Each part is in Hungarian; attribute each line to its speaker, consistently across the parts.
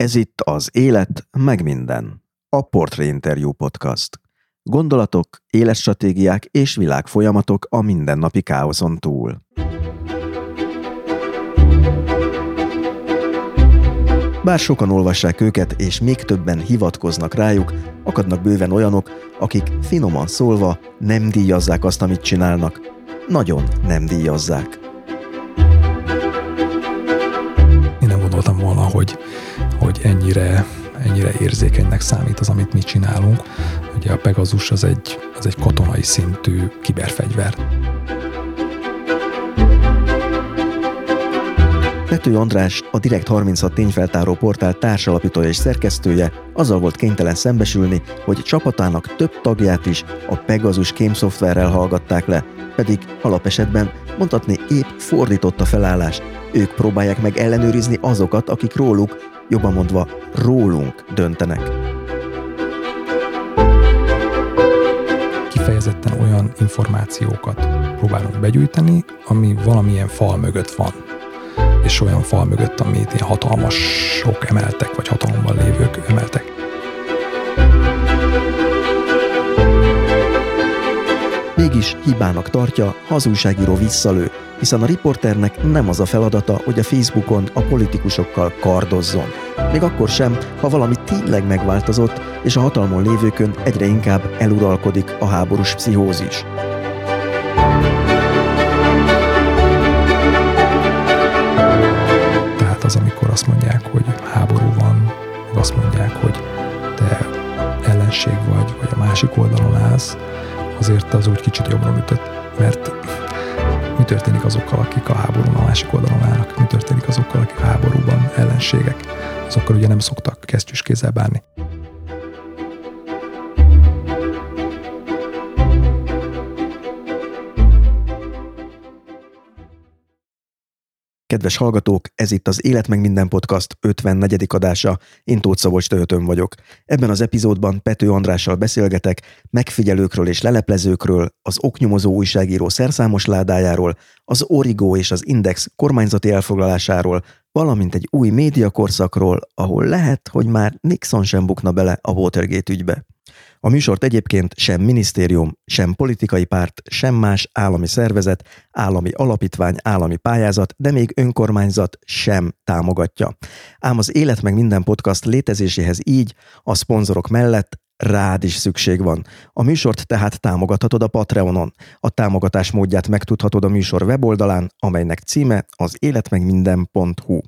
Speaker 1: Ez itt az Élet meg minden, a Portré Interview Podcast. Gondolatok, életstratégiák és világfolyamatok a mindennapi káoszon túl. Bár sokan olvassák őket, és még többen hivatkoznak rájuk, akadnak bőven olyanok, akik finoman szólva nem díjazzák azt, amit csinálnak. Nagyon nem díjazzák.
Speaker 2: Én nem gondoltam volna, hogy, hogy ennyire, ennyire érzékenynek számít az, amit mi csinálunk. Ugye a Pegasus az egy, az egy katonai szintű kiberfegyver.
Speaker 1: Pető András, a Direkt 36 tényfeltáró portál társalapítója és szerkesztője azzal volt kénytelen szembesülni, hogy csapatának több tagját is a Pegasus kémszoftverrel hallgatták le, pedig alapesetben mondhatni épp fordított a felállás. Ők próbálják meg ellenőrizni azokat, akik róluk, jobban mondva rólunk döntenek.
Speaker 2: Kifejezetten olyan információkat próbálunk begyűjteni, ami valamilyen fal mögött van és olyan fal mögött, amit ilyen hatalmasok emeltek, vagy hatalomban lévők emeltek.
Speaker 1: Mégis hibának tartja, ha visszalő, hiszen a riporternek nem az a feladata, hogy a Facebookon a politikusokkal kardozzon. Még akkor sem, ha valami tényleg megváltozott, és a hatalmon lévőkön egyre inkább eluralkodik a háborús pszichózis.
Speaker 2: az, amikor azt mondják, hogy háború van, azt mondják, hogy te ellenség vagy, vagy a másik oldalon állsz, azért az úgy kicsit jobbra ütött, mert mi történik azokkal, akik a háborún a másik oldalon állnak, mi történik azokkal, akik a háborúban ellenségek, azokkal ugye nem szoktak kesztyűs kézzel bánni.
Speaker 1: Kedves hallgatók, ez itt az Élet meg minden podcast 54. adása. Én Tóth Szabolcs Töhötön vagyok. Ebben az epizódban Pető Andrással beszélgetek megfigyelőkről és leleplezőkről, az oknyomozó újságíró szerszámos ládájáról, az Origo és az Index kormányzati elfoglalásáról, valamint egy új médiakorszakról, ahol lehet, hogy már Nixon sem bukna bele a Watergate ügybe. A műsort egyébként sem minisztérium, sem politikai párt, sem más állami szervezet, állami alapítvány, állami pályázat, de még önkormányzat sem támogatja. Ám az Élet meg minden podcast létezéséhez így, a szponzorok mellett rád is szükség van. A műsort tehát támogathatod a Patreonon. A támogatás módját megtudhatod a műsor weboldalán, amelynek címe az életmegminden.hu.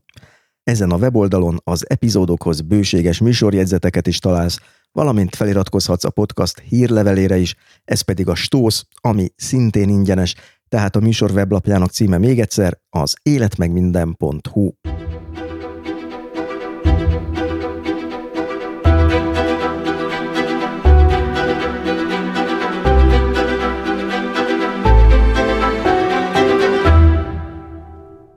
Speaker 1: Ezen a weboldalon az epizódokhoz bőséges műsorjegyzeteket is találsz, valamint feliratkozhatsz a podcast hírlevelére is, ez pedig a Stósz, ami szintén ingyenes, tehát a műsor weblapjának címe még egyszer az életmegminden.hu.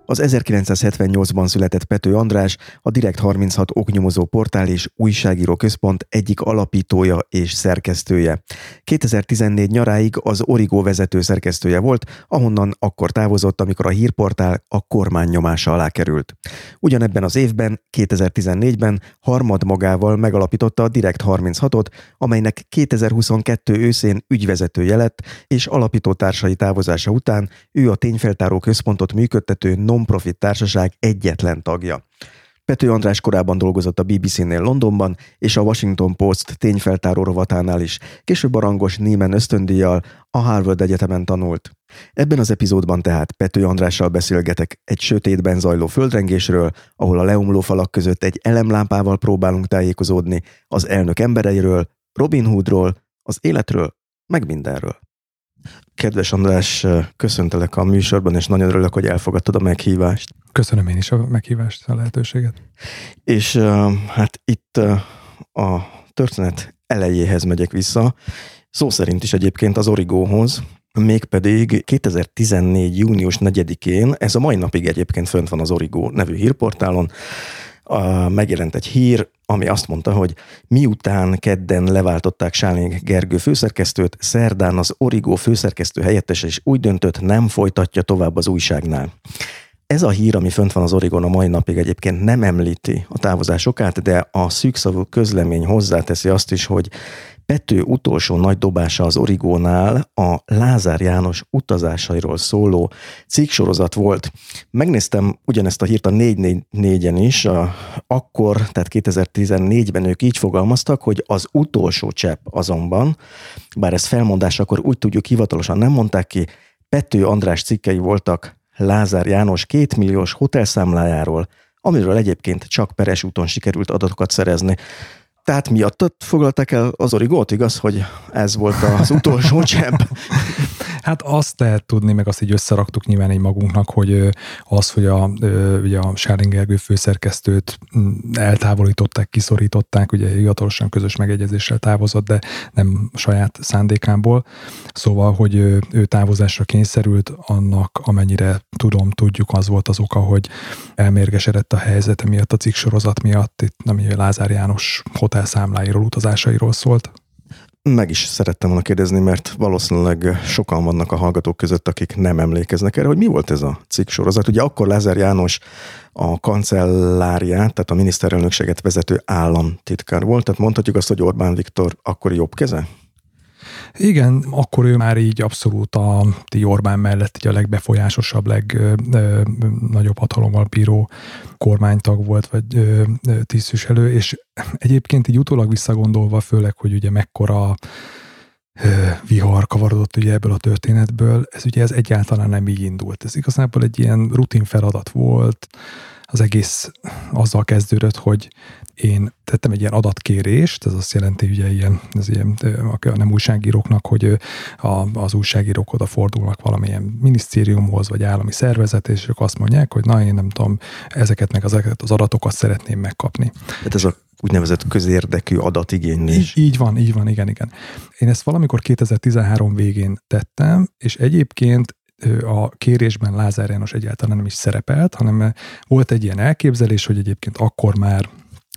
Speaker 1: Az 1978-ban született Pető András, a Direkt 36 oknyomozó portál és újságíró központ egyik alapítója és szerkesztője. 2014 nyaráig az Origo vezető szerkesztője volt, ahonnan akkor távozott, amikor a hírportál a kormány nyomása alá került. Ugyanebben az évben, 2014-ben harmad magával megalapította a Direkt 36-ot, amelynek 2022 őszén ügyvezetője lett, és alapító társai távozása után ő a tényfeltáró központot működtető non-profit társaság egyetlen tagja. Pető András korábban dolgozott a BBC-nél Londonban, és a Washington Post tényfeltáró rovatánál is. Később a rangos Nieman ösztöndíjjal a Harvard Egyetemen tanult. Ebben az epizódban tehát Pető Andrással beszélgetek egy sötétben zajló földrengésről, ahol a leomló falak között egy elemlámpával próbálunk tájékozódni, az elnök embereiről, Robin Hoodról, az életről, meg mindenről. Kedves András, köszöntelek a műsorban, és nagyon örülök, hogy elfogadtad a meghívást.
Speaker 2: Köszönöm én is a meghívást, a lehetőséget.
Speaker 1: És hát itt a történet elejéhez megyek vissza, szó szerint is egyébként az Origóhoz, mégpedig 2014. június 4-én, ez a mai napig egyébként fönt van az Origo nevű hírportálon, a, megjelent egy hír, ami azt mondta, hogy miután kedden leváltották Sáling Gergő főszerkesztőt, szerdán az Origo főszerkesztő helyettes is úgy döntött, nem folytatja tovább az újságnál. Ez a hír, ami fönt van az Origon a mai napig egyébként nem említi a távozásokát, de a szűkszavú közlemény hozzáteszi azt is, hogy Pető utolsó nagy dobása az Origónál a Lázár János utazásairól szóló cikksorozat volt. Megnéztem ugyanezt a hírt a 444-en is, akkor, tehát 2014-ben ők így fogalmaztak, hogy az utolsó csepp azonban, bár ez felmondás, akkor úgy tudjuk hivatalosan nem mondták ki, Pető András cikkei voltak Lázár János kétmilliós hotelszámlájáról, amiről egyébként csak peres úton sikerült adatokat szerezni. Tehát miattad foglalták el az origót, igaz, hogy ez volt az utolsó csepp?
Speaker 2: Hát azt lehet tudni, meg azt így összeraktuk nyilván egy magunknak, hogy az, hogy a, ugye a Sárin Gergő főszerkesztőt eltávolították, kiszorították, ugye hivatalosan közös megegyezéssel távozott, de nem saját szándékából. Szóval, hogy ő távozásra kényszerült, annak amennyire tudom, tudjuk, az volt az oka, hogy elmérgesedett a helyzet miatt a cikk sorozat miatt, itt ami Lázár János hotelszámláiról, utazásairól szólt.
Speaker 1: Meg is szerettem volna kérdezni, mert valószínűleg sokan vannak a hallgatók között, akik nem emlékeznek erre, hogy mi volt ez a cikk sorozat. Ugye akkor Lázár János a kancelláriát, tehát a miniszterelnökséget vezető államtitkár volt, tehát mondhatjuk azt, hogy Orbán Viktor akkor jobb keze?
Speaker 2: Igen, akkor ő már így abszolút a ti Orbán mellett így a legbefolyásosabb, legnagyobb hatalommal bíró kormánytag volt, vagy tisztviselő, és egyébként így utólag visszagondolva, főleg, hogy ugye mekkora vihar kavarodott ugye ebből a történetből, ez ugye ez egyáltalán nem így indult. Ez igazából egy ilyen rutin feladat volt, az egész azzal kezdődött, hogy én tettem egy ilyen adatkérést, ez azt jelenti, ugye ilyen, ez ilyen a nem újságíróknak, hogy a, az újságírók oda fordulnak valamilyen minisztériumhoz, vagy állami szervezet, és ők azt mondják, hogy na, én nem tudom, ezeket meg ezeket az adatokat szeretném megkapni.
Speaker 1: Hát ez a úgynevezett közérdekű adatigénylés.
Speaker 2: Így, így van, így van, igen, igen. Én ezt valamikor 2013 végén tettem, és egyébként a kérésben Lázár János egyáltalán nem is szerepelt, hanem volt egy ilyen elképzelés, hogy egyébként akkor már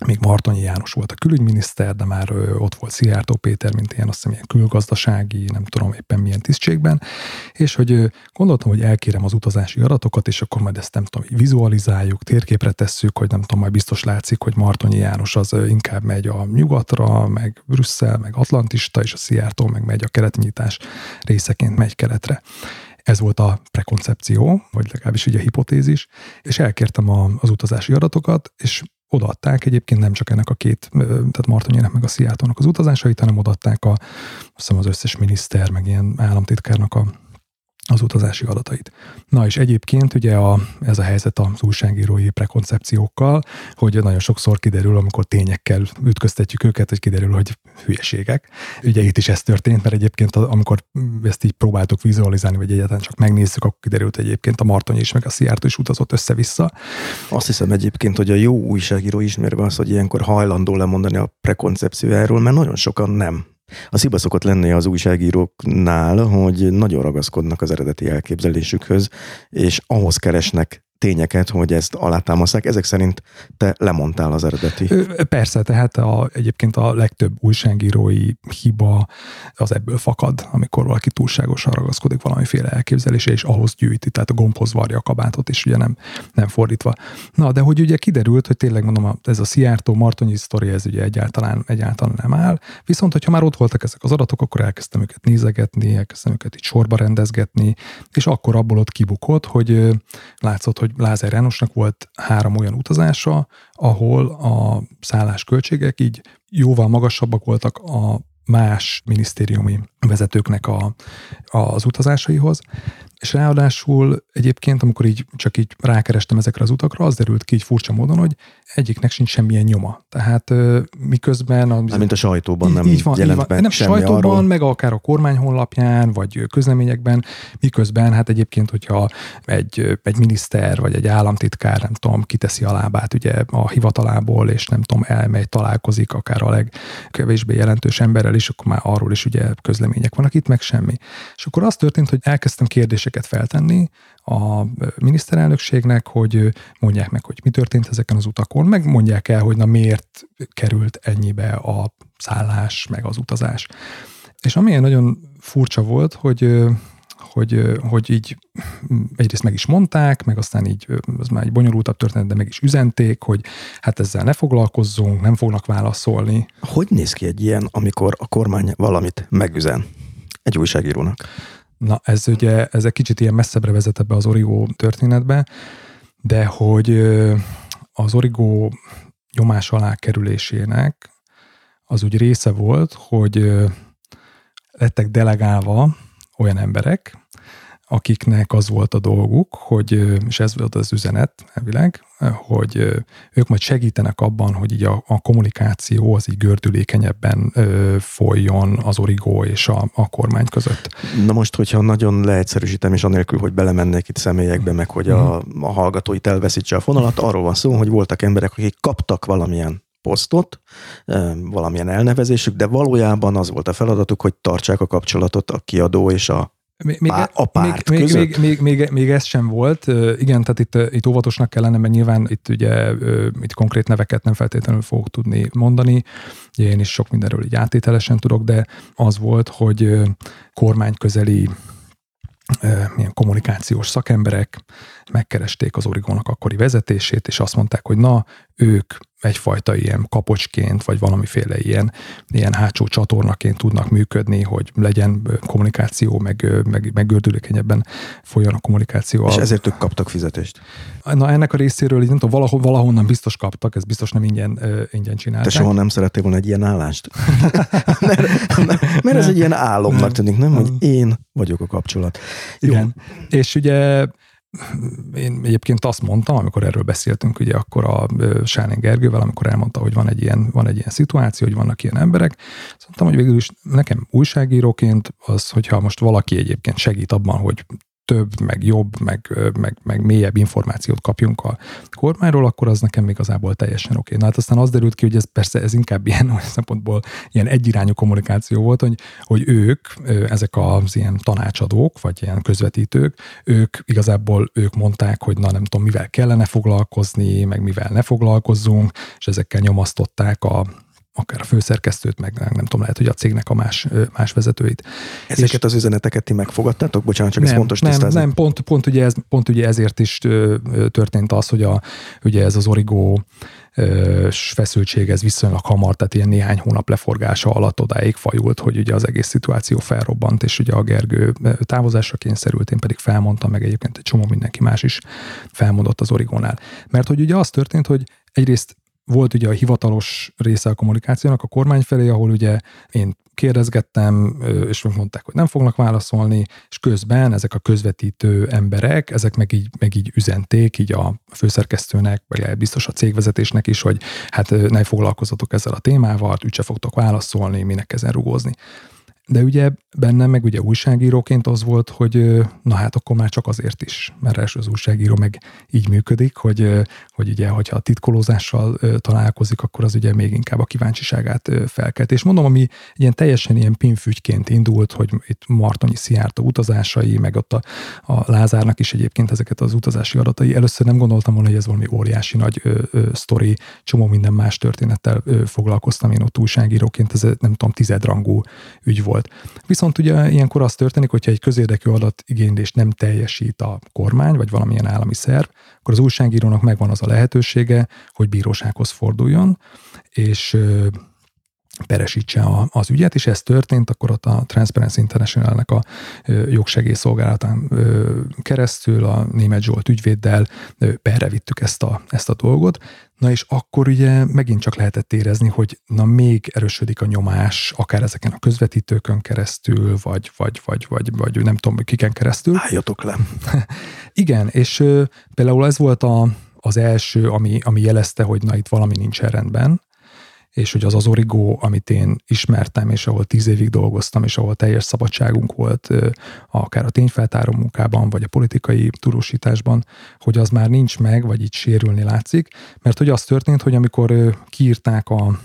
Speaker 2: még Martonyi János volt a külügyminiszter, de már ott volt Szijjártó Péter, mint ilyen azt hiszem ilyen külgazdasági, nem tudom éppen milyen tisztségben, és hogy gondoltam, hogy elkérem az utazási adatokat, és akkor majd ezt nem tudom, vizualizáljuk, térképre tesszük, hogy nem tudom, majd biztos látszik, hogy Martonyi János az inkább megy a nyugatra, meg Brüsszel, meg Atlantista, és a Szijjártó meg megy a keletnyitás részeként megy keletre. Ez volt a prekoncepció, vagy legalábbis ugye a hipotézis, és elkértem a, az utazási adatokat, és odaadták egyébként nem csak ennek a két, tehát Martonyének meg a Sziátónak az utazásait, hanem odaadták a, azt hiszem az összes miniszter, meg ilyen államtitkárnak a az utazási adatait. Na és egyébként ugye a, ez a helyzet az újságírói prekoncepciókkal, hogy nagyon sokszor kiderül, amikor tényekkel ütköztetjük őket, hogy kiderül, hogy hülyeségek. Ugye itt is ez történt, mert egyébként amikor ezt így próbáltuk vizualizálni, vagy egyáltalán csak megnézzük, akkor kiderült egyébként a Martony is, meg a Szijjártó is utazott össze-vissza.
Speaker 1: Azt hiszem egyébként, hogy a jó újságíró ismerve az, hogy ilyenkor hajlandó lemondani a prekoncepciójáról, mert nagyon sokan nem. A sziba szokott lenni az újságíróknál, hogy nagyon ragaszkodnak az eredeti elképzelésükhöz, és ahhoz keresnek tényeket, hogy ezt alátámaszták. Ezek szerint te lemondtál az eredeti.
Speaker 2: Persze, tehát a, egyébként a legtöbb újságírói hiba az ebből fakad, amikor valaki túlságosan ragaszkodik valamiféle elképzelésé, és ahhoz gyűjti, tehát a gombhoz varja a kabátot, és ugye nem, nem fordítva. Na, de hogy ugye kiderült, hogy tényleg mondom, ez a Szijjártó, Martonyi sztori, ez ugye egyáltalán, egyáltalán nem áll. Viszont, hogyha már ott voltak ezek az adatok, akkor elkezdtem őket nézegetni, elkezdtem őket itt sorba rendezgetni, és akkor abból ott kibukott, hogy látszott, hogy hogy Lázár Jánosnak volt három olyan utazása, ahol a szállásköltségek így jóval magasabbak voltak a más minisztériumi vezetőknek a, az utazásaihoz, és ráadásul egyébként, amikor így csak így rákerestem ezekre az utakra, az derült ki így furcsa módon, hogy egyiknek sincs semmilyen nyoma. Tehát miközben...
Speaker 1: A, mint a sajtóban nem így van, jelent így van.
Speaker 2: Nem sajtóban, arról. meg akár a kormány honlapján, vagy közleményekben, miközben hát egyébként, hogyha egy, egy miniszter, vagy egy államtitkár, nem tudom, kiteszi a lábát ugye a hivatalából, és nem tudom, elmegy, találkozik akár a legkevésbé jelentős emberrel is, akkor már arról is ugye közlemények vannak, itt meg semmi. És akkor az történt, hogy elkezdtem kérdéseket feltenni a miniszterelnökségnek, hogy mondják meg, hogy mi történt ezeken az utakon, meg mondják el, hogy na miért került ennyibe a szállás, meg az utazás. És amilyen nagyon furcsa volt, hogy hogy, hogy így egyrészt meg is mondták, meg aztán így, az már egy bonyolultabb történet, de meg is üzenték, hogy hát ezzel ne foglalkozzunk, nem fognak válaszolni.
Speaker 1: Hogy néz ki egy ilyen, amikor a kormány valamit megüzen egy újságírónak?
Speaker 2: Na, ez ugye, ez egy kicsit ilyen messzebbre vezet ebbe az Origo történetbe, de hogy az Origo nyomás alá kerülésének az úgy része volt, hogy lettek delegálva olyan emberek, akiknek az volt a dolguk, hogy, és ez volt az üzenet elvileg, hogy ők majd segítenek abban, hogy így a, a kommunikáció az így gördülékenyebben ö, folyjon az origó és a, a kormány között.
Speaker 1: Na most, hogyha nagyon leegyszerűsítem, és anélkül, hogy belemennék itt személyekbe, meg hogy a, mhm. a hallgatóit elveszítse a fonalat, arról van szó, hogy voltak emberek, akik kaptak valamilyen posztot, valamilyen elnevezésük, de valójában az volt a feladatuk, hogy tartsák a kapcsolatot a kiadó és a még, még, a párt
Speaker 2: még, még, még, még, még, ez sem volt. Igen, tehát itt, itt óvatosnak kellene, mert nyilván itt ugye itt konkrét neveket nem feltétlenül fogok tudni mondani. Én is sok mindenről így átételesen tudok, de az volt, hogy kormányközeli milyen kommunikációs szakemberek megkeresték az Origónak akkori vezetését, és azt mondták, hogy na, ők egyfajta ilyen kapocsként, vagy valamiféle ilyen, ilyen hátsó csatornaként tudnak működni, hogy legyen kommunikáció, meg, meg, meg gördülékenyebben folyjon a kommunikáció.
Speaker 1: És ezért ők kaptak fizetést?
Speaker 2: Na ennek a részéről, így nem tudom, valahol, valahonnan biztos kaptak, ez biztos nem ingyen, ingyen csinálták.
Speaker 1: Te soha nem szerettél volna egy ilyen állást? mert, mert, mert ez egy ilyen álomnak tűnik, nem? Hogy én vagyok a kapcsolat.
Speaker 2: Jó. Igen. És ugye én egyébként azt mondtam, amikor erről beszéltünk, ugye akkor a Sánin Gergővel, amikor elmondta, hogy van egy ilyen, van egy ilyen szituáció, hogy vannak ilyen emberek, azt mondtam, hogy végül is nekem újságíróként az, hogyha most valaki egyébként segít abban, hogy több, meg jobb, meg, meg, meg mélyebb információt kapjunk a kormányról, akkor az nekem igazából teljesen oké. Na hát aztán az derült ki, hogy ez persze ez inkább ilyen olyan szempontból ilyen egyirányú kommunikáció volt, hogy, hogy ők, ezek az ilyen tanácsadók, vagy ilyen közvetítők, ők igazából ők mondták, hogy na nem tudom, mivel kellene foglalkozni, meg mivel ne foglalkozzunk, és ezekkel nyomasztották a, akár a főszerkesztőt, meg nem, tudom, lehet, hogy a cégnek a más, más vezetőit.
Speaker 1: Ezeket és az üzeneteket ti megfogadtátok? Bocsánat, csak nem, ez fontos
Speaker 2: nem, tisztázni. Nem, pont, pont, ugye ez, pont ugye ezért is történt az, hogy a, ugye ez az origó feszültség, ez viszonylag hamar, tehát ilyen néhány hónap leforgása alatt odáig fajult, hogy ugye az egész szituáció felrobbant, és ugye a Gergő távozásra kényszerült, én pedig felmondtam, meg egyébként egy csomó mindenki más is felmondott az Origónál. Mert hogy ugye az történt, hogy egyrészt volt ugye a hivatalos része a kommunikációnak a kormány felé, ahol ugye én kérdezgettem, és mondták, hogy nem fognak válaszolni, és közben ezek a közvetítő emberek, ezek meg így, meg így üzenték így a főszerkesztőnek, vagy biztos a cégvezetésnek is, hogy hát ne foglalkozatok ezzel a témával, úgyse fogtok válaszolni, minek ezen rugózni. De ugye bennem meg ugye újságíróként az volt, hogy na hát akkor már csak azért is, mert első az újságíró meg így működik, hogy, hogy ugye, hogyha a titkolózással találkozik, akkor az ugye még inkább a kíváncsiságát felkelt. És mondom, ami ilyen teljesen ilyen pinfügyként indult, hogy itt Martonyi Szijjártó utazásai, meg ott a, a Lázárnak is egyébként ezeket az utazási adatai. Először nem gondoltam volna, hogy ez valami óriási nagy ö, ö, sztori, csomó minden más történettel ö, foglalkoztam én ott újságíróként, ez nem tudom, tizedrangú ügy volt. Viszont ugye ilyenkor az történik, hogyha egy közérdekű adatigénylést nem teljesít a kormány, vagy valamilyen állami szerv, akkor az újságírónak megvan az a lehetősége, hogy bírósághoz forduljon, és peresítse a, az ügyet, és ez történt, akkor ott a Transparency International-nek a jogsegélyszolgálatán keresztül a német Zsolt ügyvéddel perre vittük ezt a, ezt a dolgot. Na és akkor ugye megint csak lehetett érezni, hogy na még erősödik a nyomás, akár ezeken a közvetítőkön keresztül, vagy, vagy, vagy, vagy, vagy nem tudom, kiken keresztül.
Speaker 1: Álljatok le.
Speaker 2: Igen, és például ez volt a, az első, ami, ami jelezte, hogy na itt valami nincs rendben, és hogy az az origó, amit én ismertem, és ahol tíz évig dolgoztam, és ahol teljes szabadságunk volt, akár a tényfeltáró munkában, vagy a politikai tudósításban, hogy az már nincs meg, vagy itt sérülni látszik, mert hogy az történt, hogy amikor kiírták a,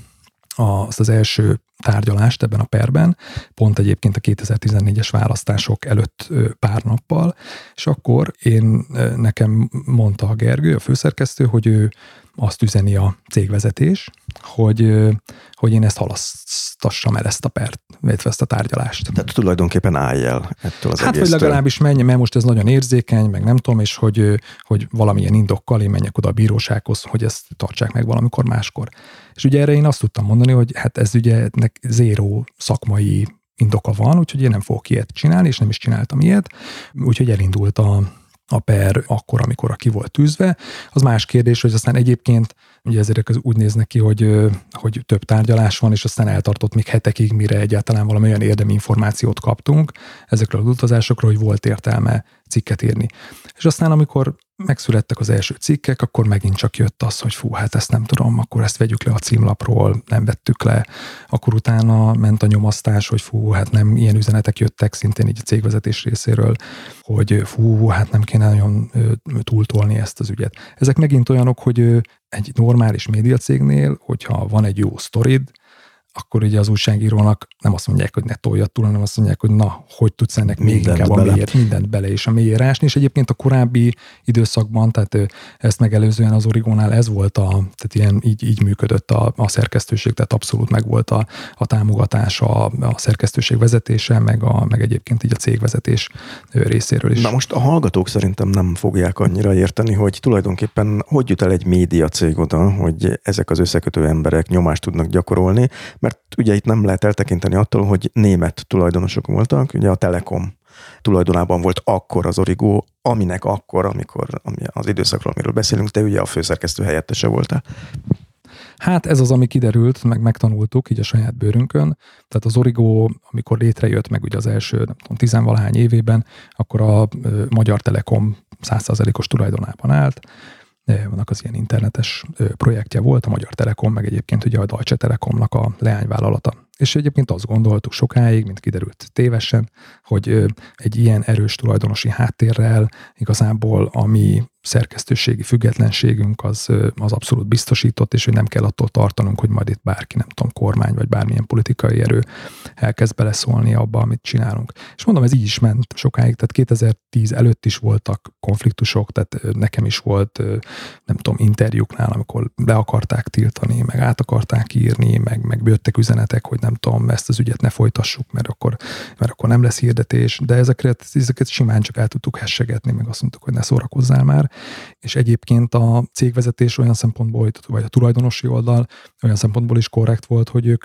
Speaker 2: a, azt az első tárgyalást ebben a perben, pont egyébként a 2014-es választások előtt pár nappal, és akkor én nekem mondta a Gergő, a főszerkesztő, hogy ő azt üzeni a cégvezetés, hogy, hogy én ezt halaszt halasztassam el ezt a pert, illetve ezt a tárgyalást.
Speaker 1: Tehát tulajdonképpen állj el ettől az
Speaker 2: Hát, vagy legalábbis menj, mert most ez nagyon érzékeny, meg nem tudom, és hogy, hogy valamilyen indokkal én menjek oda a bírósághoz, hogy ezt tartsák meg valamikor máskor. És ugye erre én azt tudtam mondani, hogy hát ez ugye zéró szakmai indoka van, úgyhogy én nem fogok ilyet csinálni, és nem is csináltam ilyet. Úgyhogy elindult a, a per akkor, amikor ki volt tűzve. Az más kérdés, hogy aztán egyébként ugye ezért úgy néznek ki, hogy, hogy több tárgyalás van, és aztán eltartott még hetekig, mire egyáltalán valami olyan érdemi információt kaptunk ezekről az utazásokról, hogy volt értelme cikket írni. És aztán, amikor megszülettek az első cikkek, akkor megint csak jött az, hogy fú, hát ezt nem tudom, akkor ezt vegyük le a címlapról, nem vettük le. Akkor utána ment a nyomasztás, hogy fú, hát nem ilyen üzenetek jöttek szintén így a cégvezetés részéről, hogy fú, hát nem kéne nagyon túltolni ezt az ügyet. Ezek megint olyanok, hogy egy normális médiacégnél, hogyha van egy jó sztorid, akkor ugye az újságírónak nem azt mondják, hogy ne toljad túl, hanem azt mondják, hogy na, hogy tudsz ennek még mindent inkább bele. a mélyért, mindent bele és a mélyére ásni, és egyébként a korábbi időszakban, tehát ezt megelőzően az Origónál ez volt a, tehát ilyen így, így működött a, a szerkesztőség, tehát abszolút meg volt a, a támogatása, a, a szerkesztőség vezetése, meg, a, meg egyébként így a cégvezetés részéről is.
Speaker 1: Na most a hallgatók szerintem nem fogják annyira érteni, hogy tulajdonképpen hogy jut el egy média cég oda, hogy ezek az összekötő emberek nyomást tudnak gyakorolni, mert ugye itt nem lehet eltekinteni attól, hogy német tulajdonosok voltak, ugye a Telekom tulajdonában volt akkor az Origo, aminek akkor, amikor ami az időszakról, amiről beszélünk, te ugye a főszerkesztő helyettese voltál.
Speaker 2: Hát ez az, ami kiderült, meg megtanultuk így a saját bőrünkön. Tehát az Origo, amikor létrejött, meg ugye az első, nem tudom, tizenvalahány évében, akkor a Magyar Telekom százszázalékos tulajdonában állt, vannak az ilyen internetes projektje volt, a Magyar Telekom, meg egyébként ugye a Deutsche Telekomnak a leányvállalata. És egyébként azt gondoltuk sokáig, mint kiderült tévesen, hogy egy ilyen erős tulajdonosi háttérrel igazából, ami szerkesztőségi függetlenségünk az, az abszolút biztosított, és hogy nem kell attól tartanunk, hogy majd itt bárki, nem tudom, kormány vagy bármilyen politikai erő elkezd beleszólni abba, amit csinálunk. És mondom, ez így is ment sokáig, tehát 2010 előtt is voltak konfliktusok, tehát nekem is volt, nem tudom, interjúknál, amikor le akarták tiltani, meg át akarták írni, meg, meg jöttek üzenetek, hogy nem tudom, ezt az ügyet ne folytassuk, mert akkor, mert akkor nem lesz hirdetés, de ezeket, ezeket simán csak el tudtuk hessegetni, meg azt mondtuk, hogy ne szórakozzál már, és egyébként a cégvezetés olyan szempontból, vagy a tulajdonosi oldal olyan szempontból is korrekt volt, hogy ők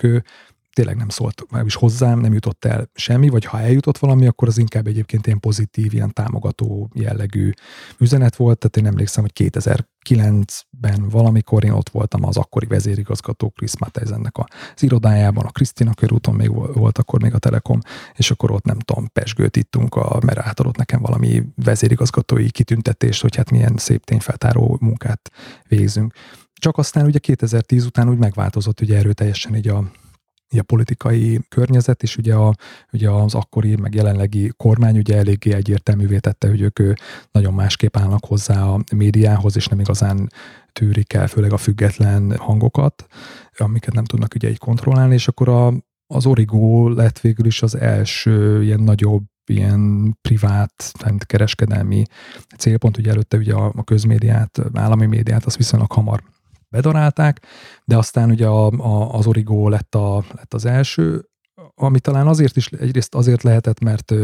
Speaker 2: tényleg nem szólt már is hozzám, nem jutott el semmi, vagy ha eljutott valami, akkor az inkább egyébként ilyen pozitív, ilyen támogató jellegű üzenet volt. Tehát én emlékszem, hogy 2009-ben valamikor én ott voltam az akkori vezérigazgató Chris Mateisennek az irodájában, a Krisztina körúton még volt akkor még a Telekom, és akkor ott nem tudom, pesgőt ittunk, a, mert átadott nekem valami vezérigazgatói kitüntetést, hogy hát milyen szép tényfeltáró munkát végzünk. Csak aztán ugye 2010 után úgy megváltozott ugye erőteljesen így a, a politikai környezet, és ugye, a, ugye az akkori, meg jelenlegi kormány ugye eléggé egyértelművé tette, hogy ők nagyon másképp állnak hozzá a médiához, és nem igazán tűrik el, főleg a független hangokat, amiket nem tudnak ugye így kontrollálni, és akkor a, az Origo lett végül is az első ilyen nagyobb ilyen privát, tehát kereskedelmi célpont, ugye előtte ugye a, a közmédiát, állami médiát, az viszonylag hamar bedarálták, de aztán ugye a, a, az Origo lett, a, lett az első, ami talán azért is, egyrészt azért lehetett, mert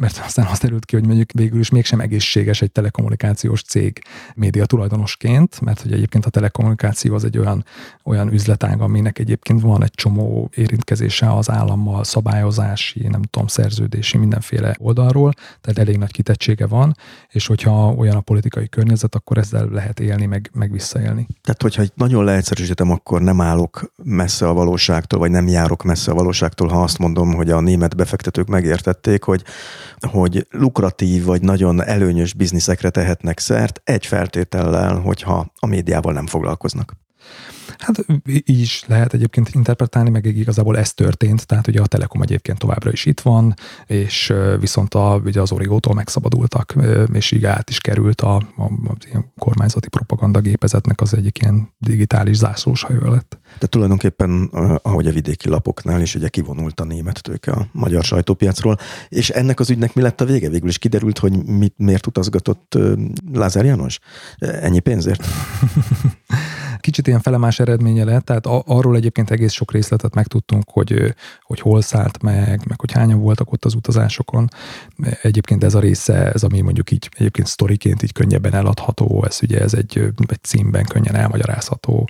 Speaker 2: mert aztán azt derült ki, hogy mondjuk végül is mégsem egészséges egy telekommunikációs cég média tulajdonosként, mert hogy egyébként a telekommunikáció az egy olyan, olyan üzletág, aminek egyébként van egy csomó érintkezése az állammal, szabályozási, nem tudom, szerződési, mindenféle oldalról, tehát elég nagy kitettsége van, és hogyha olyan a politikai környezet, akkor ezzel lehet élni, meg, meg visszaélni.
Speaker 1: Tehát, hogyha nagyon leegyszerűsítem, akkor nem állok messze a valóságtól, vagy nem járok messze a valóságtól, ha azt mondom, hogy a német befektetők megértették, hogy hogy lukratív vagy nagyon előnyös bizniszekre tehetnek szert egy feltétellel, hogyha a médiával nem foglalkoznak.
Speaker 2: Hát így is lehet egyébként interpretálni, meg igazából ez történt, tehát ugye a Telekom egyébként továbbra is itt van, és viszont a, ugye az Origótól megszabadultak, és így át is került a, a, a ilyen kormányzati propaganda gépezetnek az egyik ilyen digitális zászlós hajó lett.
Speaker 1: De tulajdonképpen, ahogy a vidéki lapoknál is ugye kivonult a német tőke a magyar sajtópiacról, és ennek az ügynek mi lett a vége? Végül is kiderült, hogy mit, miért utazgatott Lázár János? Ennyi pénzért?
Speaker 2: Kicsit ilyen felemás eredménye lett, tehát arról egyébként egész sok részletet megtudtunk, hogy, hogy hol szállt meg, meg hogy hányan voltak ott az utazásokon. Egyébként ez a része, ez ami mondjuk így egyébként sztoriként így könnyebben eladható, ez ugye ez egy, egy címben könnyen elmagyarázható,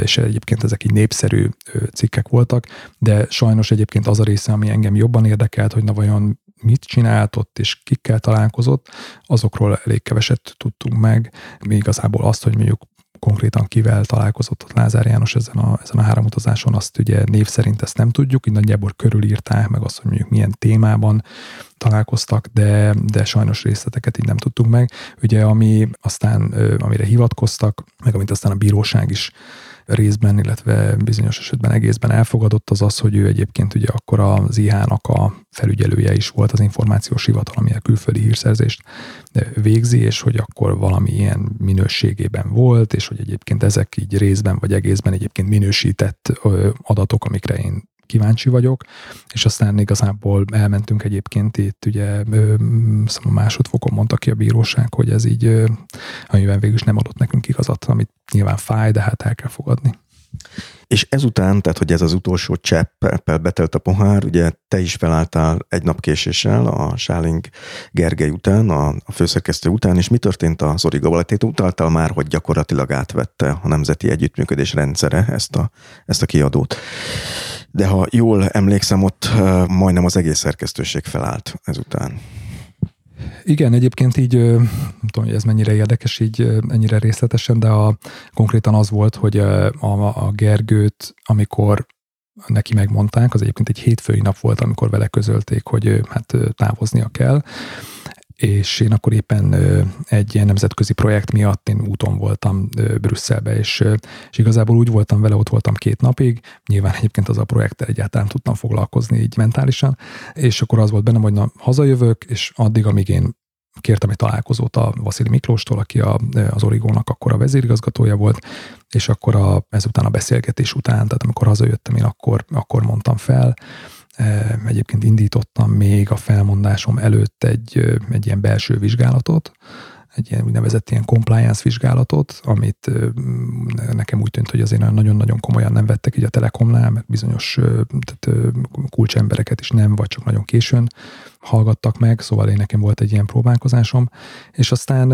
Speaker 2: és egyébként ezek így népszerű cikkek voltak, de sajnos egyébként az a része, ami engem jobban érdekelt, hogy na vajon mit csinált ott, és kikkel találkozott, azokról elég keveset tudtunk meg. Mi igazából azt, hogy mondjuk konkrétan kivel találkozott ott Lázár János ezen a, ezen a három utazáson, azt ugye név szerint ezt nem tudjuk, így nagyjából körülírták meg azt, hogy mondjuk milyen témában találkoztak, de, de sajnos részleteket így nem tudtunk meg. Ugye ami aztán, amire hivatkoztak, meg amit aztán a bíróság is részben, illetve bizonyos esetben egészben elfogadott, az az, hogy ő egyébként ugye akkor az IH-nak a felügyelője is volt az információs hivatal, ami a külföldi hírszerzést végzi, és hogy akkor valami ilyen minőségében volt, és hogy egyébként ezek így részben vagy egészben egyébként minősített adatok, amikre én kíváncsi vagyok, és aztán igazából elmentünk egyébként itt, ugye a másodfokon mondta ki a bíróság, hogy ez így, amiben végül is nem adott nekünk igazat, amit nyilván fáj, de hát el kell fogadni.
Speaker 1: És ezután, tehát hogy ez az utolsó cseppel betelt a pohár, ugye te is felálltál egy nap késéssel a Sáling Gergely után, a, a főszerkesztő után, és mi történt az Origavaletét? Utaltál már, hogy gyakorlatilag átvette a Nemzeti Együttműködés rendszere ezt a, ezt a kiadót de ha jól emlékszem, ott majdnem az egész szerkesztőség felállt ezután.
Speaker 2: Igen, egyébként így, nem tudom, hogy ez mennyire érdekes így ennyire részletesen, de a, konkrétan az volt, hogy a, a Gergőt, amikor neki megmondták, az egyébként egy hétfői nap volt, amikor vele közölték, hogy hát távoznia kell, és én akkor éppen egy ilyen nemzetközi projekt miatt én úton voltam Brüsszelbe, és, és igazából úgy voltam vele, ott voltam két napig, nyilván egyébként az a projekttel egyáltalán tudtam foglalkozni így mentálisan, és akkor az volt bennem, hogy na, hazajövök, és addig, amíg én kértem egy találkozót a Vasili Miklóstól, aki a, az Origónak akkor a vezérigazgatója volt, és akkor a, ezután a beszélgetés után, tehát amikor hazajöttem, én akkor, akkor mondtam fel, Egyébként indítottam még a felmondásom előtt egy, egy ilyen belső vizsgálatot, egy ilyen úgynevezett ilyen compliance vizsgálatot, amit nekem úgy tűnt, hogy azért nagyon-nagyon komolyan nem vettek így a Telekomnál, mert bizonyos tehát, kulcsembereket is nem, vagy csak nagyon későn hallgattak meg, szóval én nekem volt egy ilyen próbálkozásom, és aztán...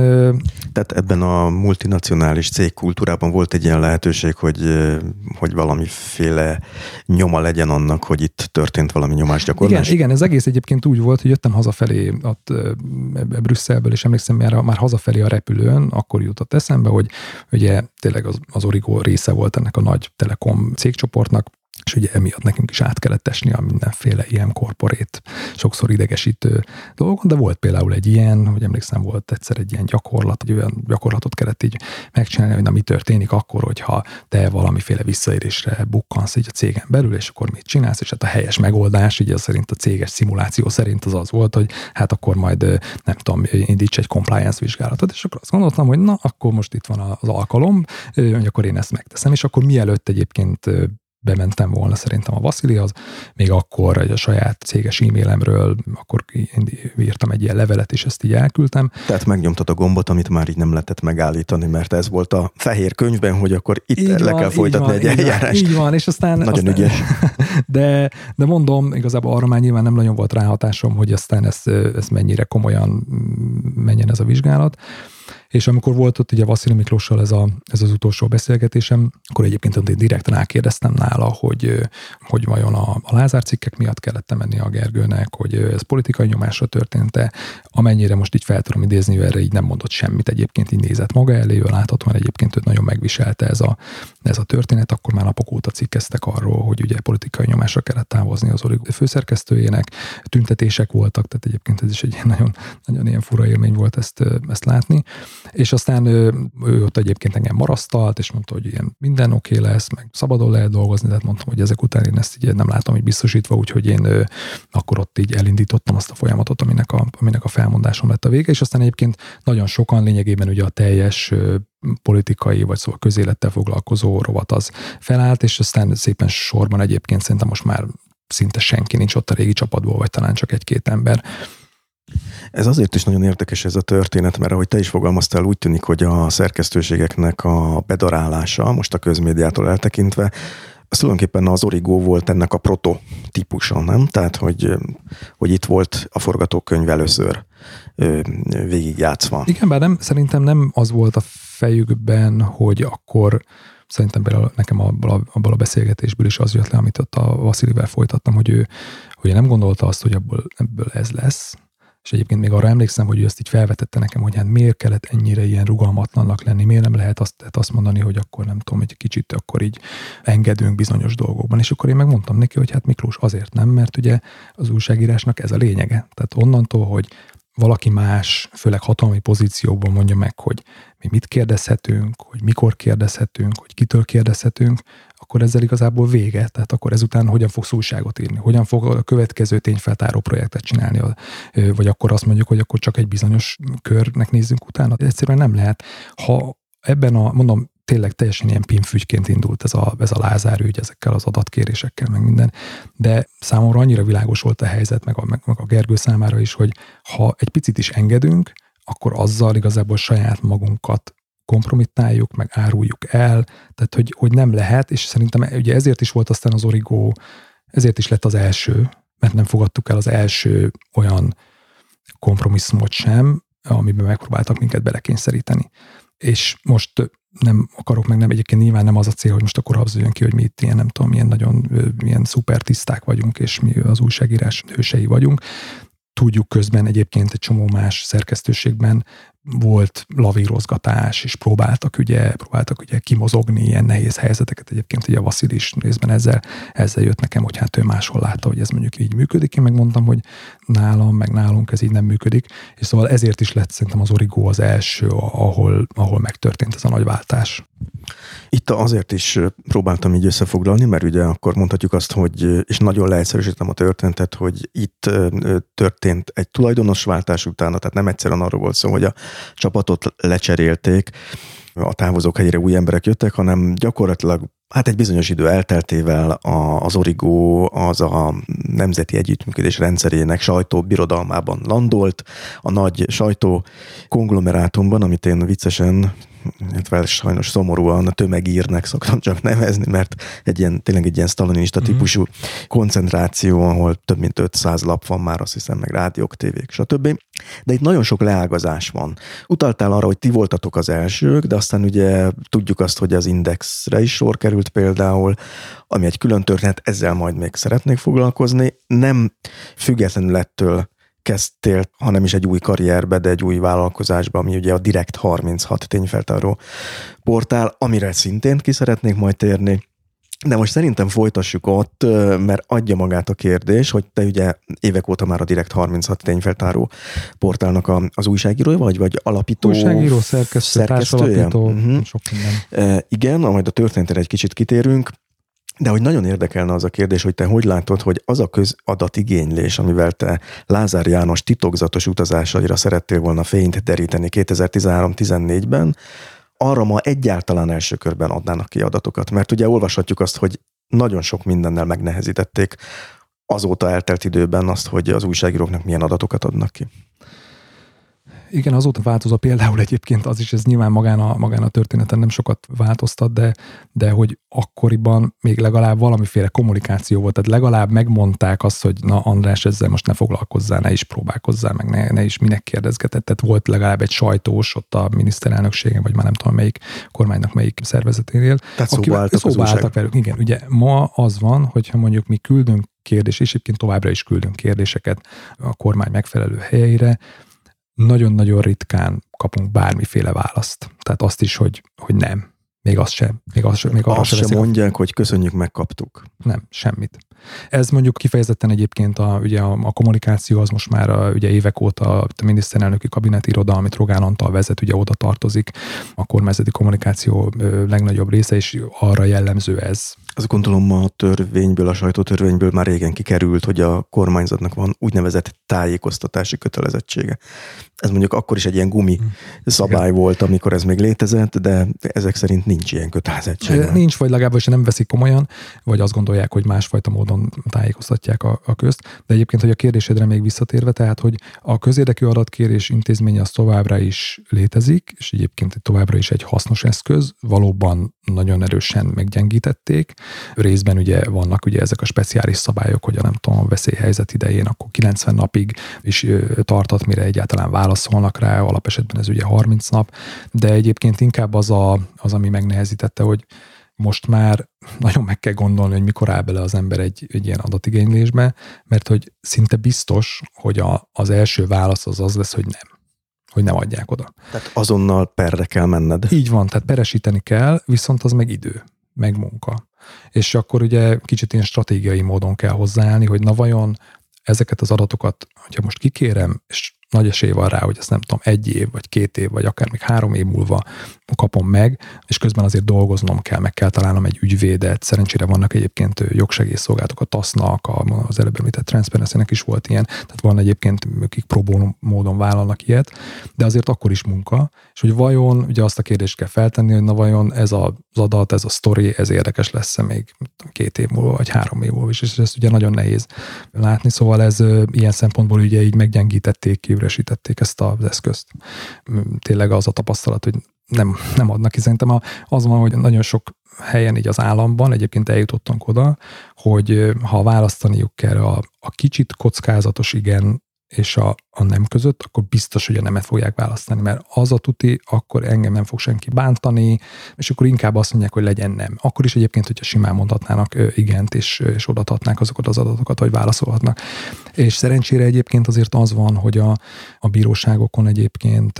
Speaker 1: Tehát ebben a multinacionális cégkultúrában volt egy ilyen lehetőség, hogy, hogy valamiféle nyoma legyen annak, hogy itt történt valami nyomásgyakorlás?
Speaker 2: Igen, igen, ez egész egyébként úgy volt, hogy jöttem hazafelé ott, Brüsszelből, és emlékszem, már, már hazafelé a repülőn, akkor jutott eszembe, hogy ugye tényleg az, az Origo része volt ennek a nagy telekom cégcsoportnak, és ugye emiatt nekünk is át kellett esni a mindenféle ilyen korporét, sokszor idegesítő dolgon, de volt például egy ilyen, hogy emlékszem, volt egyszer egy ilyen gyakorlat, egy olyan gyakorlatot kellett így megcsinálni, hogy na mi történik akkor, hogyha te valamiféle visszaérésre bukkansz így a cégen belül, és akkor mit csinálsz, és hát a helyes megoldás, ugye szerint a céges szimuláció szerint az az volt, hogy hát akkor majd nem tudom, indíts egy compliance vizsgálatot, és akkor azt gondoltam, hogy na, akkor most itt van az alkalom, hogy akkor én ezt megteszem, és akkor mielőtt egyébként bementem volna szerintem a Vasilihoz, még akkor egy a saját céges e-mailemről, akkor írtam egy ilyen levelet, és ezt így elküldtem.
Speaker 1: Tehát megnyomtad a gombot, amit már így nem lehetett megállítani, mert ez volt a fehér könyvben, hogy akkor itt így le van, kell folytatni van, egy így eljárást.
Speaker 2: Így van, és aztán...
Speaker 1: Nagyon aztán, ügyes.
Speaker 2: De, de mondom, igazából arra már nyilván nem nagyon volt ráhatásom, hogy aztán ez, ez mennyire komolyan menjen ez a vizsgálat. És amikor volt ott ugye Vasszili Miklóssal ez, a, ez az utolsó beszélgetésem, akkor egyébként én direkt rákérdeztem nála, hogy, hogy vajon a, a Lázár cikkek miatt kellett menni a Gergőnek, hogy ez politikai nyomásra történt-e, amennyire most így fel tudom idézni, ő erre így nem mondott semmit, egyébként így nézett maga elé, ő láthatóan egyébként őt nagyon megviselte ez a, ez a történet, akkor már napok óta cikkeztek arról, hogy ugye politikai nyomásra kellett távozni az Origó főszerkesztőjének, tüntetések voltak, tehát egyébként ez is egy nagyon, nagyon ilyen fura élmény volt ezt, ezt látni. És aztán ő, ő ott egyébként engem marasztalt, és mondta, hogy ilyen minden oké okay lesz, meg szabadon lehet dolgozni, tehát mondtam, hogy ezek után én ezt így nem látom hogy biztosítva, úgyhogy én ő, akkor ott így elindítottam azt a folyamatot, aminek a, aminek a felmondásom lett a vége, és aztán egyébként nagyon sokan lényegében ugye a teljes politikai, vagy szóval közélettel foglalkozó rovat az felállt, és aztán szépen sorban egyébként szerintem most már szinte senki nincs ott a régi csapatból, vagy talán csak egy-két ember,
Speaker 1: Ez azért is nagyon érdekes ez a történet, mert ahogy te is fogalmaztál, úgy tűnik, hogy a szerkesztőségeknek a bedarálása, most a közmédiától eltekintve, az tulajdonképpen az Origo volt ennek a prototípusa, nem? Tehát, hogy, hogy itt volt a forgatókönyv először végigjátszva.
Speaker 2: Igen, bár nem, szerintem nem az volt a fejükben, hogy akkor szerintem például nekem abból a, abból a beszélgetésből is az jött le, amit ott a Vasilivel folytattam, hogy ő, hogy nem gondolta azt, hogy ebből, ebből ez lesz, és egyébként még arra emlékszem, hogy ő ezt így felvetette nekem, hogy hát miért kellett ennyire ilyen rugalmatlannak lenni, miért nem lehet azt, tehát azt mondani, hogy akkor nem tudom, egy kicsit akkor így engedünk bizonyos dolgokban. És akkor én megmondtam neki, hogy hát Miklós azért nem, mert ugye az újságírásnak ez a lényege. Tehát onnantól, hogy valaki más, főleg hatalmi pozícióban mondja meg, hogy mi mit kérdezhetünk, hogy mikor kérdezhetünk, hogy kitől kérdezhetünk, akkor ezzel igazából vége. Tehát akkor ezután hogyan fogsz újságot írni, hogyan fog a következő tényfeltáró projektet csinálni, vagy akkor azt mondjuk, hogy akkor csak egy bizonyos körnek nézzünk utána. Egyszerűen nem lehet. Ha ebben a, mondom, tényleg teljesen ilyen pinfügyként indult ez a, ez a Lázár ügy, ezekkel az adatkérésekkel, meg minden, de számomra annyira világos volt a helyzet, meg a, meg, meg a Gergő számára is, hogy ha egy picit is engedünk, akkor azzal igazából saját magunkat kompromittáljuk, meg áruljuk el, tehát hogy, hogy nem lehet, és szerintem ugye ezért is volt aztán az Origo, ezért is lett az első, mert nem fogadtuk el az első olyan kompromisszumot sem, amiben megpróbáltak minket belekényszeríteni. És most nem akarok, meg nem egyébként nyilván nem az a cél, hogy most akkor az jön ki, hogy mi itt ilyen, nem tudom, milyen nagyon milyen szuper tiszták vagyunk, és mi az újságírás hősei vagyunk. Tudjuk közben egyébként egy csomó más szerkesztőségben volt lavírozgatás, és próbáltak ugye, próbáltak ugye kimozogni ilyen nehéz helyzeteket. Egyébként ugye a Vasil is részben ezzel, ezzel jött nekem, hogy hát ő máshol látta, hogy ez mondjuk így működik. Én megmondtam, hogy nálam, meg nálunk ez így nem működik. És szóval ezért is lett szerintem az Origo az első, ahol, ahol megtörtént ez a nagy váltás.
Speaker 1: Itt azért is próbáltam így összefoglalni, mert ugye akkor mondhatjuk azt, hogy, és nagyon leegyszerűsítem a történetet, hogy itt történt egy tulajdonosváltás utána, tehát nem egyszerűen arról volt szó, hogy a csapatot lecserélték, a távozók helyére új emberek jöttek, hanem gyakorlatilag Hát egy bizonyos idő elteltével az Origo az a nemzeti együttműködés rendszerének sajtóbirodalmában landolt, a nagy sajtó konglomerátumban, amit én viccesen illetve sajnos szomorúan a tömegírnek szoktam csak nevezni, mert egy ilyen, tényleg egy ilyen sztalinista mm-hmm. típusú koncentráció, ahol több mint 500 lap van már, azt hiszem, meg rádiók, tévék, stb. De itt nagyon sok leágazás van. Utaltál arra, hogy ti voltatok az elsők, de aztán ugye tudjuk azt, hogy az Indexre is sor került például, ami egy külön történet, ezzel majd még szeretnék foglalkozni. Nem függetlenül ettől kezdtél, hanem is egy új karrierbe, de egy új vállalkozásba, ami ugye a Direct 36 tényfeltáró portál, amire szintén ki szeretnék majd térni. De most szerintem folytassuk ott, mert adja magát a kérdés, hogy te ugye évek óta már a Direct 36 tényfeltáró portálnak a, az újságírója vagy, vagy alapító?
Speaker 2: Újságíró, szerkesztő, szerkesztője? Uh-huh. sok
Speaker 1: minden. E, igen, majd a történetre egy kicsit kitérünk. De hogy nagyon érdekelne az a kérdés, hogy te hogy látod, hogy az a közadatigénylés, amivel te Lázár János titokzatos utazásaira szerettél volna fényt deríteni 2013-14-ben, arra ma egyáltalán első körben adnának ki adatokat. Mert ugye olvashatjuk azt, hogy nagyon sok mindennel megnehezítették azóta eltelt időben azt, hogy az újságíróknak milyen adatokat adnak ki
Speaker 2: igen, azóta változott például egyébként az is, ez nyilván magán a, magán a történeten nem sokat változtat, de, de hogy akkoriban még legalább valamiféle kommunikáció volt, tehát legalább megmondták azt, hogy na András, ezzel most ne foglalkozzál, ne is próbálkozzál, meg ne, ne is minek kérdezgetett, tehát volt legalább egy sajtós ott a miniszterelnökségen, vagy már nem tudom melyik kormánynak melyik szervezeténél.
Speaker 1: Tehát szóba álltak,
Speaker 2: szóba álltak velük. Igen, ugye ma az van, hogyha mondjuk mi küldünk kérdés, és egyébként továbbra is küldünk kérdéseket a kormány megfelelő helyeire, nagyon-nagyon ritkán kapunk bármiféle választ. Tehát azt is, hogy, hogy nem. Még azt sem. Még azt, sem, még
Speaker 1: azt sem mondják, a... hogy köszönjük, megkaptuk.
Speaker 2: Nem, semmit. Ez mondjuk kifejezetten egyébként a, ugye a, a kommunikáció az most már a, ugye évek óta a miniszterelnöki kabinetiroda, amit Rogán Antal vezet, ugye oda tartozik a kormányzati kommunikáció legnagyobb része, és arra jellemző ez.
Speaker 1: Azt gondolom a törvényből, a sajtótörvényből már régen kikerült, hogy a kormányzatnak van úgynevezett tájékoztatási kötelezettsége. Ez mondjuk akkor is egy ilyen gumi hmm. szabály Igen. volt, amikor ez még létezett, de ezek szerint nincs ilyen kötelezettség.
Speaker 2: Nincs, vagy legalábbis nem veszik komolyan, vagy azt gondolják, hogy másfajta módon módon tájékoztatják a, a közt. De egyébként, hogy a kérdésedre még visszatérve, tehát, hogy a közérdekű adatkérés intézménye az továbbra is létezik, és egyébként továbbra is egy hasznos eszköz, valóban nagyon erősen meggyengítették. Részben ugye vannak ugye ezek a speciális szabályok, hogy a nem tudom, a veszélyhelyzet idején akkor 90 napig is tartott, mire egyáltalán válaszolnak rá, alapesetben ez ugye 30 nap, de egyébként inkább az, a, az ami megnehezítette, hogy most már nagyon meg kell gondolni, hogy mikor áll bele az ember egy, egy ilyen adatigénylésbe, mert hogy szinte biztos, hogy a, az első válasz az az lesz, hogy nem hogy nem adják oda.
Speaker 1: Tehát azonnal perre kell menned.
Speaker 2: Így van, tehát peresíteni kell, viszont az meg idő, meg munka. És akkor ugye kicsit ilyen stratégiai módon kell hozzáállni, hogy na vajon ezeket az adatokat, hogyha most kikérem, és nagy esély van rá, hogy ezt nem tudom, egy év, vagy két év, vagy akár még három év múlva kapom meg, és közben azért dolgoznom kell, meg kell találnom egy ügyvédet. Szerencsére vannak egyébként jogsegélyszolgálatok, a TASZ-nak, az előbb említett transparency is volt ilyen, tehát van egyébként, akik próbó módon vállalnak ilyet, de azért akkor is munka, és hogy vajon, ugye azt a kérdést kell feltenni, hogy na vajon ez az adat, ez a story, ez érdekes lesz-e még két év múlva, vagy három év múlva is, és ezt ugye nagyon nehéz látni, szóval ez ilyen szempontból ugye így meggyengítették, kiüresítették ezt az eszközt. Tényleg az a tapasztalat, hogy nem, nem adnak ki. Szerintem az van, hogy nagyon sok helyen így az államban egyébként eljutottunk oda, hogy ha választaniuk kell a, a kicsit kockázatos igen és a, a nem között, akkor biztos, hogy a nemet fogják választani, mert az a tuti, akkor engem nem fog senki bántani, és akkor inkább azt mondják, hogy legyen nem. Akkor is egyébként, hogyha simán mondhatnának igent, és, és odatatnák azokat az adatokat, hogy válaszolhatnak. És szerencsére egyébként azért az van, hogy a, a bíróságokon egyébként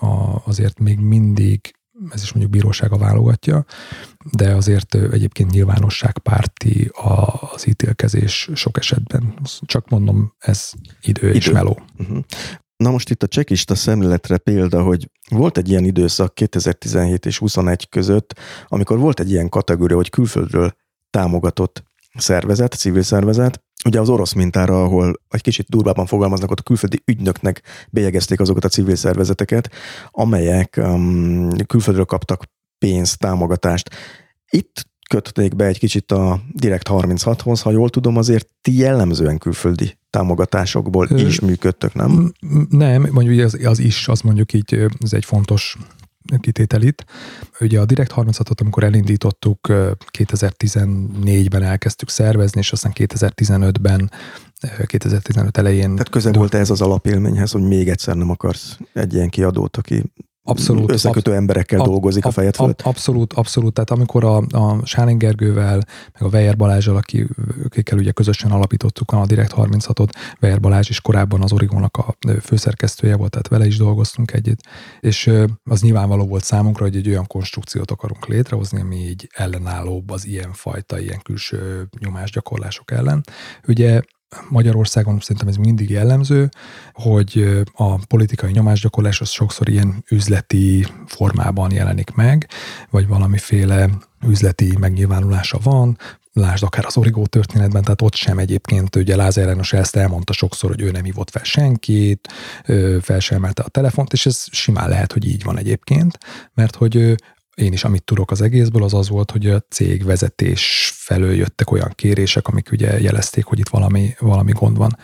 Speaker 2: a, azért még mindig ez is mondjuk bírósága válogatja, de azért egyébként nyilvánosságpárti az ítélkezés sok esetben. Csak mondom, ez idő, idő. és meló. Uh-huh.
Speaker 1: Na most itt a csekista szemléletre példa, hogy volt egy ilyen időszak 2017 és 21 között, amikor volt egy ilyen kategória, hogy külföldről támogatott szervezet, civil szervezet, ugye az orosz mintára, ahol egy kicsit durvában fogalmaznak, ott a külföldi ügynöknek bélyegezték azokat a civil szervezeteket, amelyek um, külföldről kaptak pénzt, támogatást. Itt kötötték be egy kicsit a Direkt 36-hoz, ha jól tudom, azért ti jellemzően külföldi támogatásokból Ö, is működtök, nem?
Speaker 2: Nem, mondjuk az, az is, az mondjuk így, ez egy fontos kitétel itt. Ugye a Direct 36-ot, amikor elindítottuk, 2014-ben elkezdtük szervezni, és aztán 2015-ben 2015 elején.
Speaker 1: Tehát közel volt ez az alapélményhez, hogy még egyszer nem akarsz egy ilyen kiadót, aki Abszolút. Összekötő ab, emberekkel ab, dolgozik ab, a fejed fölött?
Speaker 2: Ab, abszolút, abszolút. Tehát amikor a, a Gergővel, meg a Weyer Balázsral, aki, akikkel ugye közösen alapítottuk a Direkt 36-ot, Weyer Balázs is korábban az Origonnak a főszerkesztője volt, tehát vele is dolgoztunk együtt, és az nyilvánvaló volt számunkra, hogy egy olyan konstrukciót akarunk létrehozni, ami így ellenállóbb az ilyen fajta, ilyen külső nyomásgyakorlások ellen. Ugye Magyarországon szerintem ez mindig jellemző, hogy a politikai nyomásgyakorlás az sokszor ilyen üzleti formában jelenik meg, vagy valamiféle üzleti megnyilvánulása van, lásd akár az origó történetben, tehát ott sem egyébként, ugye Lázár János ezt elmondta sokszor, hogy ő nem hívott fel senkit, fel sem a telefont, és ez simán lehet, hogy így van egyébként, mert hogy én is amit tudok az egészből, az az volt, hogy a cég vezetés felől jöttek olyan kérések, amik ugye jelezték, hogy itt valami, valami gond van,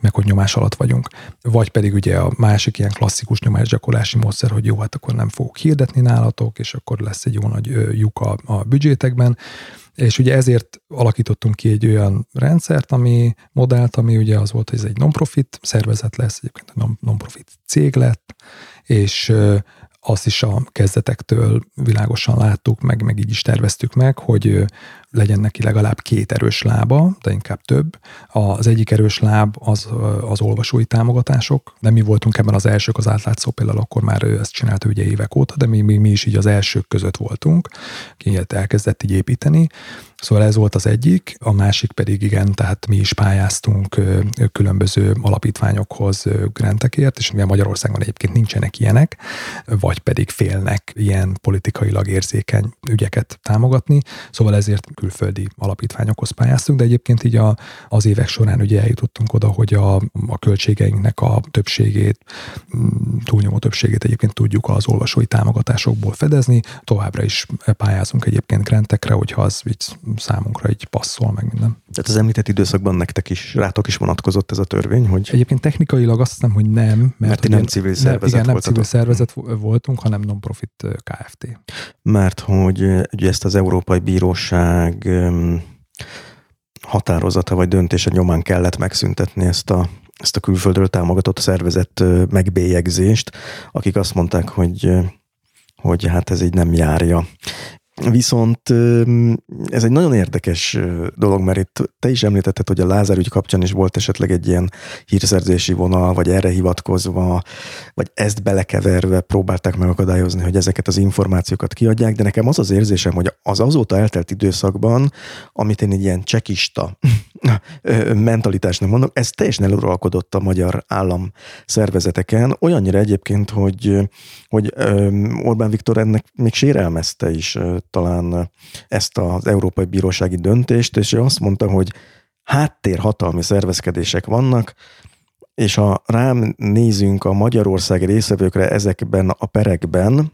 Speaker 2: meg hogy nyomás alatt vagyunk. Vagy pedig ugye a másik ilyen klasszikus nyomásgyakorlási módszer, hogy jó, hát akkor nem fogok hirdetni nálatok, és akkor lesz egy jó nagy lyuk a, a büdzsétekben. És ugye ezért alakítottunk ki egy olyan rendszert, ami modellt, ami ugye az volt, hogy ez egy non-profit szervezet lesz, egyébként egy non-profit cég lett, és azt is a kezdetektől világosan láttuk, meg, meg így is terveztük meg, hogy legyen neki legalább két erős lába, de inkább több. Az egyik erős láb az az olvasói támogatások, de mi voltunk ebben az elsők, az átlátszó például akkor már ő ezt csinálta ugye évek óta, de mi, mi, mi is így az elsők között voltunk, ki elkezdett így építeni. Szóval ez volt az egyik, a másik pedig igen, tehát mi is pályáztunk különböző alapítványokhoz grantekért, és mivel Magyarországon egyébként nincsenek ilyenek, vagy pedig félnek ilyen politikailag érzékeny ügyeket támogatni, szóval ezért külföldi alapítványokhoz pályáztunk, de egyébként így a, az évek során ugye eljutottunk oda, hogy a, a költségeinknek a többségét, mm, túlnyomó többségét egyébként tudjuk az olvasói támogatásokból fedezni, továbbra is pályázunk egyébként grantekre, hogyha az így számunkra így passzol meg minden.
Speaker 1: Tehát az említett időszakban nektek is, rátok is vonatkozott ez a törvény, hogy...
Speaker 2: Egyébként technikailag azt hiszem, hogy nem. Mert,
Speaker 1: mert nem civil szervezet
Speaker 2: Igen, nem civil szervezet voltunk, hanem non-profit Kft.
Speaker 1: Mert hogy ugye ezt az Európai Bíróság határozata vagy döntése nyomán kellett megszüntetni ezt a, ezt a külföldről támogatott szervezet megbélyegzést, akik azt mondták, hogy hogy hát ez így nem járja. Viszont ez egy nagyon érdekes dolog, mert itt te is említetted, hogy a Lázár ügy kapcsán is volt esetleg egy ilyen hírszerzési vonal, vagy erre hivatkozva, vagy ezt belekeverve próbálták megakadályozni, hogy ezeket az információkat kiadják, de nekem az az érzésem, hogy az azóta eltelt időszakban, amit én egy ilyen csekista mentalitásnak mondok, ez teljesen eluralkodott a magyar állam szervezeteken, olyannyira egyébként, hogy, hogy Orbán Viktor ennek még sérelmezte is talán ezt az Európai Bírósági döntést, és ő azt mondta, hogy háttérhatalmi szervezkedések vannak, és ha rám nézünk a Magyarország részevőkre ezekben a perekben,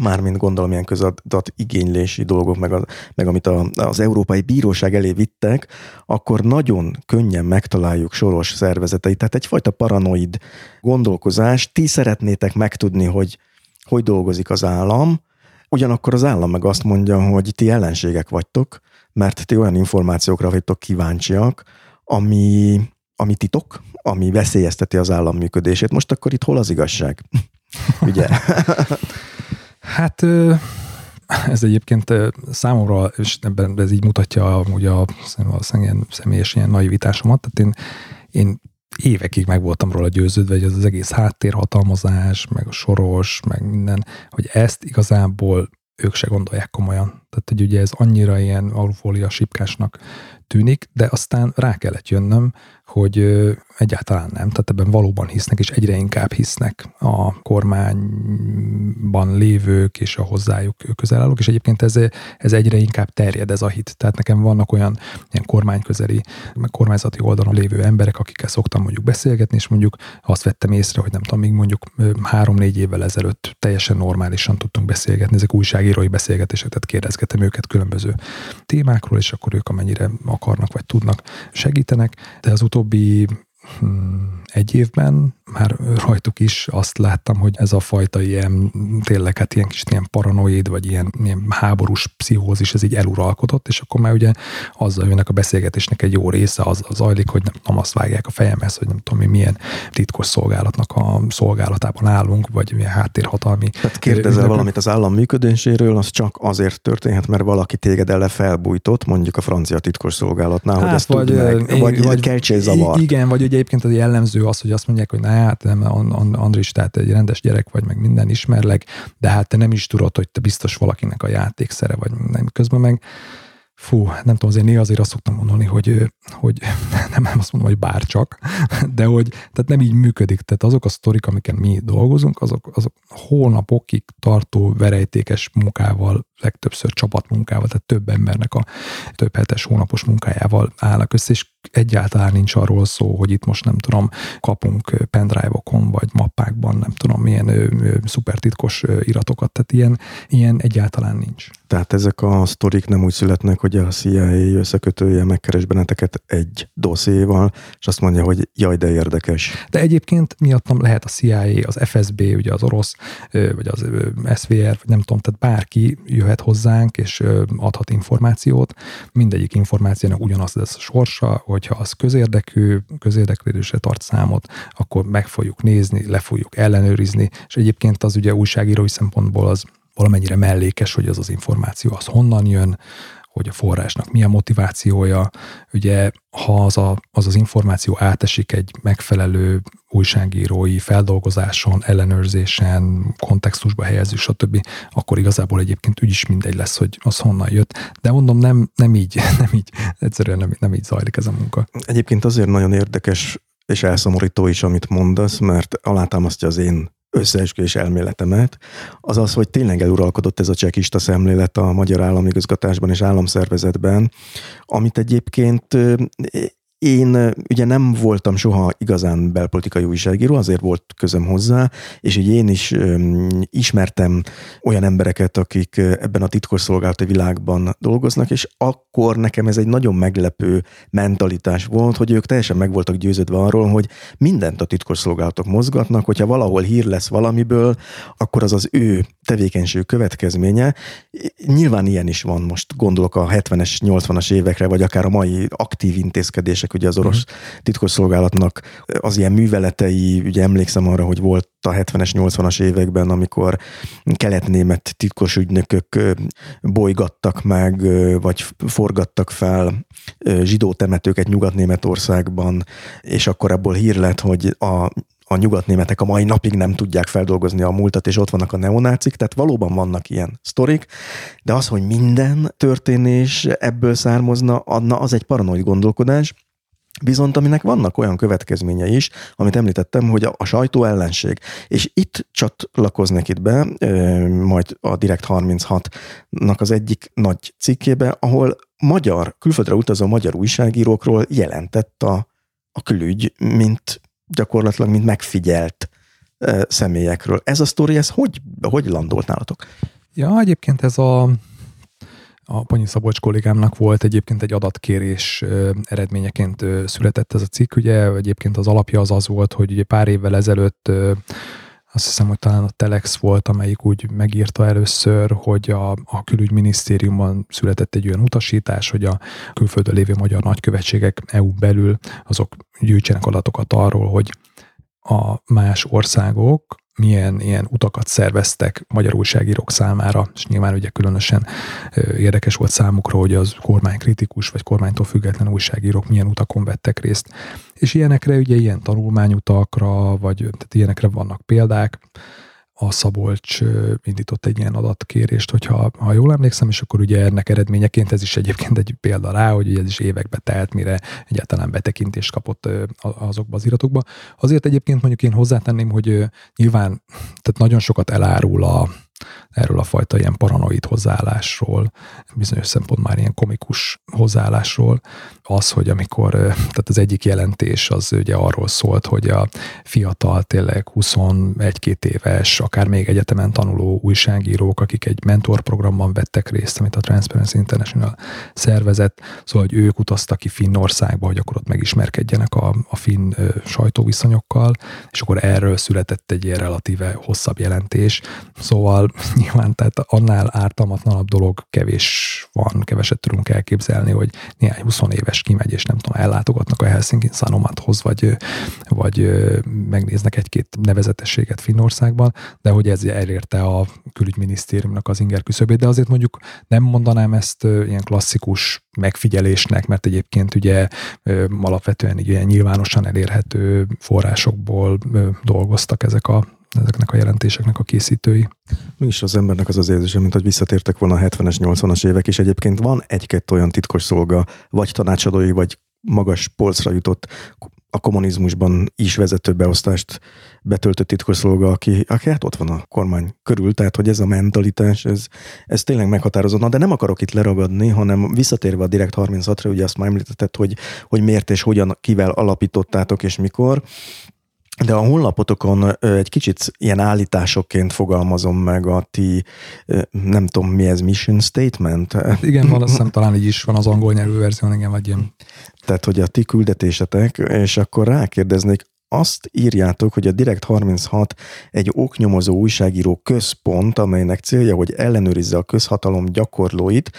Speaker 1: mármint gondolom ilyen közadat igénylési dolgok, meg, a, meg amit a, az Európai Bíróság elé vittek, akkor nagyon könnyen megtaláljuk soros szervezeteit. Tehát egyfajta paranoid gondolkozás. Ti szeretnétek megtudni, hogy hogy dolgozik az állam, ugyanakkor az állam meg azt mondja, hogy ti ellenségek vagytok, mert ti olyan információkra vagytok kíváncsiak, ami, ami titok, ami veszélyezteti az állam működését. Most akkor itt hol az igazság? Ugye?
Speaker 2: Hát ez egyébként számomra, és ebben ez így mutatja ugye a, a személyes ilyen naivitásomat, tehát én, én évekig meg voltam róla győződve, hogy ez az egész háttérhatalmazás, meg a soros, meg minden, hogy ezt igazából ők se gondolják komolyan. Tehát, hogy ugye ez annyira ilyen alufólia sipkásnak tűnik, de aztán rá kellett jönnöm, hogy egyáltalán nem. Tehát ebben valóban hisznek, és egyre inkább hisznek a kormányban lévők és a hozzájuk közel állók, és egyébként ez, ez egyre inkább terjed ez a hit. Tehát nekem vannak olyan ilyen kormányközeli, kormányzati oldalon lévő emberek, akikkel szoktam mondjuk beszélgetni, és mondjuk azt vettem észre, hogy nem tudom, még mondjuk három-négy évvel ezelőtt teljesen normálisan tudtunk beszélgetni, ezek újságírói beszélgetések, kérdezgetem őket különböző témákról, és akkor ők amennyire akarnak vagy tudnak segítenek, de az utóbbi hmm, egy évben már rajtuk is azt láttam, hogy ez a fajta ilyen tényleg hát ilyen kis ilyen paranoid, vagy ilyen, ilyen háborús pszichózis, ez így eluralkodott, és akkor már ugye azzal jönnek a beszélgetésnek egy jó része, az, az zajlik, hogy nem tudom, azt vágják a fejemhez, hogy nem tudom mi milyen titkos szolgálatnak a szolgálatában állunk, vagy milyen háttérhatalmi.
Speaker 1: Tehát kérdezel ünnepek. valamit az állam működéséről, az csak azért történhet, mert valaki téged ele felbújtott, mondjuk a francia titkos szolgálatnál, hát, hogy ezt vagy, meg, vagy, vagy keltsél zavar.
Speaker 2: Igen, vagy ugye egyébként az jellemző az, hogy azt mondják, hogy hát nem, Andris, tehát egy rendes gyerek vagy, meg minden ismerleg, de hát te nem is tudod, hogy te biztos valakinek a játékszere vagy, nem közben meg fú, nem tudom, azért néha azért azt szoktam mondani, hogy, hogy nem, nem azt mondom, hogy bárcsak, de hogy tehát nem így működik. Tehát azok a sztorik, amiken mi dolgozunk, azok, azok hónapokig tartó verejtékes munkával, legtöbbször csapatmunkával, tehát több embernek a több hetes hónapos munkájával állnak össze, és egyáltalán nincs arról szó, hogy itt most nem tudom, kapunk pendrive-okon vagy mappákban, nem tudom, milyen szuper titkos iratokat, tehát ilyen, ilyen egyáltalán nincs.
Speaker 1: Tehát ezek a sztorik nem úgy születnek, hogy a CIA összekötője megkeres benneteket egy dosszéval, és azt mondja, hogy jaj, de érdekes.
Speaker 2: De egyébként miattam lehet a CIA, az FSB, ugye az orosz, vagy az SVR, vagy nem tudom, tehát bárki jöhet hozzánk, és adhat információt. Mindegyik információnak ugyanaz lesz a sorsa, hogyha az közérdekű, közérdeklődésre tart számot, akkor meg fogjuk nézni, le fogjuk ellenőrizni, és egyébként az ugye újságírói szempontból az valamennyire mellékes, hogy az az információ az honnan jön, hogy a forrásnak mi a motivációja. Ugye, ha az, a, az az információ átesik egy megfelelő újságírói feldolgozáson, ellenőrzésen, kontextusba helyezés, stb., akkor igazából egyébként úgyis mindegy lesz, hogy az honnan jött. De mondom, nem, nem így, nem így, egyszerűen nem, nem így zajlik ez a munka.
Speaker 1: Egyébként azért nagyon érdekes és elszomorító is, amit mondasz, mert alátámasztja az én összeesküvés elméletemet, az az, hogy tényleg eluralkodott ez a csekista szemlélet a magyar államigazgatásban és államszervezetben, amit egyébként én ugye nem voltam soha igazán belpolitikai újságíró, azért volt közöm hozzá, és így én is um, ismertem olyan embereket, akik ebben a titkosszolgálati világban dolgoznak, és akkor nekem ez egy nagyon meglepő mentalitás volt, hogy ők teljesen meg voltak győződve arról, hogy mindent a titkosszolgálatok mozgatnak, hogyha valahol hír lesz valamiből, akkor az az ő tevékenység következménye. Nyilván ilyen is van most, gondolok a 70-es, 80-as évekre, vagy akár a mai aktív intézkedések, ugye az orosz uh-huh. titkosszolgálatnak az ilyen műveletei, ugye emlékszem arra, hogy volt a 70-es, 80-as években, amikor kelet-német titkos ügynökök bolygattak meg, vagy forgattak fel zsidó temetőket Nyugat-Németországban, és akkor abból hír lett, hogy a a nyugatnémetek a mai napig nem tudják feldolgozni a múltat, és ott vannak a neonácik, tehát valóban vannak ilyen sztorik, de az, hogy minden történés ebből származna, adna, az egy paranoid gondolkodás, Viszont aminek vannak olyan következményei is, amit említettem, hogy a, a sajtó ellenség. És itt csatlakoznék itt be, majd a Direkt 36-nak az egyik nagy cikkébe, ahol magyar, külföldre utazó magyar újságírókról jelentett a, a külügy, mint gyakorlatilag, mint megfigyelt személyekről. Ez a sztori, ez hogy, hogy landolt nálatok?
Speaker 2: Ja, egyébként ez a a Panyi Szabolcs kollégámnak volt egyébként egy adatkérés eredményeként született ez a cikk. Ugye egyébként az alapja az az volt, hogy ugye pár évvel ezelőtt azt hiszem, hogy talán a Telex volt, amelyik úgy megírta először, hogy a, a külügyminisztériumban született egy olyan utasítás, hogy a külföldön lévő magyar nagykövetségek EU belül azok gyűjtsenek adatokat arról, hogy a más országok milyen ilyen utakat szerveztek magyar újságírók számára, és nyilván ugye különösen érdekes volt számukra, hogy az kormánykritikus vagy kormánytól független újságírók milyen utakon vettek részt. És ilyenekre ugye ilyen tanulmányutakra, vagy tehát ilyenekre vannak példák, a Szabolcs indított egy ilyen adatkérést, hogyha ha jól emlékszem, és akkor ugye ennek eredményeként ez is egyébként egy példa rá, hogy ez is évekbe telt, mire egyáltalán betekintést kapott azokba az iratokba. Azért egyébként mondjuk én hozzátenném, hogy nyilván tehát nagyon sokat elárul a, erről a fajta ilyen paranoid hozzáállásról, bizonyos szempont már ilyen komikus hozzáállásról, az, hogy amikor, tehát az egyik jelentés az ugye arról szólt, hogy a fiatal, tényleg 21-2 éves, akár még egyetemen tanuló újságírók, akik egy mentorprogramban vettek részt, amit a Transparency International szervezett, szóval, hogy ők utaztak ki Finnországba, hogy akkor ott megismerkedjenek a, a finn sajtóviszonyokkal, és akkor erről született egy ilyen relatíve hosszabb jelentés. Szóval nyilván tehát annál ártalmatlanabb dolog kevés van, keveset tudunk elképzelni, hogy néhány 20 éves kimegy, és nem tudom, ellátogatnak a Helsinki Sanomathoz, vagy, vagy megnéznek egy-két nevezetességet Finnországban, de hogy ez elérte a külügyminisztériumnak az inger küszöbét, de azért mondjuk nem mondanám ezt ilyen klasszikus megfigyelésnek, mert egyébként ugye alapvetően ilyen nyilvánosan elérhető forrásokból dolgoztak ezek a ezeknek a jelentéseknek a készítői.
Speaker 1: Mi is az embernek az az érzése, mint hogy visszatértek volna a 70-es, 80-as évek, és egyébként van egy-két olyan titkos szolga, vagy tanácsadói, vagy magas polcra jutott a kommunizmusban is vezető beosztást betöltött titkosszolga, aki, aki hát ott van a kormány körül, tehát hogy ez a mentalitás, ez, ez tényleg meghatározó. Na, de nem akarok itt leragadni, hanem visszatérve a Direkt 36-ra, ugye azt már említetted, hogy, hogy miért és hogyan, kivel alapítottátok és mikor. De a honlapotokon egy kicsit ilyen állításokként fogalmazom meg a ti, nem tudom mi ez, mission statement?
Speaker 2: Igen, hiszem talán így is van az angol nyelvű verzió, igen, vagy ilyen.
Speaker 1: Tehát, hogy a ti küldetésetek, és akkor rákérdeznék, azt írjátok, hogy a Direkt 36 egy oknyomozó újságíró központ, amelynek célja, hogy ellenőrizze a közhatalom gyakorlóit,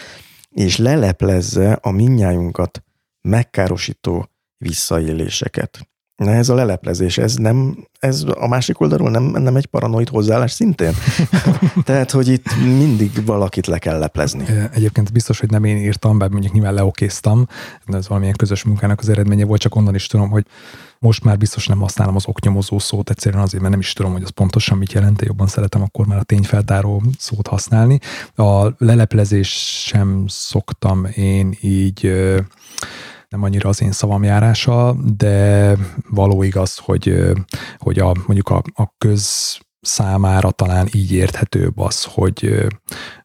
Speaker 1: és leleplezze a minnyájunkat megkárosító visszaéléseket. Na ez a leleplezés, ez nem, ez a másik oldalról nem, nem egy paranoid hozzáállás szintén? Tehát, hogy itt mindig valakit le kell leplezni.
Speaker 2: Egyébként biztos, hogy nem én írtam, bár mondjuk nyilván leokéztam, de ez valamilyen közös munkának az eredménye volt, csak onnan is tudom, hogy most már biztos nem használom az oknyomozó szót, egyszerűen azért, mert nem is tudom, hogy az pontosan mit jelent, jobban szeretem akkor már a tényfeltáró szót használni. A leleplezés sem szoktam én így nem annyira az én szavam járása, de való igaz, hogy, hogy a, mondjuk a, a köz számára talán így érthetőbb az, hogy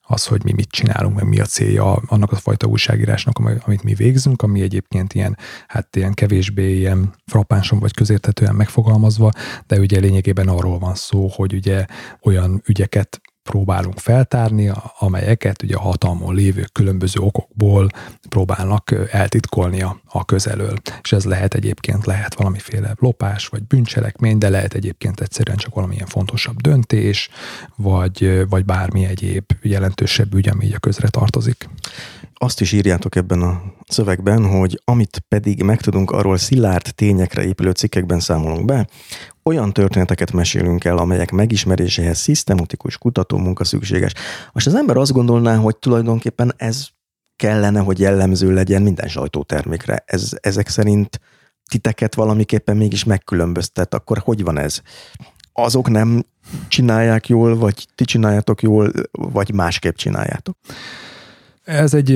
Speaker 2: az, hogy mi mit csinálunk, meg mi a célja annak a fajta újságírásnak, amit mi végzünk, ami egyébként ilyen, hát ilyen kevésbé ilyen frappánson vagy közérthetően megfogalmazva, de ugye lényegében arról van szó, hogy ugye olyan ügyeket próbálunk feltárni, amelyeket ugye a hatalmon lévő különböző okokból próbálnak eltitkolni a, közelől. És ez lehet egyébként, lehet valamiféle lopás, vagy bűncselekmény, de lehet egyébként egyszerűen csak valamilyen fontosabb döntés, vagy, vagy bármi egyéb jelentősebb ügy, ami így a közre tartozik.
Speaker 1: Azt is írjátok ebben a szövegben, hogy amit pedig megtudunk arról szilárd tényekre épülő cikkekben számolunk be, olyan történeteket mesélünk el, amelyek megismeréséhez szisztematikus kutató munka szükséges. Most az ember azt gondolná, hogy tulajdonképpen ez kellene, hogy jellemző legyen minden sajtótermékre. Ez, ezek szerint titeket valamiképpen mégis megkülönböztet. Akkor hogy van ez? Azok nem csinálják jól, vagy ti csináljátok jól, vagy másképp csináljátok?
Speaker 2: Ez egy,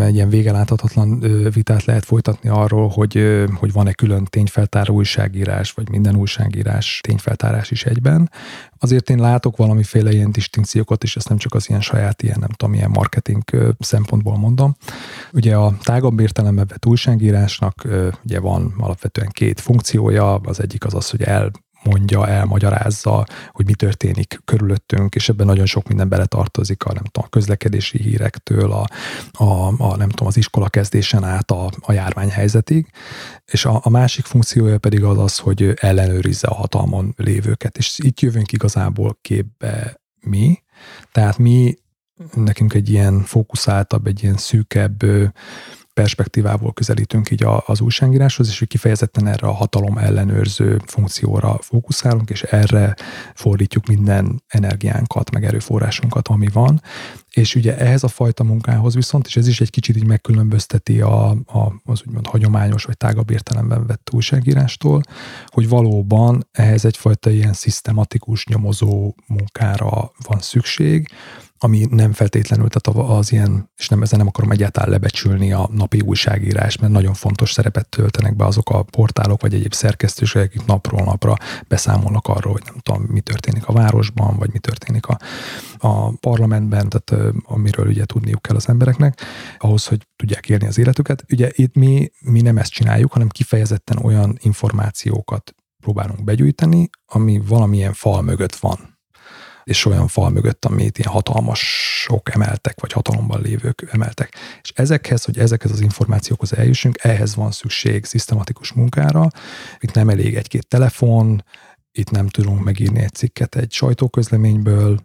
Speaker 2: egy ilyen végeláthatatlan vitát lehet folytatni arról, hogy, hogy van-e külön tényfeltáró újságírás, vagy minden újságírás tényfeltárás is egyben. Azért én látok valamiféle ilyen distinkciókat, és ezt nem csak az ilyen saját, ilyen nem tudom, ilyen marketing szempontból mondom. Ugye a tágabb értelemben vett újságírásnak ugye van alapvetően két funkciója, az egyik az az, hogy el mondja, elmagyarázza, hogy mi történik körülöttünk, és ebben nagyon sok minden beletartozik a, nem tudom, a közlekedési hírektől, a, a, a nem tudom, az iskola kezdésen át a, a járványhelyzetig, és a, a másik funkciója pedig az az, hogy ellenőrizze a hatalmon lévőket, és itt jövünk igazából képbe mi, tehát mi nekünk egy ilyen fókuszáltabb, egy ilyen szűkebb perspektívából közelítünk így az újságíráshoz, és hogy kifejezetten erre a hatalom ellenőrző funkcióra fókuszálunk, és erre fordítjuk minden energiánkat, meg erőforrásunkat, ami van. És ugye ehhez a fajta munkához viszont, és ez is egy kicsit így megkülönbözteti a, a, az úgymond hagyományos vagy tágabb értelemben vett újságírástól, hogy valóban ehhez egyfajta ilyen szisztematikus nyomozó munkára van szükség, ami nem feltétlenül, tehát az ilyen, és nem ezen nem akarom egyáltalán lebecsülni a napi újságírás, mert nagyon fontos szerepet töltenek be azok a portálok, vagy egyéb szerkesztőségek, akik napról napra beszámolnak arról, hogy nem tudom, mi történik a városban, vagy mi történik a, a parlamentben, tehát amiről ugye tudniuk kell az embereknek, ahhoz, hogy tudják élni az életüket. Ugye itt mi, mi nem ezt csináljuk, hanem kifejezetten olyan információkat próbálunk begyűjteni, ami valamilyen fal mögött van és olyan fal mögött, amit ilyen hatalmasok emeltek, vagy hatalomban lévők emeltek. És ezekhez, hogy ezekhez az információkhoz eljussunk, ehhez van szükség szisztematikus munkára. Itt nem elég egy-két telefon, itt nem tudunk megírni egy cikket egy sajtóközleményből.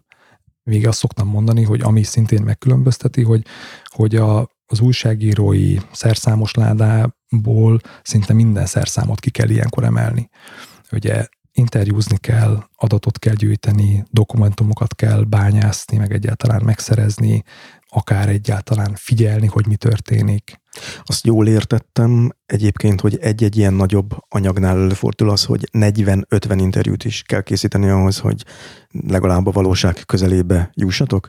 Speaker 2: Még azt szoktam mondani, hogy ami szintén megkülönbözteti, hogy, hogy a, az újságírói szerszámos ládából szinte minden szerszámot ki kell ilyenkor emelni. Ugye interjúzni kell, adatot kell gyűjteni, dokumentumokat kell bányászni, meg egyáltalán megszerezni, akár egyáltalán figyelni, hogy mi történik.
Speaker 1: Azt jól értettem egyébként, hogy egy-egy ilyen nagyobb anyagnál előfordul az, hogy 40-50 interjút is kell készíteni ahhoz, hogy legalább a valóság közelébe jussatok?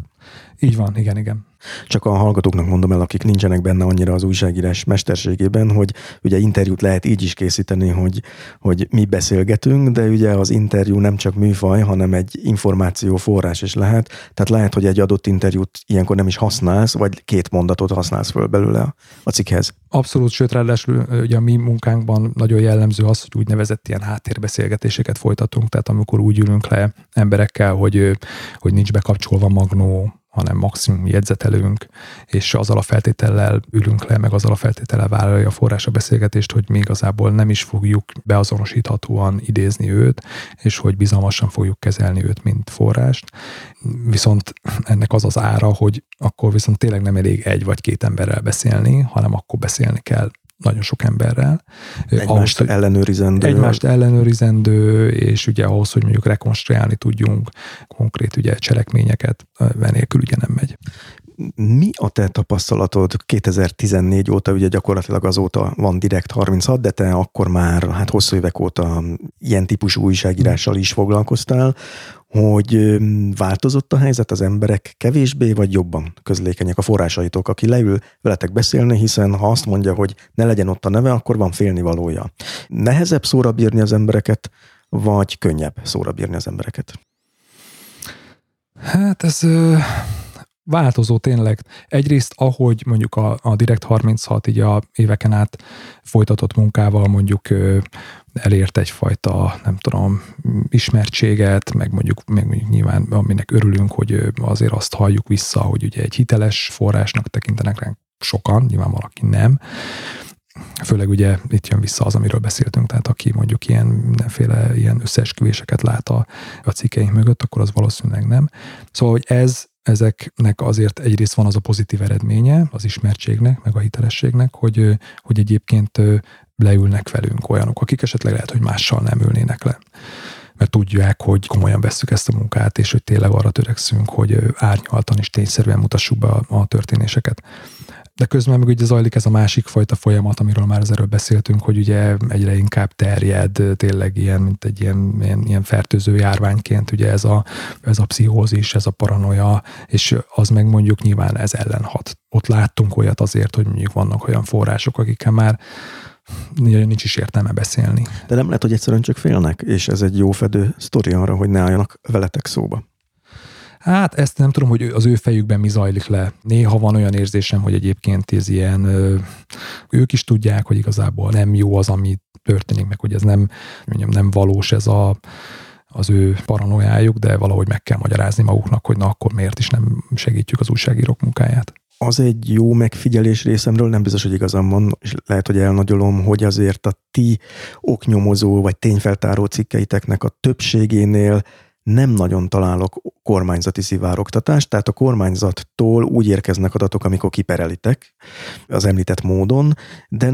Speaker 2: Így van, igen, igen.
Speaker 1: Csak a hallgatóknak mondom el, akik nincsenek benne annyira az újságírás mesterségében, hogy ugye interjút lehet így is készíteni, hogy, hogy mi beszélgetünk, de ugye az interjú nem csak műfaj, hanem egy információ forrás is lehet. Tehát lehet, hogy egy adott interjút ilyenkor nem is használsz, vagy két mondatot használsz föl belőle a cikkhez.
Speaker 2: Abszolút, sőt, ráadásul ugye a mi munkánkban nagyon jellemző az, hogy úgynevezett ilyen háttérbeszélgetéseket folytatunk, tehát amikor úgy ülünk le emberekkel, hogy, hogy nincs bekapcsolva magnó, hanem maximum jegyzetelünk, és azzal a feltétellel ülünk le, meg azzal a feltétellel vállalja a forrás a beszélgetést, hogy mi igazából nem is fogjuk beazonosíthatóan idézni őt, és hogy bizalmasan fogjuk kezelni őt, mint forrást. Viszont ennek az az ára, hogy akkor viszont tényleg nem elég egy vagy két emberrel beszélni, hanem akkor beszélni kell nagyon sok emberrel.
Speaker 1: Egymást ahhoz, hogy ellenőrizendő.
Speaker 2: Egymást ellenőrizendő, és ugye ahhoz, hogy mondjuk rekonstruálni tudjunk konkrét ugye cselekményeket, venélkül ugye nem megy.
Speaker 1: Mi a te tapasztalatod 2014 óta, ugye gyakorlatilag azóta van Direkt 36, de te akkor már hát hosszú évek óta ilyen típusú újságírással is foglalkoztál hogy változott a helyzet, az emberek kevésbé vagy jobban közlékenyek a forrásaitok, aki leül veletek beszélni, hiszen ha azt mondja, hogy ne legyen ott a neve, akkor van félnivalója. Nehezebb szóra bírni az embereket, vagy könnyebb szóra bírni az embereket?
Speaker 2: Hát ez változó tényleg. Egyrészt, ahogy mondjuk a, a Direct 36 így a éveken át folytatott munkával mondjuk elért egyfajta, nem tudom, ismertséget, meg mondjuk, meg mondjuk nyilván, aminek örülünk, hogy azért azt halljuk vissza, hogy ugye egy hiteles forrásnak tekintenek ránk sokan, nyilván valaki nem. Főleg ugye itt jön vissza az, amiről beszéltünk, tehát aki mondjuk ilyen mindenféle ilyen összeesküvéseket lát a, a cikkeink mögött, akkor az valószínűleg nem. Szóval, hogy ez ezeknek azért egyrészt van az a pozitív eredménye az ismertségnek, meg a hitelességnek, hogy, hogy egyébként leülnek velünk olyanok, akik esetleg lehet, hogy mással nem ülnének le. Mert tudják, hogy komolyan vesszük ezt a munkát, és hogy tényleg arra törekszünk, hogy árnyaltan és tényszerűen mutassuk be a, a történéseket de közben meg ugye zajlik ez a másik fajta folyamat, amiről már az erről beszéltünk, hogy ugye egyre inkább terjed tényleg ilyen, mint egy ilyen, ilyen, ilyen fertőző járványként, ugye ez a, ez a pszichózis, ez a paranoia, és az meg mondjuk nyilván ez ellen hat. Ott láttunk olyat azért, hogy mondjuk vannak olyan források, akikkel már nincs is értelme beszélni.
Speaker 1: De nem lehet, hogy egyszerűen csak félnek, és ez egy jó fedő sztori arra, hogy ne álljanak veletek szóba.
Speaker 2: Hát ezt nem tudom, hogy az ő fejükben mi zajlik le. Néha van olyan érzésem, hogy egyébként ez ilyen, ők is tudják, hogy igazából nem jó az, ami történik, meg hogy ez nem, mondjam, nem valós ez a, az ő paranoiájuk, de valahogy meg kell magyarázni maguknak, hogy na akkor miért is nem segítjük az újságírók munkáját.
Speaker 1: Az egy jó megfigyelés részemről, nem biztos, hogy igazam van, és lehet, hogy elnagyolom, hogy azért a ti oknyomozó vagy tényfeltáró cikkeiteknek a többségénél nem nagyon találok kormányzati szivárogtatást, tehát a kormányzattól úgy érkeznek adatok, amikor kiperelitek az említett módon, de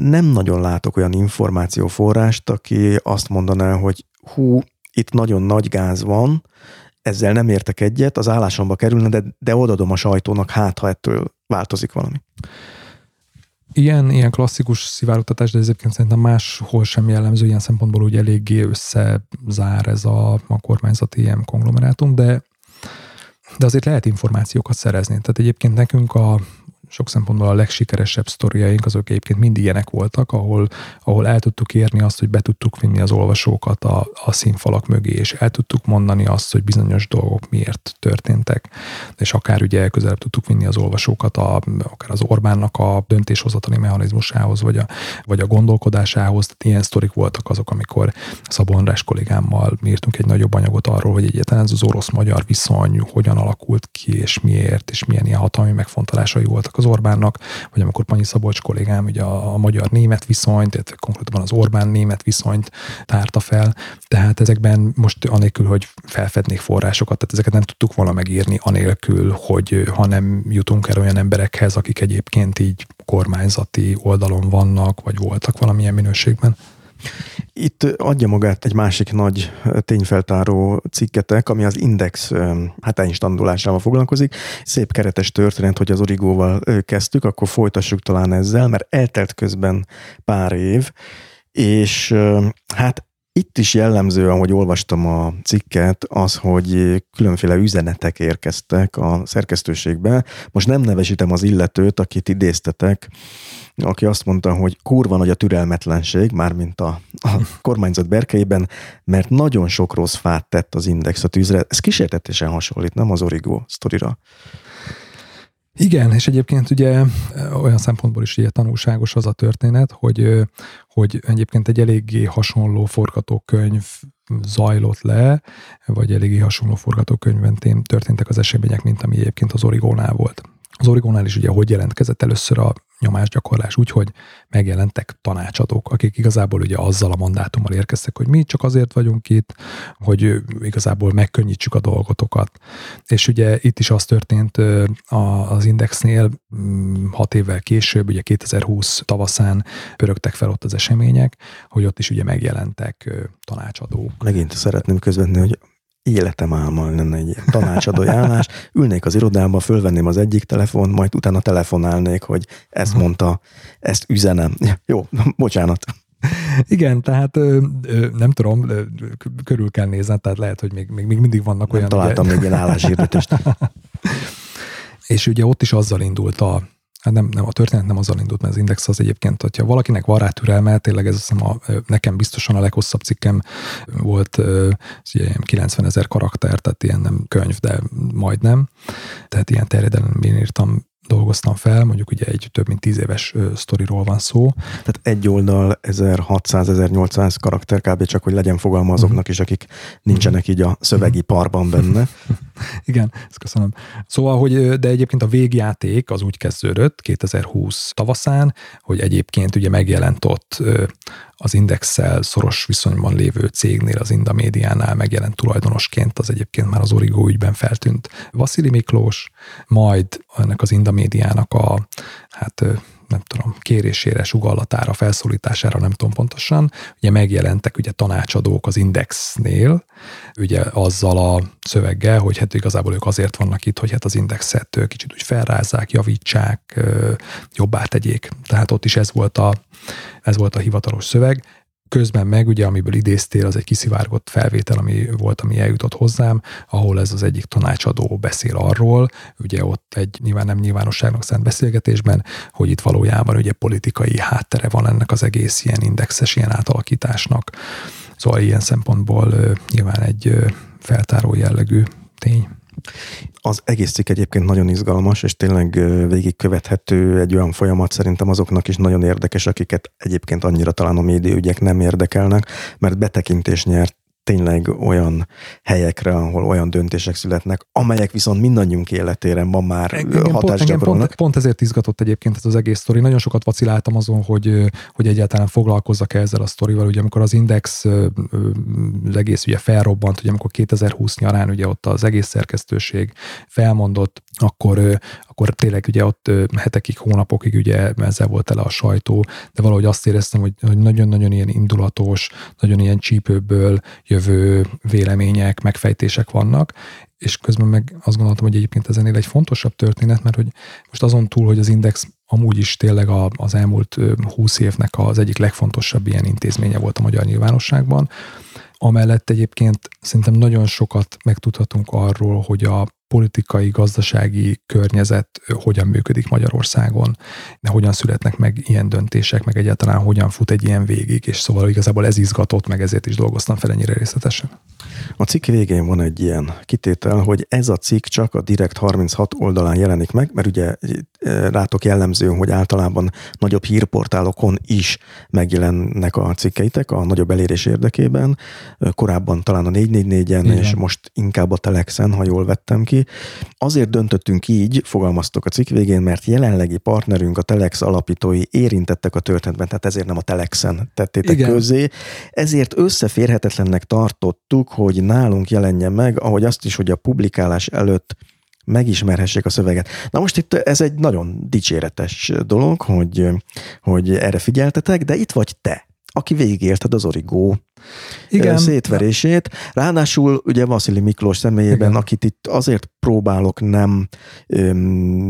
Speaker 1: nem nagyon látok olyan információforrást, aki azt mondaná, hogy hú, itt nagyon nagy gáz van, ezzel nem értek egyet, az állásomba kerülne, de, de odadom a sajtónak, hát ha ettől változik valami.
Speaker 2: Ilyen, ilyen klasszikus szivárogtatás, de egyébként szerintem máshol sem jellemző, ilyen szempontból úgy eléggé összezár ez a, a kormányzati ilyen konglomerátum, de de azért lehet információkat szerezni. Tehát egyébként nekünk a, sok szempontból a legsikeresebb sztoriaink azok egyébként mind ilyenek voltak, ahol, ahol el tudtuk érni azt, hogy be tudtuk vinni az olvasókat a, a színfalak mögé, és el tudtuk mondani azt, hogy bizonyos dolgok miért történtek, és akár ugye közelebb tudtuk vinni az olvasókat a, akár az Orbánnak a döntéshozatali mechanizmusához, vagy a, vagy a gondolkodásához. Tehát ilyen sztorik voltak azok, amikor Szabó András kollégámmal írtunk egy nagyobb anyagot arról, hogy egyáltalán ez az orosz-magyar viszony hogyan alakult ki, és miért, és milyen ilyen hatalmi megfontolásai voltak az Orbánnak, vagy amikor Panyi Szabolcs kollégám ugye a, a magyar-német viszonyt, tehát konkrétan az Orbán-német viszonyt tárta fel, tehát ezekben most anélkül, hogy felfednék forrásokat, tehát ezeket nem tudtuk volna megírni anélkül, hogy ha nem jutunk el olyan emberekhez, akik egyébként így kormányzati oldalon vannak, vagy voltak valamilyen minőségben.
Speaker 1: Itt adja magát egy másik nagy tényfeltáró cikketek, ami az index hát instandulásával foglalkozik. Szép keretes történet, hogy az origóval kezdtük, akkor folytassuk talán ezzel, mert eltelt közben pár év, és hát itt is jellemző, ahogy olvastam a cikket, az, hogy különféle üzenetek érkeztek a szerkesztőségbe. Most nem nevesítem az illetőt, akit idéztetek, aki azt mondta, hogy kurva nagy a türelmetlenség, mármint a, a kormányzat berkeiben, mert nagyon sok rossz fát tett az Index a tűzre. Ez kísértetésen hasonlít, nem az Origo sztorira.
Speaker 2: Igen, és egyébként ugye olyan szempontból is ugye tanulságos az a történet, hogy, hogy egyébként egy eléggé hasonló forgatókönyv zajlott le, vagy eléggé hasonló forgatókönyvben történtek az események, mint ami egyébként az Origónál volt. Az Origónál is ugye hogy jelentkezett először a nyomásgyakorlás úgy, hogy megjelentek tanácsadók, akik igazából ugye azzal a mandátummal érkeztek, hogy mi csak azért vagyunk itt, hogy igazából megkönnyítsük a dolgotokat. És ugye itt is az történt az Indexnél mm, hat évvel később, ugye 2020 tavaszán pörögtek fel ott az események, hogy ott is ugye megjelentek tanácsadók.
Speaker 1: Megint szeretném közvetni, hogy életem álma lenne egy ilyen tanácsadói állás. Ülnék az irodába, fölvenném az egyik telefon, majd utána telefonálnék, hogy ezt mondta, ezt üzenem. Jó, bocsánat.
Speaker 2: Igen, tehát nem tudom, körül kell nézni, tehát lehet, hogy még, még, még mindig vannak nem olyan...
Speaker 1: találtam ugye... még ilyen álláshirdetést.
Speaker 2: És ugye ott is azzal indult a, hát nem, nem, a történet nem azzal indult, mert az Index az egyébként, hogyha valakinek van rá türelme, tényleg ez hiszem a, nekem biztosan a leghosszabb cikkem volt, ugye 90 ezer karakter, tehát ilyen nem könyv, de majdnem. Tehát ilyen terjedelemben írtam dolgoztam fel, mondjuk ugye egy több mint tíz éves sztoriról van szó.
Speaker 1: Tehát egy oldal 1600-1800 karakter kb. csak, hogy legyen fogalma azoknak is, akik nincsenek így a szövegi parban benne.
Speaker 2: Igen, ezt köszönöm. Szóval, hogy de egyébként a végjáték az úgy kezdődött 2020 tavaszán, hogy egyébként ugye megjelent ott az Indexel szoros viszonyban lévő cégnél, az Indamédiánál megjelent tulajdonosként, az egyébként már az Origo ügyben feltűnt. Vasili Miklós, majd ennek az Indamédiának a hát nem tudom, kérésére, sugallatára, felszólítására, nem tudom pontosan, ugye megjelentek ugye tanácsadók az Indexnél, ugye azzal a szöveggel, hogy hát igazából ők azért vannak itt, hogy hát az Indexet kicsit úgy felrázzák, javítsák, jobbá tegyék. Tehát ott is ez volt a, ez volt a hivatalos szöveg. Közben meg, ugye, amiből idéztél, az egy kiszivárgott felvétel, ami volt, ami eljutott hozzám, ahol ez az egyik tanácsadó beszél arról, ugye ott egy nyilván nem nyilvánosságnak szánt beszélgetésben, hogy itt valójában ugye politikai háttere van ennek az egész ilyen indexes, ilyen átalakításnak. Szóval ilyen szempontból nyilván egy feltáró jellegű tény.
Speaker 1: Az egész cikk egyébként nagyon izgalmas, és tényleg végigkövethető egy olyan folyamat szerintem azoknak is nagyon érdekes, akiket egyébként annyira talán a médiaügyek nem érdekelnek, mert betekintés nyert tényleg olyan helyekre, ahol olyan döntések születnek, amelyek viszont mindannyiunk életére ma már engem hatást
Speaker 2: pont, pont, pont ezért izgatott egyébként ez az egész sztori. Nagyon sokat vaciláltam azon, hogy, hogy egyáltalán foglalkozzak -e ezzel a sztorival. Ugye amikor az Index az egész ugye felrobbant, ugye amikor 2020 nyarán ugye ott az egész szerkesztőség felmondott, akkor, akkor tényleg ugye ott hetekig, hónapokig ugye ezzel volt tele a sajtó, de valahogy azt éreztem, hogy, hogy nagyon-nagyon ilyen indulatos, nagyon ilyen csípőből jövő vélemények, megfejtések vannak, és közben meg azt gondoltam, hogy egyébként ez ennél egy fontosabb történet, mert hogy most azon túl, hogy az Index amúgy is tényleg a, az elmúlt húsz évnek az egyik legfontosabb ilyen intézménye volt a magyar nyilvánosságban, amellett egyébként szerintem nagyon sokat megtudhatunk arról, hogy a politikai, gazdasági környezet hogyan működik Magyarországon, de hogyan születnek meg ilyen döntések, meg egyáltalán hogyan fut egy ilyen végig, és szóval igazából ez izgatott, meg ezért is dolgoztam fel ennyire részletesen.
Speaker 1: A cikk végén van egy ilyen kitétel, hogy ez a cikk csak a Direkt 36 oldalán jelenik meg, mert ugye rátok jellemző, hogy általában nagyobb hírportálokon is megjelennek a cikkeitek a nagyobb elérés érdekében. Korábban talán a 444-en, Igen. és most inkább a Telexen, ha jól vettem ki. Azért döntöttünk így, fogalmaztok a cikk végén, mert jelenlegi partnerünk, a Telex alapítói érintettek a történetben, tehát ezért nem a Telexen tettétek Igen. közé. Ezért összeférhetetlennek tartottuk, hogy nálunk jelenjen meg, ahogy azt is, hogy a publikálás előtt megismerhessék a szöveget. Na most itt ez egy nagyon dicséretes dolog, hogy, hogy erre figyeltetek, de itt vagy te, aki végigélted az origó igen. szétverését. Ráadásul ugye Vasili Miklós személyében, Igen. akit itt azért próbálok nem öm,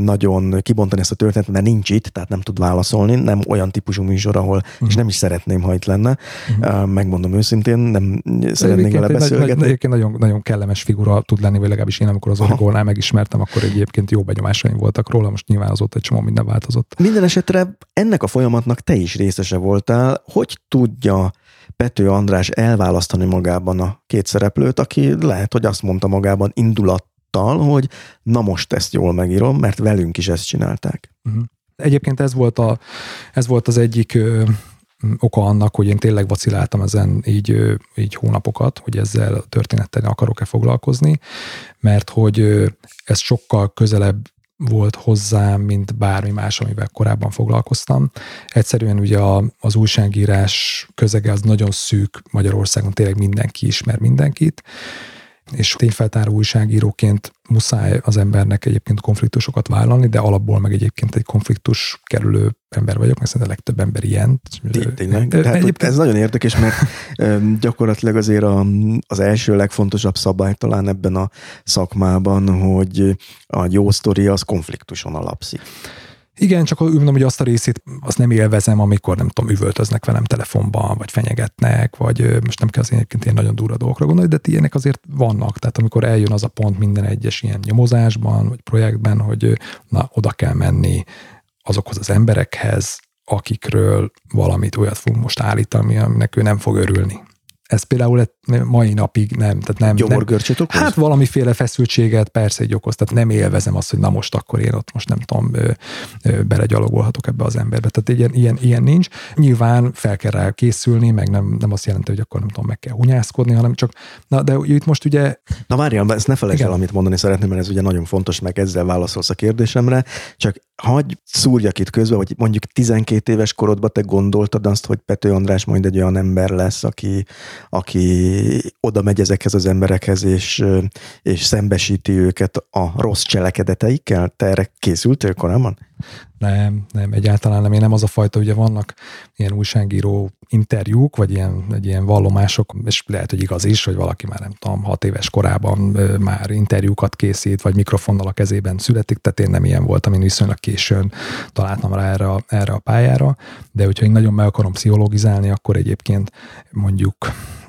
Speaker 1: nagyon kibontani ezt a történetet, mert nincs itt, tehát nem tud válaszolni, nem olyan típusú műsor, ahol, uh-huh. és nem is szeretném, ha itt lenne. Uh-huh. Megmondom őszintén, nem szeretnék vele beszélgetni.
Speaker 2: Egyébként nagyon, nagyon kellemes figura tud lenni, vagy legalábbis én, amikor az Origónál megismertem, akkor egyébként jó benyomásaim voltak róla, most nyilván azóta egy csomó minden változott.
Speaker 1: Minden esetre ennek a folyamatnak te is részese voltál. Hogy tudja Pető András elválasztani magában a két szereplőt, aki lehet, hogy azt mondta magában indulattal, hogy na most ezt jól megírom, mert velünk is ezt csinálták. Uh-huh.
Speaker 2: Egyébként ez volt, a, ez volt az egyik ö, oka annak, hogy én tényleg vaciláltam ezen így, így hónapokat, hogy ezzel a történettel akarok-e foglalkozni, mert hogy ez sokkal közelebb volt hozzám, mint bármi más, amivel korábban foglalkoztam. Egyszerűen ugye a, az újságírás közege az nagyon szűk Magyarországon, tényleg mindenki ismer mindenkit, és tényfeltáró újságíróként muszáj az embernek egyébként konfliktusokat vállalni, de alapból meg egyébként egy konfliktus kerülő ember vagyok, mert szerintem a legtöbb ember ilyen.
Speaker 1: Tényleg. Tehát egyébként... Ez nagyon érdekes, mert gyakorlatilag azért a, az első legfontosabb szabály talán ebben a szakmában, hogy a jó sztori az konfliktuson alapszik.
Speaker 2: Igen, csak mondom, hogy azt a részét azt nem élvezem, amikor nem tudom, üvöltöznek velem telefonban, vagy fenyegetnek, vagy most nem kell az egyébként ilyen nagyon durva dolgokra gondolni, de ilyenek azért vannak. Tehát amikor eljön az a pont minden egyes ilyen nyomozásban, vagy projektben, hogy na, oda kell menni, azokhoz az emberekhez, akikről valamit olyat fogunk most állítani, aminek ő nem fog örülni ez például mai napig nem. Tehát nem
Speaker 1: Gyomorgörcsöt okoz?
Speaker 2: Hát valamiféle feszültséget persze egy okoz, tehát nem élvezem azt, hogy na most akkor én ott most nem tudom, belegyalogolhatok ebbe az emberbe. Tehát ilyen, ilyen, ilyen nincs. Nyilván fel kell rá készülni, meg nem, nem azt jelenti, hogy akkor nem tudom, meg kell hunyászkodni, hanem csak, na de itt most ugye...
Speaker 1: Na várjál, ezt ne felejtsd el, amit mondani szeretném, mert ez ugye nagyon fontos, meg ezzel válaszolsz a kérdésemre, csak hagyj szúrjak itt közben, hogy mondjuk 12 éves korodban te gondoltad azt, hogy Pető András majd egy olyan ember lesz, aki, aki oda megy ezekhez az emberekhez, és, és szembesíti őket a rossz cselekedeteikkel? Te erre készültél korábban?
Speaker 2: Nem, nem, egyáltalán nem. Én nem az a fajta, ugye vannak ilyen újságíró interjúk, vagy ilyen, egy ilyen vallomások, és lehet, hogy igaz is, hogy valaki már nem tudom, hat éves korában már interjúkat készít, vagy mikrofonnal a kezében születik, tehát én nem ilyen voltam, én viszonylag későn találtam rá erre, erre a pályára, de hogyha én nagyon meg akarom pszichologizálni, akkor egyébként mondjuk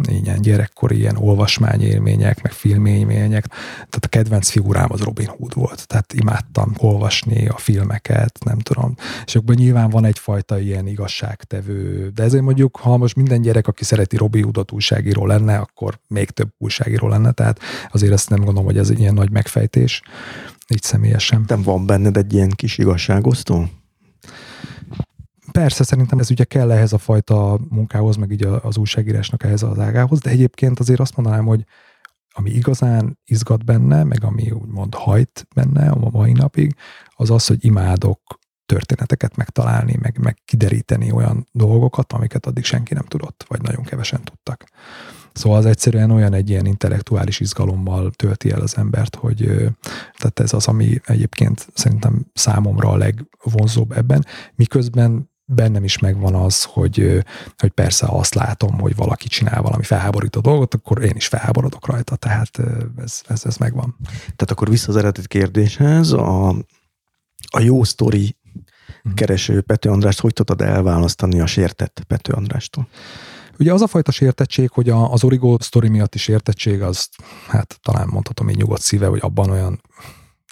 Speaker 2: ilyen gyerekkori ilyen olvasmányélmények, meg filmélmények, tehát a kedvenc figurám az Robin Hood volt, tehát imádtam olvasni a filmeket, nem tudom, és akkor nyilván van egyfajta ilyen igazságtevő, de ezért mondjuk, ha most minden gyerek, aki szereti Robin Hoodot újságíró lenne, akkor még több újságíró lenne, tehát azért ezt nem gondolom, hogy ez ilyen nagy megfejtés, így személyesen.
Speaker 1: Nem van benned egy ilyen kis igazságosztó?
Speaker 2: Persze, szerintem ez ugye kell ehhez a fajta munkához, meg így az újságírásnak ehhez az ágához, de egyébként azért azt mondanám, hogy ami igazán izgat benne, meg ami úgymond hajt benne a mai napig, az az, hogy imádok történeteket megtalálni, meg, meg kideríteni olyan dolgokat, amiket addig senki nem tudott, vagy nagyon kevesen tudtak. Szóval az egyszerűen olyan egy ilyen intellektuális izgalommal tölti el az embert, hogy tehát ez az, ami egyébként szerintem számomra a legvonzóbb ebben, miközben bennem is megvan az, hogy, hogy persze azt látom, hogy valaki csinál valami felháborító dolgot, akkor én is felháborodok rajta, tehát ez, ez, ez megvan.
Speaker 1: Tehát akkor vissza az eredeti kérdéshez, a, a jó sztori hmm. kereső Pető Andrást hogy tudod elválasztani a sértett Pető Andrástól?
Speaker 2: Ugye az a fajta sértettség, hogy a, az Origo sztori miatt is sértettség, az hát talán mondhatom így nyugodt szíve, hogy abban olyan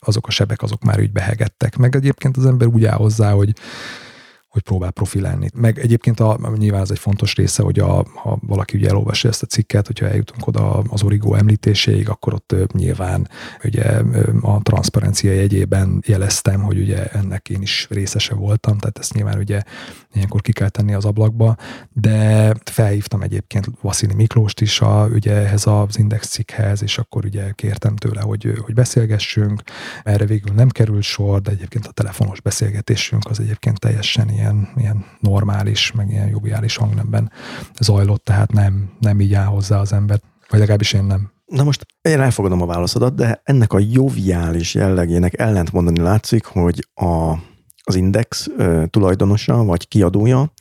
Speaker 2: azok a sebek, azok már úgy behegettek. Meg egyébként az ember úgy áll hozzá, hogy hogy próbál profilálni. Meg egyébként a, nyilván ez egy fontos része, hogy a, ha valaki ugye elolvassa ezt a cikket, hogyha eljutunk oda az origó említéséig, akkor ott nyilván ugye a transzparencia jegyében jeleztem, hogy ugye ennek én is részese voltam, tehát ezt nyilván ugye ilyenkor ki kell tenni az ablakba, de felhívtam egyébként Vaszili Miklóst is a, ugye ehhez az index cikkhez, és akkor ugye kértem tőle, hogy, hogy beszélgessünk. Erre végül nem került sor, de egyébként a telefonos beszélgetésünk az egyébként teljesen ilyen ilyen, normális, meg ilyen joviális hangnemben zajlott, tehát nem, nem így áll hozzá az ember, vagy legalábbis én nem.
Speaker 1: Na most én elfogadom a válaszodat, de ennek a joviális jellegének ellent mondani látszik, hogy a, az Index tulajdonosa vagy kiadója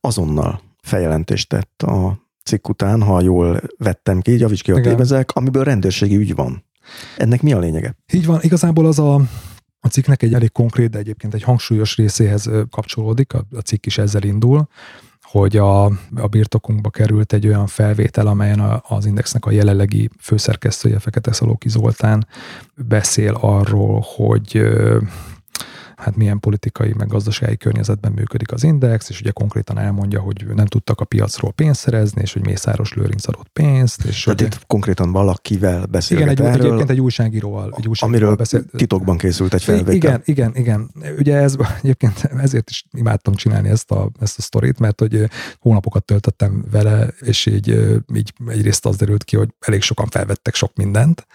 Speaker 1: azonnal feljelentést tett a cikk után, ha jól vettem ki, javíts ki a tévezek, amiből rendőrségi ügy van. Ennek mi a lényege?
Speaker 2: Így van, igazából az a a cikknek egy elég konkrét, de egyébként egy hangsúlyos részéhez kapcsolódik, a, a cikk is ezzel indul, hogy a, a birtokunkba került egy olyan felvétel, amelyen a, az Indexnek a jelenlegi főszerkesztője, Fekete Szalóki Zoltán beszél arról, hogy hát milyen politikai, meg gazdasági környezetben működik az index, és ugye konkrétan elmondja, hogy nem tudtak a piacról pénzt szerezni, és hogy Mészáros Lőrinc adott pénzt. És
Speaker 1: Tehát
Speaker 2: hogy,
Speaker 1: itt konkrétan valakivel beszélget
Speaker 2: Igen, egy,
Speaker 1: erről,
Speaker 2: egyébként egy újságíróval. Egy újságíróval
Speaker 1: amiről
Speaker 2: beszél,
Speaker 1: titokban készült egy felvétel.
Speaker 2: Igen, igen, igen. Ugye ez egyébként ezért is imádtam csinálni ezt a, ezt a sztorit, mert hogy hónapokat töltöttem vele, és így, így egyrészt az derült ki, hogy elég sokan felvettek sok mindent.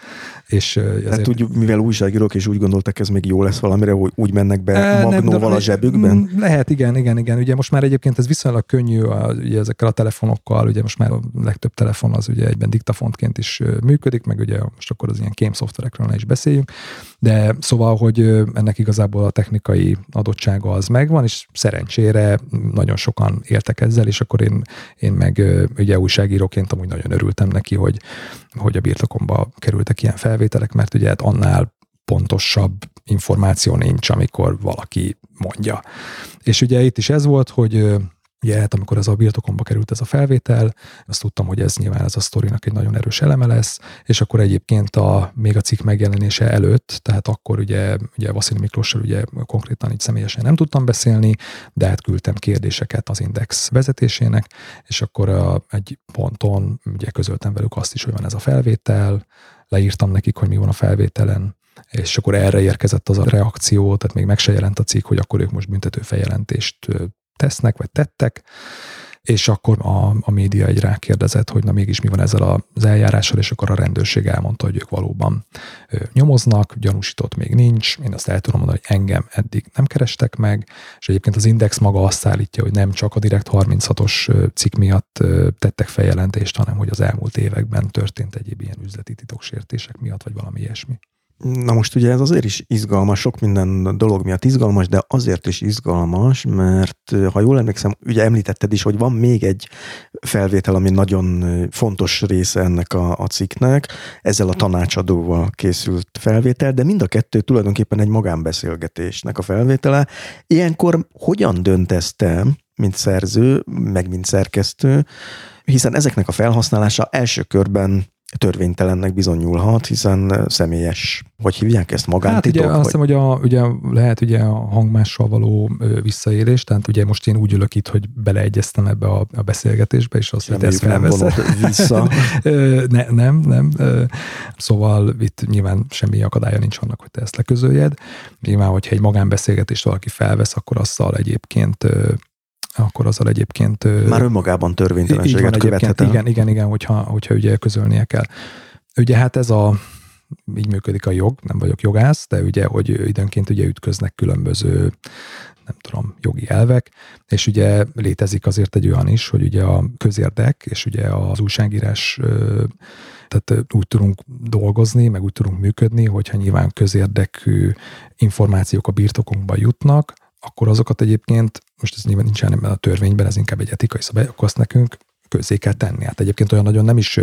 Speaker 2: És
Speaker 1: ezért... Hát tudjuk, mivel újságírók és úgy gondoltak, ez még jó lesz valamire, hogy úgy mennek mennek be e, magnóval nem, a zsebükben?
Speaker 2: Lehet, igen, igen, igen. Ugye most már egyébként ez viszonylag könnyű a, ugye ezekkel a telefonokkal, ugye most már a legtöbb telefon az ugye egyben diktafontként is működik, meg ugye most akkor az ilyen kém szoftverekről ne is beszéljünk, de szóval, hogy ennek igazából a technikai adottsága az megvan, és szerencsére nagyon sokan éltek ezzel, és akkor én, én meg ugye újságíróként amúgy nagyon örültem neki, hogy, hogy a birtokomba kerültek ilyen felvételek, mert ugye hát annál pontosabb információ nincs, amikor valaki mondja. És ugye itt is ez volt, hogy Ugye, hát amikor ez a birtokomba került ez a felvétel, azt tudtam, hogy ez nyilván ez a sztorinak egy nagyon erős eleme lesz, és akkor egyébként a, még a cikk megjelenése előtt, tehát akkor ugye, ugye Vaszili Miklossal ugye konkrétan így személyesen nem tudtam beszélni, de hát küldtem kérdéseket az Index vezetésének, és akkor a, egy ponton ugye közöltem velük azt is, hogy van ez a felvétel, leírtam nekik, hogy mi van a felvételen, és akkor erre érkezett az a reakció, tehát még meg se jelent a cikk, hogy akkor ők most büntető feljelentést tesznek, vagy tettek, és akkor a, a média egy rákérdezett, hogy na mégis mi van ezzel az eljárással, és akkor a rendőrség elmondta, hogy ők valóban nyomoznak, gyanúsított még nincs, én azt el tudom mondani, hogy engem eddig nem kerestek meg, és egyébként az Index maga azt állítja, hogy nem csak a Direkt 36-os cikk miatt tettek feljelentést, hanem hogy az elmúlt években történt egyéb ilyen üzleti titoksértések miatt, vagy valami ilyesmi.
Speaker 1: Na most ugye ez azért is izgalmas, sok minden dolog miatt izgalmas, de azért is izgalmas, mert ha jól emlékszem, ugye említetted is, hogy van még egy felvétel, ami nagyon fontos része ennek a, a cikknek, ezzel a tanácsadóval készült felvétel, de mind a kettő tulajdonképpen egy magánbeszélgetésnek a felvétele. Ilyenkor hogyan döntesz te, mint szerző, meg mint szerkesztő, hiszen ezeknek a felhasználása első körben törvénytelennek bizonyulhat, hiszen személyes, hogy hívják ezt, magántitok?
Speaker 2: Hát ugye azt hiszem, hogy a, ugye lehet ugye a hangmással való visszaélés, tehát ugye most én úgy ülök itt, hogy beleegyeztem ebbe a, a beszélgetésbe, és azt, hogy ezt
Speaker 1: felveszed. vissza.
Speaker 2: ne, nem, nem. Szóval itt nyilván semmi akadálya nincs annak, hogy te ezt leközöljed. Nyilván, hogyha egy magánbeszélgetést valaki felvesz, akkor azzal egyébként akkor azzal egyébként...
Speaker 1: Már önmagában törvénytelenséget követhet
Speaker 2: el. Igen, igen, igen, hogyha, hogyha ugye közölnie kell. Ugye hát ez a, így működik a jog, nem vagyok jogász, de ugye, hogy időnként ugye ütköznek különböző nem tudom, jogi elvek, és ugye létezik azért egy olyan is, hogy ugye a közérdek, és ugye az újságírás tehát úgy tudunk dolgozni, meg úgy tudunk működni, hogyha nyilván közérdekű információk a birtokunkba jutnak, akkor azokat egyébként, most ez nyilván nincsen ebben a törvényben, ez inkább egy etikai szabály, akkor azt nekünk közzé kell tenni. Hát egyébként olyan nagyon nem is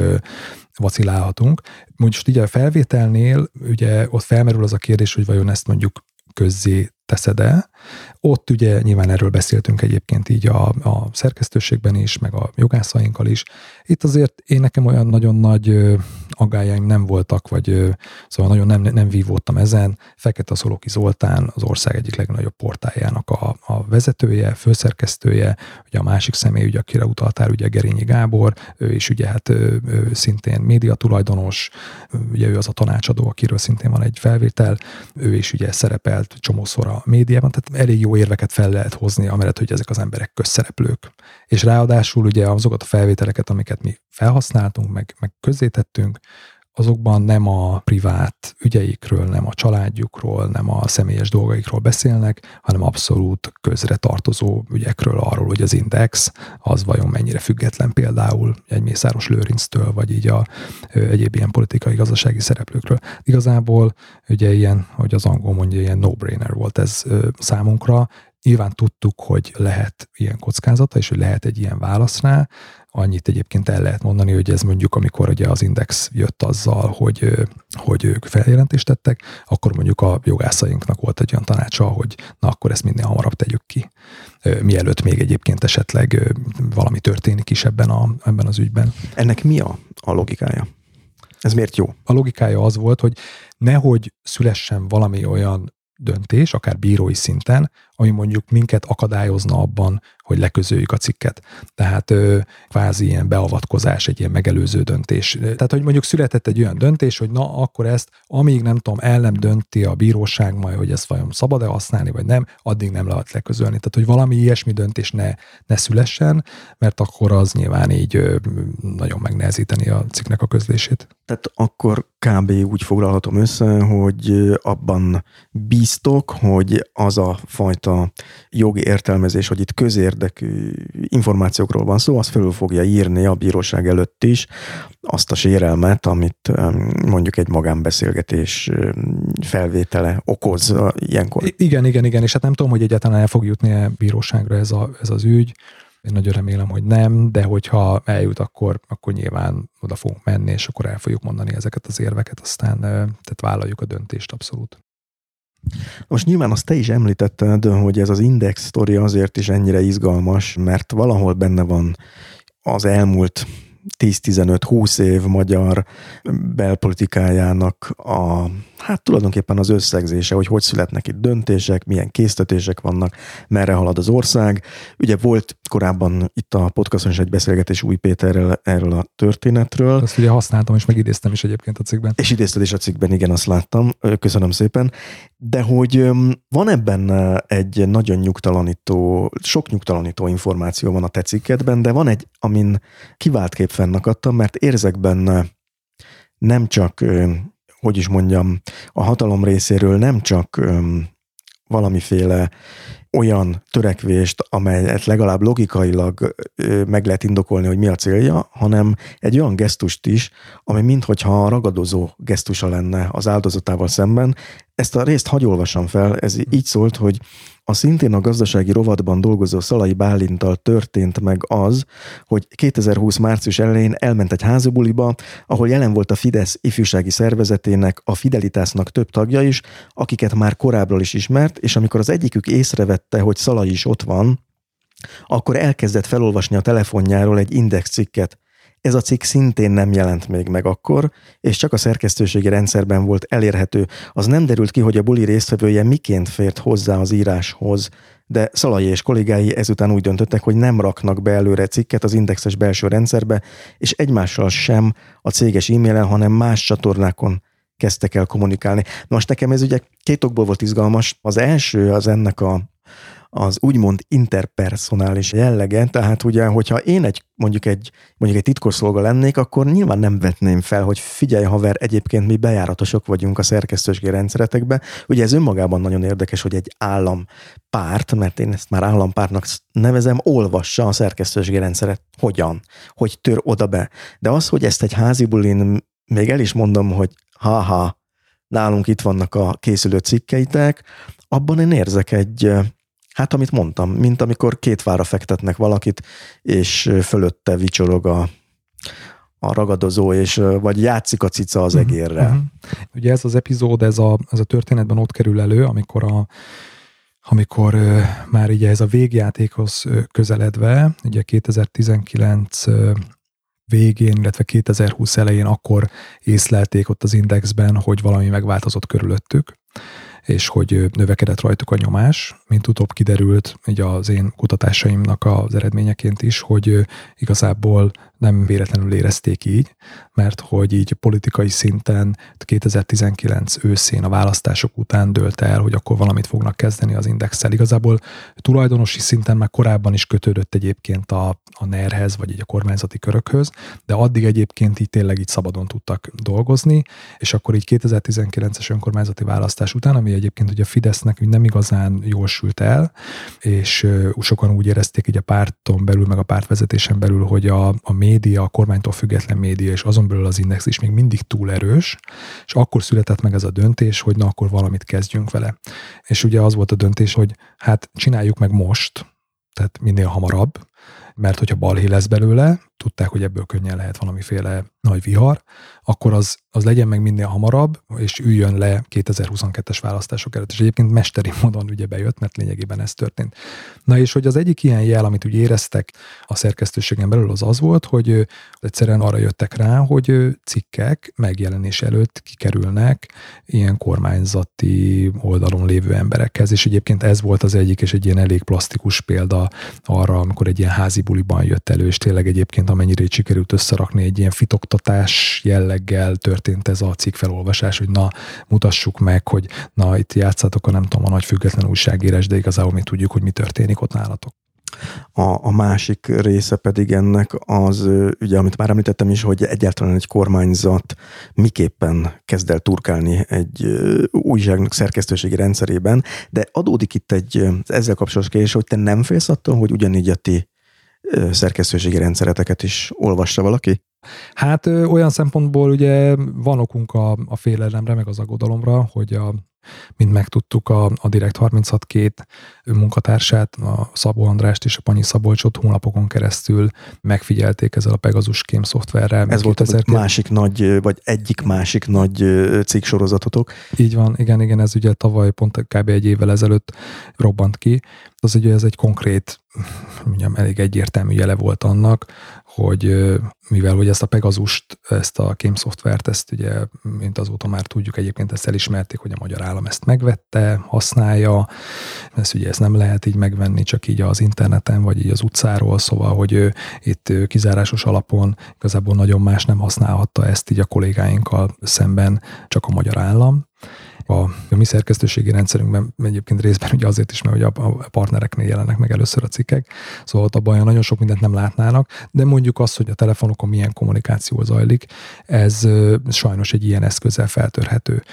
Speaker 2: vacilálhatunk. Most így a felvételnél ugye ott felmerül az a kérdés, hogy vajon ezt mondjuk közzé teszed-e. Ott ugye nyilván erről beszéltünk egyébként így a, a szerkesztőségben is, meg a jogászainkkal is. Itt azért én nekem olyan nagyon nagy aggájaim nem voltak, vagy szóval nagyon nem, nem vívódtam ezen. Fekete Szoloki Zoltán az ország egyik legnagyobb portájának a, a vezetője, főszerkesztője, ugye a másik személy, ugye, akire utaltál, ugye Gerényi Gábor, ő is ugye hát ő, ő szintén média tulajdonos, ugye ő az a tanácsadó, akiről szintén van egy felvétel, ő is ugye szerepelt csomószor a médiában, tehát elég jó érveket fel lehet hozni, amellett, hogy ezek az emberek közszereplők. És ráadásul ugye azokat a felvételeket, amiket mi felhasználtunk, meg, meg közzétettünk, azokban nem a privát ügyeikről, nem a családjukról, nem a személyes dolgaikról beszélnek, hanem abszolút közre tartozó ügyekről, arról, hogy az Index az vajon mennyire független például egy Mészáros Lőrinctől, vagy így a egyéb ilyen politikai, gazdasági szereplőkről. Igazából ugye ilyen, hogy az angol mondja, ilyen no-brainer volt ez számunkra, Nyilván tudtuk, hogy lehet ilyen kockázata, és hogy lehet egy ilyen válasz rá, Annyit egyébként el lehet mondani, hogy ez mondjuk, amikor ugye az Index jött azzal, hogy, hogy ők feljelentést tettek, akkor mondjuk a jogászainknak volt egy olyan tanácsa, hogy na akkor ezt minél hamarabb tegyük ki. Mielőtt még egyébként esetleg valami történik is ebben, a, ebben az ügyben.
Speaker 1: Ennek mi a, a logikája? Ez miért jó?
Speaker 2: A logikája az volt, hogy nehogy szülessen valami olyan döntés, akár bírói szinten, ami mondjuk minket akadályozna abban, hogy leközöljük a cikket. Tehát kvázi ilyen beavatkozás, egy ilyen megelőző döntés. Tehát, hogy mondjuk született egy olyan döntés, hogy na, akkor ezt, amíg nem tudom, el nem dönti a bíróság majd, hogy ezt vajon szabad-e használni, vagy nem, addig nem lehet leközölni. Tehát, hogy valami ilyesmi döntés ne, ne szülessen, mert akkor az nyilván így nagyon megnehezíteni a cikknek a közlését.
Speaker 1: Tehát akkor kb. úgy foglalhatom össze, hogy abban bíztok, hogy az a fajta jogi értelmezés, hogy itt közérdekű információkról van szó, az felül fogja írni a bíróság előtt is azt a sérelmet, amit mondjuk egy magánbeszélgetés felvétele okoz ilyenkor.
Speaker 2: Igen, igen, igen, és hát nem tudom, hogy egyáltalán el fog jutni a bíróságra ez, a, ez az ügy. Én nagyon remélem, hogy nem, de hogyha eljut, akkor, akkor nyilván oda fogunk menni, és akkor el fogjuk mondani ezeket az érveket, aztán tehát vállaljuk a döntést abszolút.
Speaker 1: Most nyilván azt te is említetted, hogy ez az index sztori azért is ennyire izgalmas, mert valahol benne van az elmúlt 10-15-20 év magyar belpolitikájának a, hát tulajdonképpen az összegzése, hogy hogy születnek itt döntések, milyen késztetések vannak, merre halad az ország. Ugye volt korábban itt a podcaston is egy beszélgetés Új Péterrel erről a történetről.
Speaker 2: Azt ugye használtam, és megidéztem is egyébként a cikkben.
Speaker 1: És idézted is a cikkben, igen, azt láttam. Köszönöm szépen. De hogy van ebben egy nagyon nyugtalanító, sok nyugtalanító információ van a te cikkedben, de van egy, amin kivált kép fennakadtam, mert érzek benne nem csak, hogy is mondjam, a hatalom részéről nem csak valamiféle olyan törekvést, amelyet legalább logikailag meg lehet indokolni, hogy mi a célja, hanem egy olyan gesztust is, ami minthogyha ragadozó gesztusa lenne az áldozatával szemben. Ezt a részt hagy olvassam fel, ez így szólt, hogy a szintén a gazdasági rovatban dolgozó Szalai Bálintal történt meg az, hogy 2020 március elején elment egy házibuliba, ahol jelen volt a Fidesz ifjúsági szervezetének, a Fidelitásznak több tagja is, akiket már korábbról is ismert, és amikor az egyikük észrevette, hogy Szalai is ott van, akkor elkezdett felolvasni a telefonjáról egy index cikket, ez a cikk szintén nem jelent még meg akkor, és csak a szerkesztőségi rendszerben volt elérhető. Az nem derült ki, hogy a buli résztvevője miként fért hozzá az íráshoz, de Szalai és kollégái ezután úgy döntöttek, hogy nem raknak be előre cikket az indexes belső rendszerbe, és egymással sem a céges e-mailen, hanem más csatornákon kezdtek el kommunikálni. Most nekem ez ugye két okból volt izgalmas. Az első az ennek a az úgymond interpersonális jellege, tehát ugye, hogyha én egy mondjuk egy, mondjuk egy titkosszolga lennék, akkor nyilván nem vetném fel, hogy figyelj haver, egyébként mi bejáratosok vagyunk a szerkesztőségi rendszeretekbe. Ugye ez önmagában nagyon érdekes, hogy egy állampárt, mert én ezt már állampártnak nevezem, olvassa a szerkesztőségi rendszeret. Hogyan? Hogy tör oda be. De az, hogy ezt egy házi bulin még el is mondom, hogy haha, nálunk itt vannak a készülő cikkeitek, abban én érzek egy, Hát, amit mondtam, mint amikor két vára fektetnek valakit, és fölötte vicsorog a, a ragadozó, és vagy játszik a cica az mhm, egérrel. Uh-huh.
Speaker 2: Ugye ez az epizód, ez a, ez a történetben ott kerül elő, amikor a amikor uh, már ugye ez a végjátékhoz közeledve, ugye 2019 uh, végén, illetve 2020 elején akkor észlelték ott az indexben, hogy valami megváltozott körülöttük és hogy növekedett rajtuk a nyomás, mint utóbb kiderült, így az én kutatásaimnak az eredményeként is, hogy igazából nem véletlenül érezték így, mert hogy így politikai szinten 2019 őszén a választások után dőlt el, hogy akkor valamit fognak kezdeni az indexel. Igazából tulajdonosi szinten már korábban is kötődött egyébként a, a NER-hez, vagy így a kormányzati körökhöz, de addig egyébként így tényleg így szabadon tudtak dolgozni, és akkor így 2019-es önkormányzati választás után, ami egyébként ugye a Fidesznek nem igazán jól sült el, és sokan úgy érezték így a párton belül, meg a pártvezetésen belül, hogy a, a média, a kormánytól független média, és azon belül az index is még mindig túl erős, és akkor született meg ez a döntés, hogy na akkor valamit kezdjünk vele. És ugye az volt a döntés, hogy hát csináljuk meg most, tehát minél hamarabb, mert hogyha balhé lesz belőle, tudták, hogy ebből könnyen lehet valamiféle nagy vihar, akkor az, az legyen meg minél hamarabb, és üljön le 2022-es választások előtt. És egyébként mesteri módon ugye bejött, mert lényegében ez történt. Na és hogy az egyik ilyen jel, amit úgy éreztek a szerkesztőségen belül, az az volt, hogy egyszerűen arra jöttek rá, hogy cikkek megjelenés előtt kikerülnek ilyen kormányzati oldalon lévő emberekhez, és egyébként ez volt az egyik, és egy ilyen elég plastikus példa arra, amikor egy ilyen házi buliban jött elő, és tényleg egyébként amennyire így sikerült összerakni egy ilyen fitoktatás jelleggel történt ez a cikk felolvasás, hogy na, mutassuk meg, hogy na, itt játszatok a nem tudom, a nagy független újságírás, de igazából mi tudjuk, hogy mi történik ott nálatok.
Speaker 1: A, a másik része pedig ennek az, ugye amit már említettem is, hogy egyáltalán egy kormányzat miképpen kezd el turkálni egy újságnak szerkesztőségi rendszerében, de adódik itt egy ezzel kapcsolatos kérdés, hogy te nem félsz attól, hogy ugyanígy a ti szerkesztőségi rendszereteket is olvassa valaki?
Speaker 2: Hát olyan szempontból ugye van okunk a, a félelemre, meg az aggodalomra, hogy a, mint megtudtuk, a, a Direkt 36 két munkatársát, a Szabó Andrást és a Panyi Szabolcsot hónapokon keresztül megfigyelték ezzel a Pegasus Kém szoftverrel.
Speaker 1: Ez volt az másik nagy, vagy egyik másik nagy cikk sorozatotok.
Speaker 2: Így van, igen, igen, ez ugye tavaly pont kb. egy évvel ezelőtt robbant ki. Az ugye ez egy konkrét, mondjam, elég egyértelmű jele volt annak, hogy mivel hogy ezt a Pegazust, ezt a kém szoftvert, ezt ugye, mint azóta már tudjuk, egyébként ezt elismerték, hogy a magyar állam ezt megvette, használja, ezt ugye ezt nem lehet így megvenni, csak így az interneten, vagy így az utcáról, szóval, hogy itt kizárásos alapon igazából nagyon más nem használhatta ezt így a kollégáinkkal szemben, csak a magyar állam a, a mi szerkesztőségi rendszerünkben egyébként részben ugye azért is, mert a, a partnereknél jelennek meg először a cikkek, szóval ott abban nagyon sok mindent nem látnának, de mondjuk azt, hogy a telefonokon milyen kommunikáció zajlik, ez sajnos egy ilyen eszközzel feltörhető.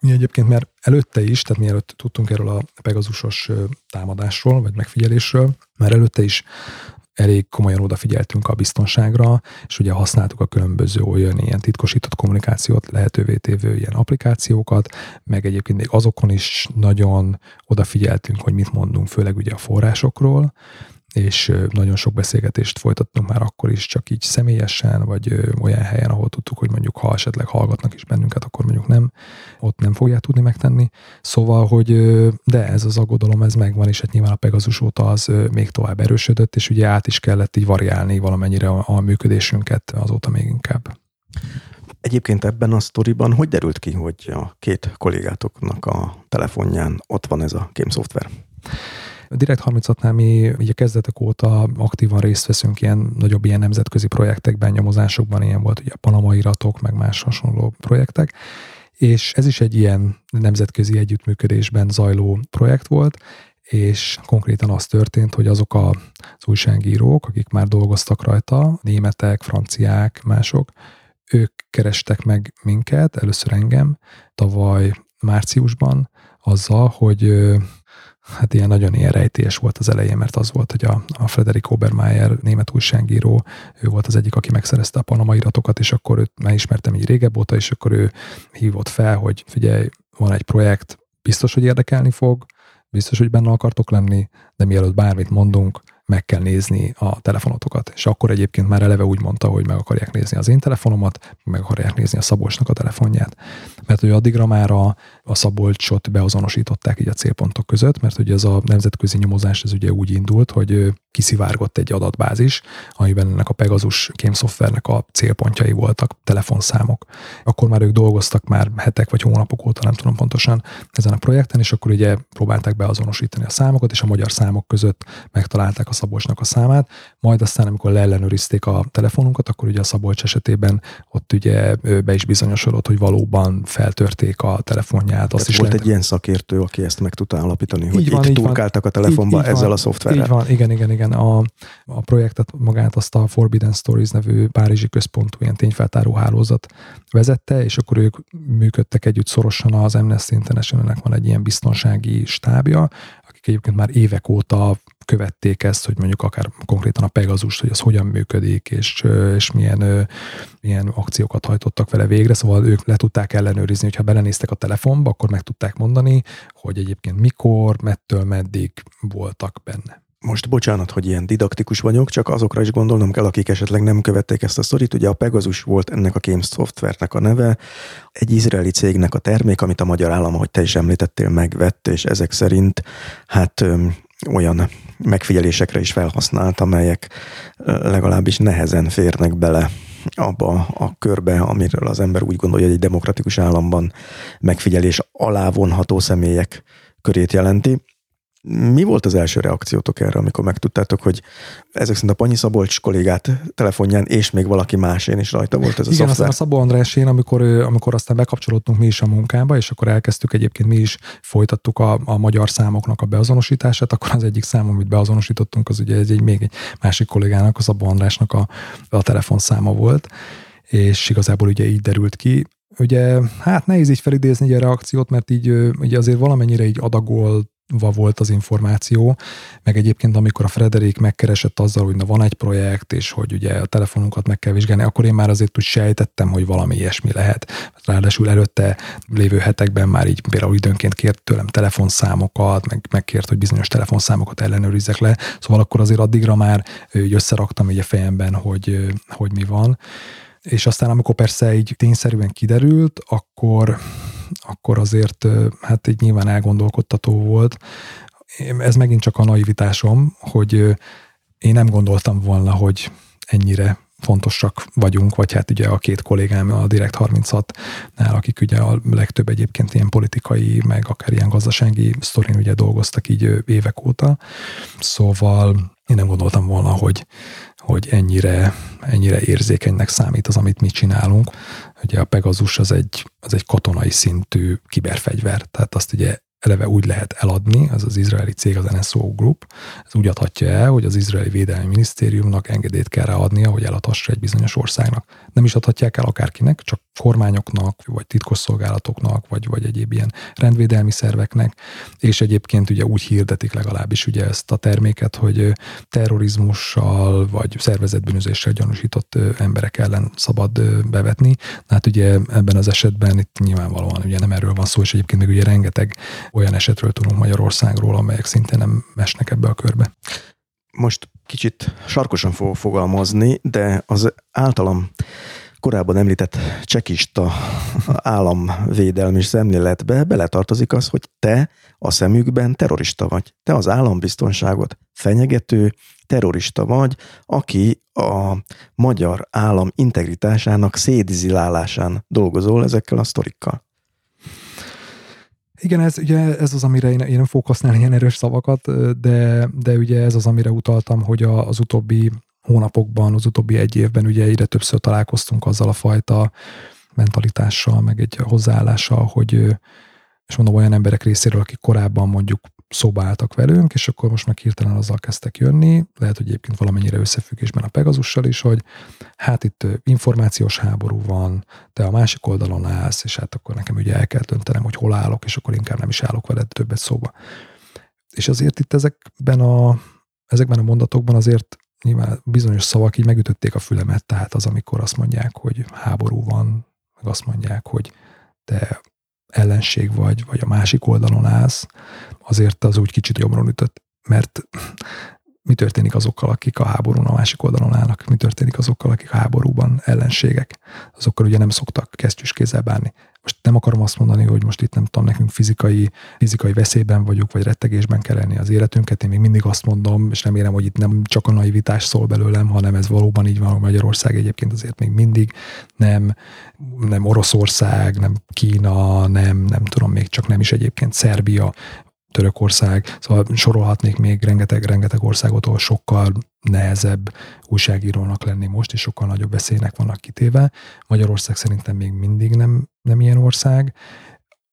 Speaker 2: Mi egyébként mert előtte is, tehát mielőtt tudtunk erről a Pegasusos támadásról, vagy megfigyelésről, már előtte is elég komolyan odafigyeltünk a biztonságra, és ugye használtuk a különböző olyan ilyen titkosított kommunikációt lehetővé tévő ilyen applikációkat, meg egyébként még azokon is nagyon odafigyeltünk, hogy mit mondunk, főleg ugye a forrásokról, és nagyon sok beszélgetést folytattunk már akkor is, csak így személyesen, vagy olyan helyen, ahol tudtuk, hogy mondjuk ha esetleg hallgatnak is bennünket, akkor mondjuk nem, ott nem fogják tudni megtenni. Szóval, hogy de ez az aggodalom, ez megvan, és hát nyilván a Pegasus óta az még tovább erősödött, és ugye át is kellett így variálni valamennyire a, a működésünket azóta még inkább.
Speaker 1: Egyébként ebben a sztoriban hogy derült ki, hogy a két kollégátoknak a telefonján ott van ez a kém szoftver?
Speaker 2: A Direkt 36-nál mi ugye kezdetek óta aktívan részt veszünk ilyen nagyobb ilyen nemzetközi projektekben, nyomozásokban, ilyen volt ugye a Panama iratok, meg más hasonló projektek, és ez is egy ilyen nemzetközi együttműködésben zajló projekt volt, és konkrétan az történt, hogy azok az újságírók, akik már dolgoztak rajta, németek, franciák, mások, ők kerestek meg minket, először engem, tavaly márciusban, azzal, hogy hát ilyen nagyon ilyen rejtélyes volt az elején, mert az volt, hogy a, a Frederik Obermeier, német újságíró, ő volt az egyik, aki megszerezte a Panama iratokat, és akkor őt megismertem így régebb óta, és akkor ő hívott fel, hogy figyelj, van egy projekt, biztos, hogy érdekelni fog, biztos, hogy benne akartok lenni, de mielőtt bármit mondunk, meg kell nézni a telefonotokat. És akkor egyébként már eleve úgy mondta, hogy meg akarják nézni az én telefonomat, meg akarják nézni a Szabolcsnak a telefonját. Mert hogy addigra már a, a Szabolcsot beazonosították így a célpontok között, mert ugye ez a nemzetközi nyomozás ez ugye úgy indult, hogy kiszivárgott egy adatbázis, amiben ennek a Pegasus kémszoftvernek a célpontjai voltak, telefonszámok. Akkor már ők dolgoztak már hetek vagy hónapok óta, nem tudom pontosan ezen a projekten, és akkor ugye próbálták beazonosítani a számokat, és a magyar számok között megtalálták a Szabolcsnak a számát, majd aztán, amikor leellenőrizték a telefonunkat, akkor ugye a Szabolcs esetében ott ugye be is bizonyosodott, hogy valóban feltörték a telefonját.
Speaker 1: Azt is volt lehet... egy ilyen szakértő, aki ezt meg tudta állapítani, hogy így van, itt turkáltak a telefonba így, így ezzel van, a szoftverrel.
Speaker 2: Így van, igen, igen, igen. A, a projektet magát azt a Forbidden Stories nevű párizsi központú ilyen tényfeltáró hálózat vezette, és akkor ők működtek együtt szorosan az Amnesty International-nek van egy ilyen biztonsági stábja, akik egyébként már évek óta követték ezt, hogy mondjuk akár konkrétan a Pegasus, hogy az hogyan működik, és, és milyen, milyen akciókat hajtottak vele végre, szóval ők le tudták ellenőrizni, hogyha belenéztek a telefonba, akkor meg tudták mondani, hogy egyébként mikor, mettől meddig voltak benne.
Speaker 1: Most bocsánat, hogy ilyen didaktikus vagyok, csak azokra is gondolnom kell, akik esetleg nem követték ezt a sztorit. Ugye a Pegasus volt ennek a Games szoftvernek a neve, egy izraeli cégnek a termék, amit a magyar állam, ahogy te is említettél, megvett, és ezek szerint hát öm, olyan megfigyelésekre is felhasznált, amelyek legalábbis nehezen férnek bele abba a körbe, amiről az ember úgy gondolja, hogy egy demokratikus államban megfigyelés alá vonható személyek körét jelenti. Mi volt az első reakciótok erre, amikor megtudtátok, hogy ezek szerint a Panyi Szabolcs kollégát telefonján, és még valaki másén is rajta volt ez a
Speaker 2: Igen,
Speaker 1: szoftver?
Speaker 2: a Szabó Andrásén, amikor, amikor aztán bekapcsolódtunk mi is a munkába, és akkor elkezdtük egyébként mi is folytattuk a, a magyar számoknak a beazonosítását, akkor az egyik szám, amit beazonosítottunk, az ugye egy, egy még egy másik kollégának, a Szabó Andrásnak a, a telefonszáma volt, és igazából ugye így derült ki, Ugye, hát nehéz így felidézni egy reakciót, mert így ugye azért valamennyire így adagol volt az információ, meg egyébként amikor a Frederik megkeresett azzal, hogy na van egy projekt, és hogy ugye a telefonunkat meg kell vizsgálni, akkor én már azért úgy sejtettem, hogy valami ilyesmi lehet. Ráadásul előtte lévő hetekben már így például időnként kért tőlem telefonszámokat, meg megkért, hogy bizonyos telefonszámokat ellenőrizzek le, szóval akkor azért addigra már összeraktam így a fejemben, hogy, hogy mi van. És aztán amikor persze így tényszerűen kiderült, akkor, akkor azért hát így nyilván elgondolkodtató volt. Ez megint csak a naivitásom, hogy én nem gondoltam volna, hogy ennyire fontosak vagyunk, vagy hát ugye a két kollégám a Direkt 36-nál, akik ugye a legtöbb egyébként ilyen politikai, meg akár ilyen gazdasági sztorin ugye dolgoztak így évek óta. Szóval én nem gondoltam volna, hogy, hogy ennyire, ennyire érzékenynek számít az, amit mi csinálunk. Ugye a Pegasus az egy, az egy katonai szintű kiberfegyver, tehát azt ugye eleve úgy lehet eladni, az az izraeli cég, az NSO Group, ez úgy adhatja el, hogy az izraeli védelmi minisztériumnak engedélyt kell ráadnia, hogy eladhassa egy bizonyos országnak. Nem is adhatják el akárkinek, csak kormányoknak, vagy titkosszolgálatoknak, vagy, vagy egyéb ilyen rendvédelmi szerveknek, és egyébként ugye úgy hirdetik legalábbis ugye ezt a terméket, hogy terrorizmussal, vagy szervezetbűnözéssel gyanúsított emberek ellen szabad bevetni. Hát ugye ebben az esetben itt nyilvánvalóan ugye nem erről van szó, és egyébként még ugye rengeteg olyan esetről tudunk Magyarországról, amelyek szintén nem mesnek ebbe a körbe.
Speaker 1: Most kicsit sarkosan fogok fogalmazni, de az általam korábban említett csekista államvédelmi szemléletbe beletartozik az, hogy te a szemükben terrorista vagy. Te az állambiztonságot fenyegető terrorista vagy, aki a magyar állam integritásának szédizilálásán dolgozol ezekkel a sztorikkal.
Speaker 2: Igen, ez, ugye ez az, amire én, én nem fogok használni ilyen erős szavakat, de, de ugye ez az, amire utaltam, hogy a, az utóbbi hónapokban, az utóbbi egy évben ugye egyre többször találkoztunk azzal a fajta mentalitással, meg egy hozzáállással, hogy és mondom olyan emberek részéről, akik korábban mondjuk szóba álltak velünk, és akkor most meg hirtelen azzal kezdtek jönni, lehet, hogy egyébként valamennyire összefüggésben a Pegazussal is, hogy hát itt információs háború van, te a másik oldalon állsz, és hát akkor nekem ugye el kell döntenem, hogy hol állok, és akkor inkább nem is állok veled többet szóba. És azért itt ezekben a, ezekben a mondatokban azért nyilván bizonyos szavak így megütötték a fülemet, tehát az, amikor azt mondják, hogy háború van, meg azt mondják, hogy te ellenség vagy, vagy a másik oldalon állsz, azért az úgy kicsit jobbról ütött, mert mi történik azokkal, akik a háborún a másik oldalon állnak, mi történik azokkal, akik a háborúban ellenségek. Azokkal ugye nem szoktak kesztyűs kézzel bánni. Most nem akarom azt mondani, hogy most itt nem tudom, nekünk fizikai, fizikai veszélyben vagyunk, vagy rettegésben kell lenni az életünket. Én még mindig azt mondom, és remélem, hogy itt nem csak a naivitás szól belőlem, hanem ez valóban így van, hogy Magyarország egyébként azért még mindig nem, nem Oroszország, nem Kína, nem, nem tudom, még csak nem is egyébként Szerbia, Törökország, szóval sorolhatnék még rengeteg-rengeteg országot, ahol sokkal nehezebb újságírónak lenni most, és sokkal nagyobb veszélynek vannak kitéve. Magyarország szerintem még mindig nem, nem ilyen ország.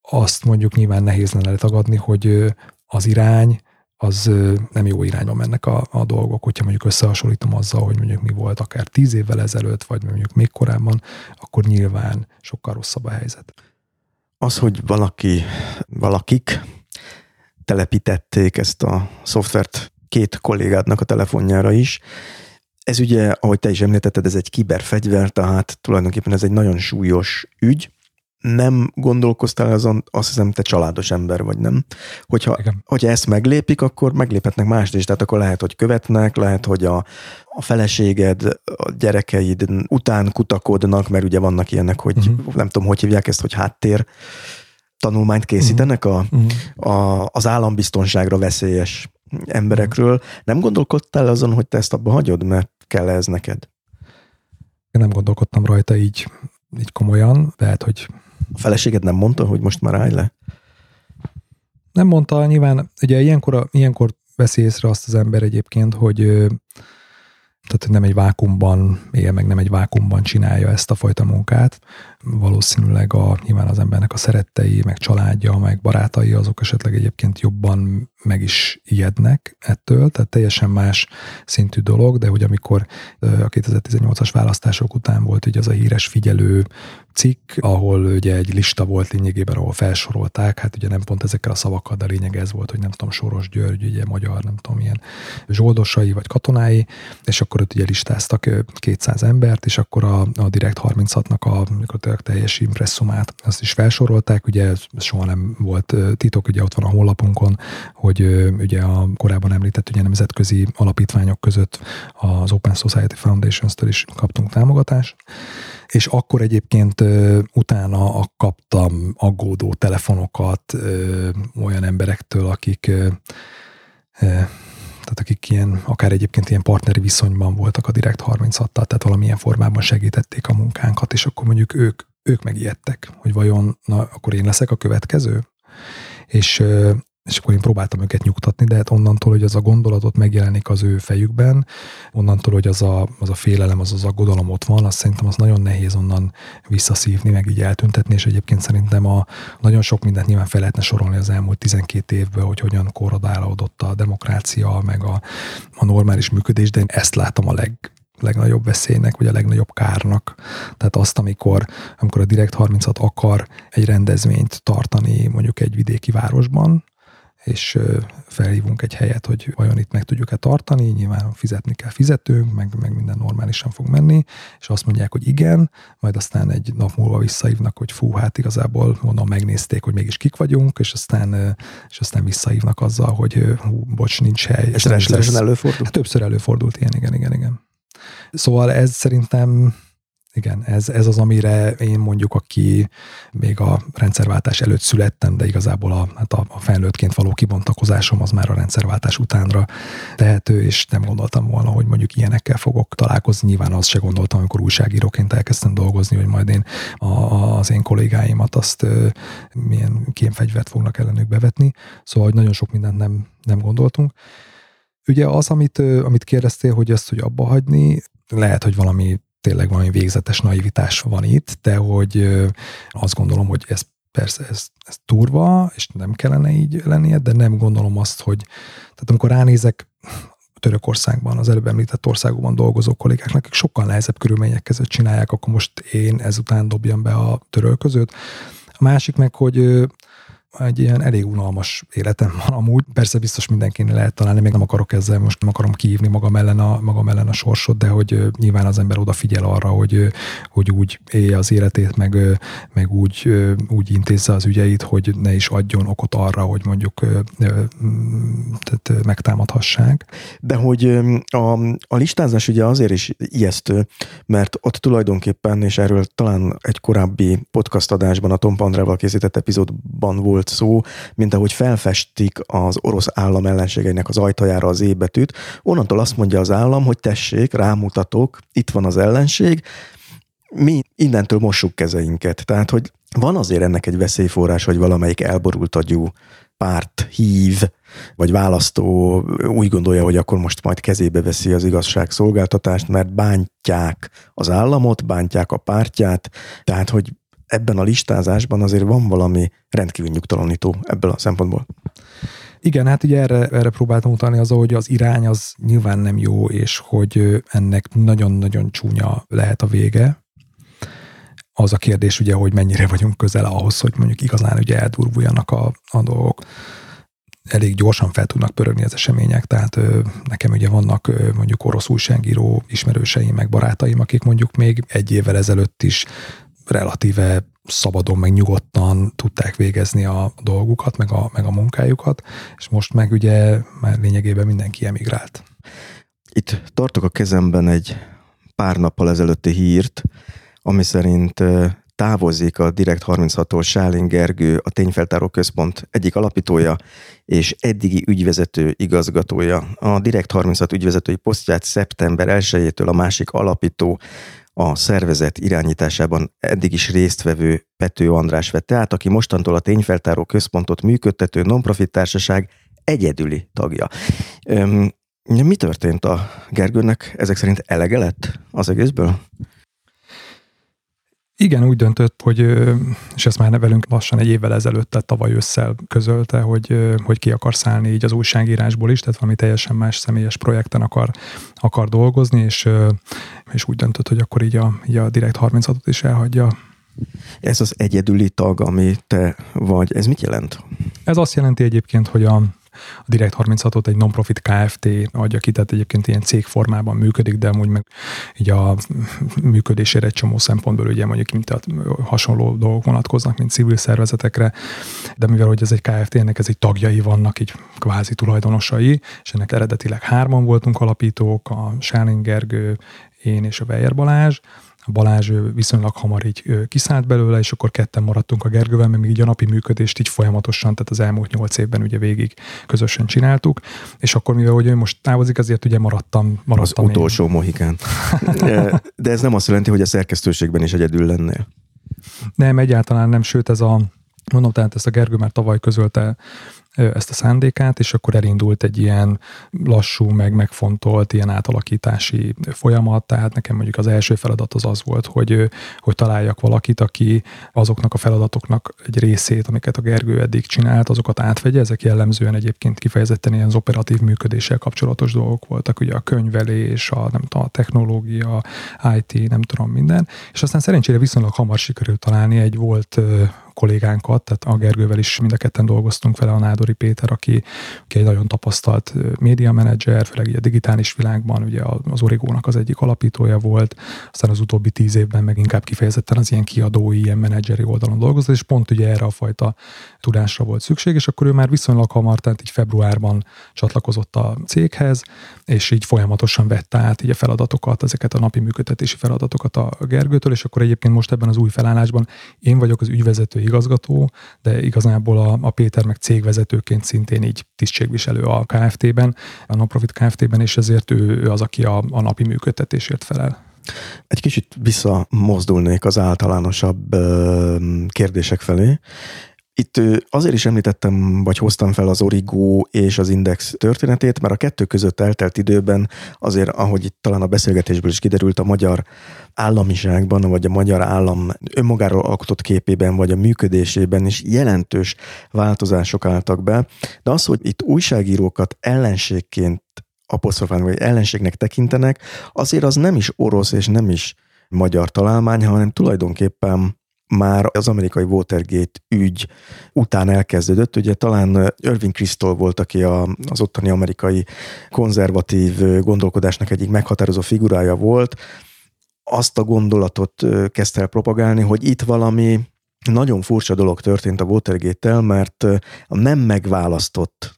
Speaker 2: Azt mondjuk nyilván nehéz lenne tagadni, hogy az irány, az nem jó irányba mennek a, a dolgok, hogyha mondjuk összehasonlítom azzal, hogy mondjuk mi volt akár tíz évvel ezelőtt, vagy mondjuk még korábban, akkor nyilván sokkal rosszabb a helyzet.
Speaker 1: Az, hogy valaki, valakik telepítették ezt a szoftvert két kollégádnak a telefonjára is. Ez ugye, ahogy te is említetted, ez egy kiberfegyver, tehát tulajdonképpen ez egy nagyon súlyos ügy. Nem gondolkoztál azon, azt hiszem, te családos ember vagy, nem? Hogyha, hogyha ezt meglépik, akkor megléphetnek mást is, tehát akkor lehet, hogy követnek, lehet, hogy a, a feleséged, a gyerekeid után kutakodnak, mert ugye vannak ilyenek, hogy uh-huh. nem tudom, hogy hívják ezt, hogy háttér tanulmányt készítenek a, uh-huh. a, az állambiztonságra veszélyes emberekről. Nem gondolkodtál azon, hogy te ezt abba hagyod, mert kell ez neked?
Speaker 2: Én nem gondolkodtam rajta így, így komolyan. Lehet, hogy...
Speaker 1: A feleséged nem mondta, hogy most már állj le?
Speaker 2: Nem mondta, nyilván, ugye ilyenkor, ilyenkor veszi észre azt az ember egyébként, hogy tehát nem egy vákumban él, meg nem egy vákumban csinálja ezt a fajta munkát, valószínűleg a, nyilván az embernek a szerettei, meg családja, meg barátai, azok esetleg egyébként jobban meg is ijednek ettől, tehát teljesen más szintű dolog, de hogy amikor a 2018-as választások után volt ugye az a híres figyelő cikk, ahol ugye egy lista volt lényegében, ahol felsorolták, hát ugye nem pont ezekkel a szavakkal, de a lényeg ez volt, hogy nem tudom, Soros György, ugye magyar, nem tudom, ilyen zsoldosai vagy katonái, és akkor ott ugye listáztak 200 embert, és akkor a, a Direkt 36-nak a teljes impresszumát, azt is felsorolták, ugye ez soha nem volt titok, ugye ott van a honlapunkon, hogy ugye a korábban említett ugye nemzetközi alapítványok között az Open Society Foundations-től is kaptunk támogatást, és akkor egyébként utána kaptam aggódó telefonokat olyan emberektől, akik tehát akik ilyen, akár egyébként ilyen partneri viszonyban voltak a Direkt 36-tal, tehát valamilyen formában segítették a munkánkat, és akkor mondjuk ők, ők megijedtek, hogy vajon, na, akkor én leszek a következő? És és akkor én próbáltam őket nyugtatni, de hát onnantól, hogy az a gondolatot megjelenik az ő fejükben, onnantól, hogy az a, az a félelem, az az aggodalom ott van, azt szerintem az nagyon nehéz onnan visszaszívni, meg így eltüntetni, és egyébként szerintem a nagyon sok mindent nyilván fel lehetne sorolni az elmúlt 12 évből, hogy hogyan korrodálódott a demokrácia, meg a, a normális működés, de én ezt látom a leg, legnagyobb veszélynek, vagy a legnagyobb kárnak. Tehát azt, amikor, amikor a Direkt 36 akar egy rendezvényt tartani mondjuk egy vidéki városban, és felhívunk egy helyet, hogy vajon itt meg tudjuk-e tartani, nyilván fizetni kell fizetőnk, meg, meg minden normálisan fog menni, és azt mondják, hogy igen, majd aztán egy nap múlva visszahívnak, hogy fú, hát igazából mondom, megnézték, hogy mégis kik vagyunk, és aztán, és aztán visszahívnak azzal, hogy hú, bocs, nincs hely.
Speaker 1: És rendszeresen előfordult? Hát
Speaker 2: többször előfordult ilyen, igen, igen, igen. Szóval ez szerintem igen, ez, ez az, amire én mondjuk, aki még a rendszerváltás előtt születtem, de igazából a, hát a, a felnőttként való kibontakozásom az már a rendszerváltás utánra tehető, és nem gondoltam volna, hogy mondjuk ilyenekkel fogok találkozni. Nyilván azt se gondoltam, amikor újságíróként elkezdtem dolgozni, hogy majd én a, az én kollégáimat azt milyen kémfegyvert fognak ellenük bevetni. Szóval, hogy nagyon sok mindent nem, nem gondoltunk. Ugye az, amit, amit kérdeztél, hogy ezt, hogy abba hagyni, lehet, hogy valami tényleg valami végzetes naivitás van itt, de hogy azt gondolom, hogy ez persze ez, ez turva, és nem kellene így lennie, de nem gondolom azt, hogy tehát amikor ránézek Törökországban, az előbb említett országokban dolgozó kollégáknak, akik sokkal nehezebb körülmények között csinálják, akkor most én ezután dobjam be a törölközőt. A másik meg, hogy egy ilyen elég unalmas életem van amúgy. Persze biztos mindenkinek lehet találni, még nem akarok ezzel, most nem akarom kiívni magam ellen a, magam ellen a sorsot, de hogy nyilván az ember odafigyel arra, hogy, hogy úgy élje az életét, meg, meg úgy, úgy intézze az ügyeit, hogy ne is adjon okot arra, hogy mondjuk tehát megtámadhassák.
Speaker 1: De hogy a, a listázás ugye azért is ijesztő, mert ott tulajdonképpen, és erről talán egy korábbi podcast adásban a Tom Pandrával készített epizódban volt volt szó, mint ahogy felfestik az orosz állam ellenségeinek az ajtajára az ébetűt. Onnantól azt mondja az állam, hogy tessék, rámutatok, itt van az ellenség, mi innentől mossuk kezeinket. Tehát, hogy van azért ennek egy veszélyforrás, hogy valamelyik elborult agyú párt hív, vagy választó úgy gondolja, hogy akkor most majd kezébe veszi az igazságszolgáltatást, mert bántják az államot, bántják a pártját, tehát hogy ebben a listázásban azért van valami rendkívül nyugtalanító ebből a szempontból.
Speaker 2: Igen, hát ugye erre, erre próbáltam utalni az, hogy az irány az nyilván nem jó, és hogy ennek nagyon-nagyon csúnya lehet a vége. Az a kérdés ugye, hogy mennyire vagyunk közel ahhoz, hogy mondjuk igazán ugye eldurvuljanak a, a dolgok elég gyorsan fel tudnak pörögni az események, tehát ö, nekem ugye vannak ö, mondjuk orosz újságíró ismerőseim, meg barátaim, akik mondjuk még egy évvel ezelőtt is relatíve szabadon, meg nyugodtan tudták végezni a dolgukat, meg a, meg a munkájukat, és most meg ugye már lényegében mindenki emigrált.
Speaker 1: Itt tartok a kezemben egy pár nappal ezelőtti hírt, ami szerint távozik a Direkt 36-tól Sálin Gergő, a Tényfeltáró Központ egyik alapítója és eddigi ügyvezető igazgatója. A Direkt 36 ügyvezetői posztját szeptember 1-től a másik alapító a szervezet irányításában eddig is résztvevő Pető András vette át, aki mostantól a Tényfeltáró Központot működtető nonprofit társaság egyedüli tagja. Öm, mi történt a Gergőnek? Ezek szerint elege lett az egészből?
Speaker 2: Igen, úgy döntött, hogy, és ezt már velünk lassan egy évvel ezelőtt, tehát tavaly ősszel közölte, hogy, hogy ki akar szállni így az újságírásból is, tehát valami teljesen más személyes projekten akar, akar dolgozni, és, és úgy döntött, hogy akkor így a, így a Direkt 36-ot is elhagyja.
Speaker 1: Ez az egyedüli tag, ami te vagy, ez mit jelent?
Speaker 2: Ez azt jelenti egyébként, hogy a, a Direct 36-ot egy non-profit Kft. adja ki, tehát egyébként ilyen cégformában működik, de amúgy meg így a működésére egy csomó szempontból ugye mondjuk mint a hasonló dolgok vonatkoznak, mint civil szervezetekre, de mivel hogy ez egy Kft., ennek ez egy tagjai vannak, így kvázi tulajdonosai, és ennek eredetileg hárman voltunk alapítók, a Sáling Gergő, én és a Weyer Balázs, Balázs viszonylag hamar így kiszállt belőle, és akkor ketten maradtunk a Gergővel, mert még így a napi működést így folyamatosan, tehát az elmúlt nyolc évben ugye végig közösen csináltuk, és akkor mivel hogy ő most távozik, azért ugye maradtam. maradtam
Speaker 1: az én. utolsó mohikán. De ez nem azt jelenti, hogy a szerkesztőségben is egyedül lennél.
Speaker 2: Nem, egyáltalán nem, sőt ez a Mondom, tehát ezt a Gergő már tavaly közölte ezt a szándékát, és akkor elindult egy ilyen lassú, meg megfontolt ilyen átalakítási folyamat, tehát nekem mondjuk az első feladat az az volt, hogy, hogy találjak valakit, aki azoknak a feladatoknak egy részét, amiket a Gergő eddig csinált, azokat átvegye, ezek jellemzően egyébként kifejezetten ilyen az operatív működéssel kapcsolatos dolgok voltak, ugye a könyvelés, a, nem tudom, a technológia, IT, nem tudom minden, és aztán szerencsére viszonylag hamar sikerült találni egy volt kollégánkat, tehát a Gergővel is mind a ketten dolgoztunk vele, a Nádori Péter, aki, aki egy nagyon tapasztalt média menedzser, főleg a digitális világban, ugye az Origónak az egyik alapítója volt, aztán az utóbbi tíz évben meg inkább kifejezetten az ilyen kiadói, ilyen menedzseri oldalon dolgozott, és pont ugye erre a fajta tudásra volt szükség, és akkor ő már viszonylag hamar, tehát így februárban csatlakozott a céghez, és így folyamatosan vette át így a feladatokat, ezeket a napi működtetési feladatokat a Gergőtől, és akkor egyébként most ebben az új felállásban én vagyok az ügyvezető igazgató, de igazából a, a Péter meg cégvezetőként szintén így tisztségviselő a KFT-ben, a Nonprofit KFT-ben, és ezért ő, ő az, aki a, a napi működtetésért felel.
Speaker 1: Egy kicsit visszamozdulnék az általánosabb kérdések felé. Itt azért is említettem, vagy hoztam fel az Origo és az Index történetét, mert a kettő között eltelt időben azért, ahogy itt talán a beszélgetésből is kiderült, a magyar államiságban, vagy a magyar állam önmagáról alkotott képében, vagy a működésében is jelentős változások álltak be. De az, hogy itt újságírókat ellenségként apostrofálni, vagy ellenségnek tekintenek, azért az nem is orosz és nem is magyar találmány, hanem tulajdonképpen már az amerikai Watergate ügy után elkezdődött. Ugye talán Irving Kristol volt, aki a, az ottani amerikai konzervatív gondolkodásnak egyik meghatározó figurája volt. Azt a gondolatot kezdte el propagálni, hogy itt valami nagyon furcsa dolog történt a Watergate-tel, mert a nem megválasztott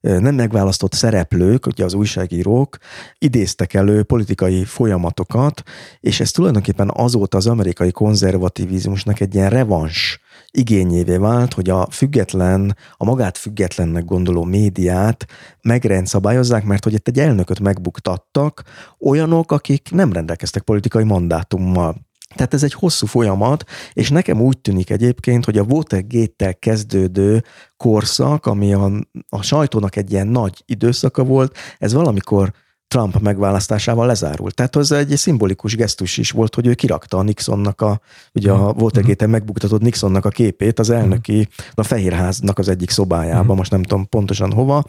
Speaker 1: nem megválasztott szereplők, ugye az újságírók idéztek elő politikai folyamatokat, és ez tulajdonképpen azóta az amerikai konzervativizmusnak egy ilyen revans igényévé vált, hogy a független, a magát függetlennek gondoló médiát megrendszabályozzák, mert hogy itt egy elnököt megbuktattak olyanok, akik nem rendelkeztek politikai mandátummal. Tehát ez egy hosszú folyamat, és nekem úgy tűnik egyébként, hogy a Watergate-tel kezdődő korszak, ami a, a sajtónak egy ilyen nagy időszaka volt, ez valamikor Trump megválasztásával lezárult. Tehát az egy szimbolikus gesztus is volt, hogy ő kirakta a Nixonnak a, ugye a mhm. Watergate-en megbuktatott Nixonnak a képét az elnöki, a Fehérháznak az egyik szobájába, mhm. most nem tudom pontosan hova.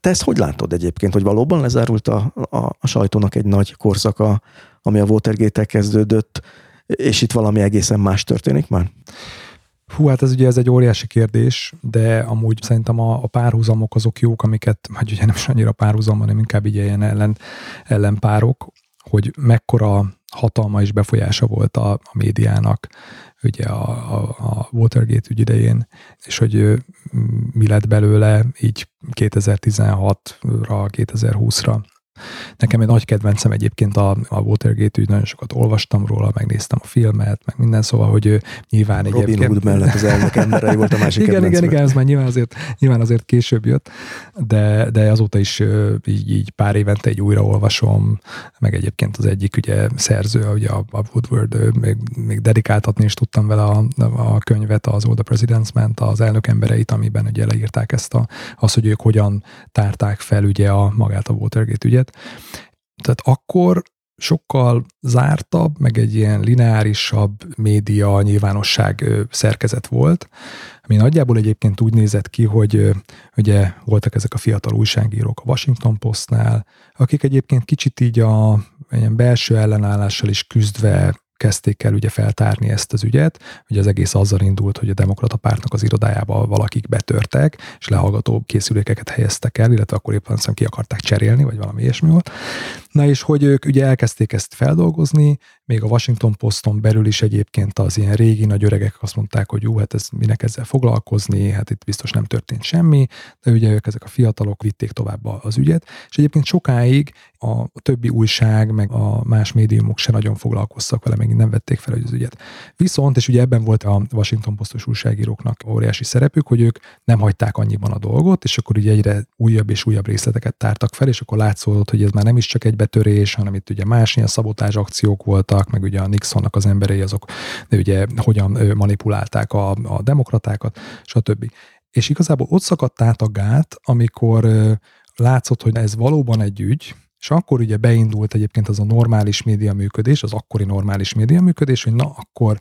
Speaker 1: Te ezt hogy látod egyébként, hogy valóban lezárult a, a, a sajtónak egy nagy korszaka, ami a Watergate-tel kezdődött, és itt valami egészen más történik már?
Speaker 2: Hú, hát ez ugye ez egy óriási kérdés, de amúgy szerintem a, a párhuzamok azok jók, amiket, hát ugye nem is annyira párhuzam, hanem inkább így ilyen ellen, ellenpárok, hogy mekkora hatalma és befolyása volt a, a médiának ugye a, a, a Watergate ügy idején, és hogy mi lett belőle így 2016-ra, 2020-ra. Nekem egy nagy kedvencem egyébként a, a Watergate ügy, nagyon sokat olvastam róla, megnéztem a filmet, meg minden, szóval, hogy nyilván
Speaker 1: Robin egyébként... Robin Hood mellett az elnök emberei volt a másik
Speaker 2: Igen, igen, igen, ez már nyilván azért, nyilván azért később jött, de, de azóta is így, így pár évente egy újra olvasom, meg egyébként az egyik ugye szerző, ugye a, a Woodward, még, még dedikáltatni is tudtam vele a, a könyvet, az the President's Ment, az elnök embereit, amiben ugye leírták ezt a, az, hogy ők hogyan tárták fel ugye a magát a Watergate ügyet, tehát akkor sokkal zártabb, meg egy ilyen lineárisabb média nyilvánosság szerkezet volt, ami nagyjából egyébként úgy nézett ki, hogy ugye voltak ezek a fiatal újságírók a Washington Postnál, akik egyébként kicsit így a ilyen belső ellenállással is küzdve kezdték el ugye feltárni ezt az ügyet. Ugye az egész azzal indult, hogy a demokrata pártnak az irodájába valakik betörtek, és lehallgató készülékeket helyeztek el, illetve akkor éppen ki akarták cserélni, vagy valami ilyesmi volt. Na és hogy ők ugye elkezdték ezt feldolgozni, még a Washington Poston belül is egyébként az ilyen régi nagy öregek azt mondták, hogy jó, hát ez minek ezzel foglalkozni, hát itt biztos nem történt semmi, de ugye ők ezek a fiatalok vitték tovább az ügyet, és egyébként sokáig a többi újság, meg a más médiumok se nagyon foglalkoztak vele, meg nem vették fel az ügyet. Viszont, és ugye ebben volt a Washington Postos újságíróknak óriási szerepük, hogy ők nem hagyták annyiban a dolgot, és akkor ugye egyre újabb és újabb részleteket tártak fel, és akkor látszódott, hogy ez már nem is csak egy betörés, hanem itt ugye más ilyen szabotás akciók voltak, meg ugye a Nixonnak az emberei azok de ugye hogyan manipulálták a, a demokratákat, stb. És igazából ott szakadt át a gát, amikor látszott, hogy ez valóban egy ügy, és akkor ugye beindult egyébként az a normális média működés, az akkori normális média működés, hogy na, akkor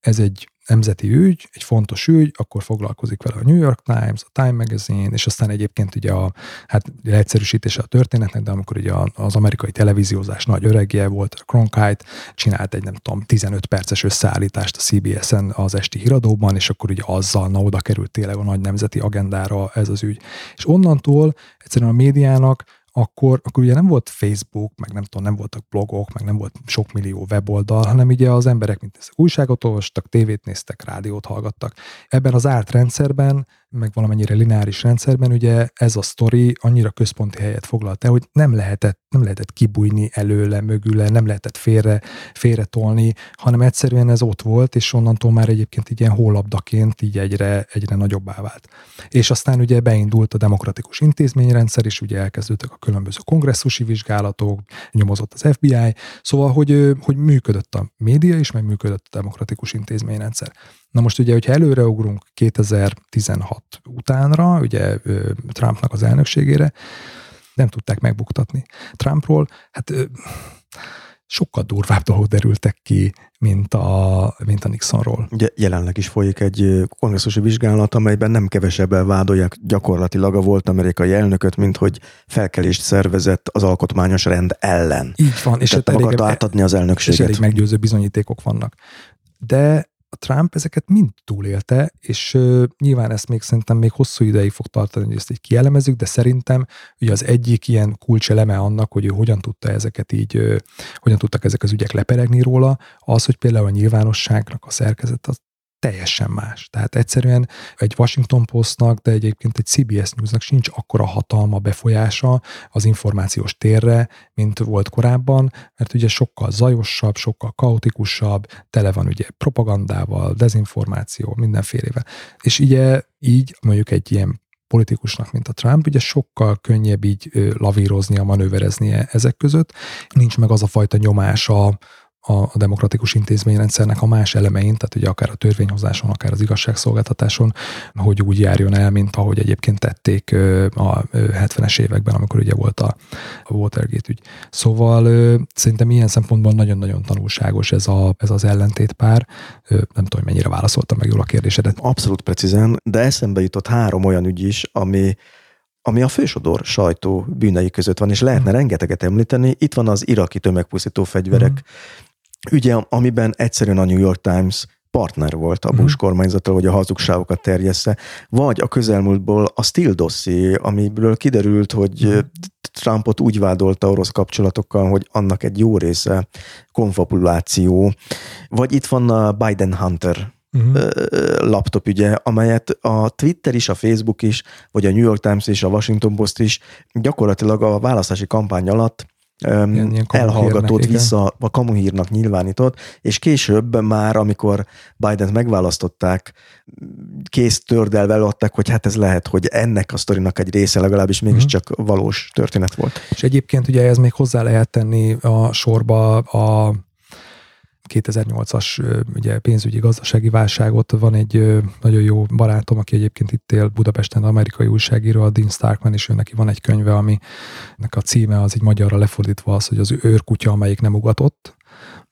Speaker 2: ez egy nemzeti ügy, egy fontos ügy, akkor foglalkozik vele a New York Times, a Time Magazine, és aztán egyébként ugye a hát leegyszerűsítése a történetnek, de amikor ugye az amerikai televíziózás nagy öregje volt, a Cronkite, csinált egy nem tudom 15 perces összeállítást a CBS-en az esti híradóban, és akkor ugye azzal na oda került tényleg a nagy nemzeti agendára ez az ügy. És onnantól egyszerűen a médiának akkor, akkor ugye nem volt Facebook, meg nem tudom, nem voltak blogok, meg nem volt sok millió weboldal, hanem ugye az emberek, mint ezek újságot olvastak, tévét néztek, rádiót hallgattak. Ebben az árt rendszerben meg valamennyire lineáris rendszerben, ugye ez a sztori annyira központi helyet foglalt el, hogy nem lehetett, nem lehetett kibújni előle, mögüle, nem lehetett félre, félre tolni, hanem egyszerűen ez ott volt, és onnantól már egyébként ilyen hólabdaként így egyre, egyre nagyobbá vált. És aztán ugye beindult a demokratikus intézményrendszer, és ugye elkezdődtek a különböző kongresszusi vizsgálatok, nyomozott az FBI, szóval, hogy, hogy működött a média is, meg működött a demokratikus intézményrendszer. Na most ugye, hogyha előreugrunk 2016 utánra, ugye Trumpnak az elnökségére, nem tudták megbuktatni. Trumpról, hát sokkal durvább dolgok derültek ki, mint a, mint a Nixonról.
Speaker 1: Ugye jelenleg is folyik egy kongresszusi vizsgálat, amelyben nem kevesebben vádolják gyakorlatilag a volt amerikai elnököt, mint hogy felkelést szervezett az alkotmányos rend ellen.
Speaker 2: Így van.
Speaker 1: És Tehát nem akarta átadni az elnökséget. És
Speaker 2: elég meggyőző bizonyítékok vannak. De Trump ezeket mind túlélte, és uh, nyilván ezt még szerintem még hosszú ideig fog tartani, hogy ezt így kielemezzük, de szerintem ugye az egyik ilyen kulcseleme annak, hogy ő hogyan tudta ezeket így, uh, hogyan tudtak ezek az ügyek leperegni róla, az, hogy például a nyilvánosságnak a szerkezet az teljesen más. Tehát egyszerűen egy Washington Postnak, de egyébként egy CBS Newsnak sincs akkora hatalma, befolyása az információs térre, mint volt korábban, mert ugye sokkal zajosabb, sokkal kaotikusabb, tele van ugye propagandával, dezinformáció, mindenfélevel. És ugye így mondjuk egy ilyen politikusnak, mint a Trump, ugye sokkal könnyebb így lavíroznia, manővereznie ezek között. Nincs meg az a fajta nyomása a, demokratikus intézményrendszernek a más elemein, tehát ugye akár a törvényhozáson, akár az igazságszolgáltatáson, hogy úgy járjon el, mint ahogy egyébként tették a 70-es években, amikor ugye volt a, Watergate ügy. Szóval szerintem ilyen szempontból nagyon-nagyon tanulságos ez, a, ez az ellentétpár. Nem tudom, mennyire válaszoltam meg jól a kérdésedet.
Speaker 1: Abszolút precízen, de eszembe jutott három olyan ügy is, ami ami a fősodor sajtó bűnei között van, és lehetne mm. rengeteget említeni. Itt van az iraki tömegpusztító fegyverek mm ügye, amiben egyszerűen a New York Times partner volt a Bush mm. kormányzata, hogy a hazugságokat terjessze, vagy a közelmúltból a Steele dosszié, amiből kiderült, hogy mm. Trumpot úgy vádolta orosz kapcsolatokkal, hogy annak egy jó része konfabuláció, vagy itt van a Biden Hunter uh-huh. laptop ügye, amelyet a Twitter is, a Facebook is, vagy a New York Times és a Washington Post is gyakorlatilag a választási kampány alatt ilyen, ilyen elhallgatót vissza, a kamuhírnak nyilvánított, és később már, amikor Biden-t megválasztották, kész tördelve adták, hogy hát ez lehet, hogy ennek a sztorinak egy része legalábbis mégiscsak uh-huh. valós történet volt.
Speaker 2: És egyébként ugye ez még hozzá lehet tenni a sorba a 2008-as ugye, pénzügyi gazdasági válságot. Van egy nagyon jó barátom, aki egyébként itt él Budapesten, amerikai újságíró, a Dean Starkman, és ő neki van egy könyve, aminek a címe az így magyarra lefordítva az, hogy az őrkutya, amelyik nem ugatott,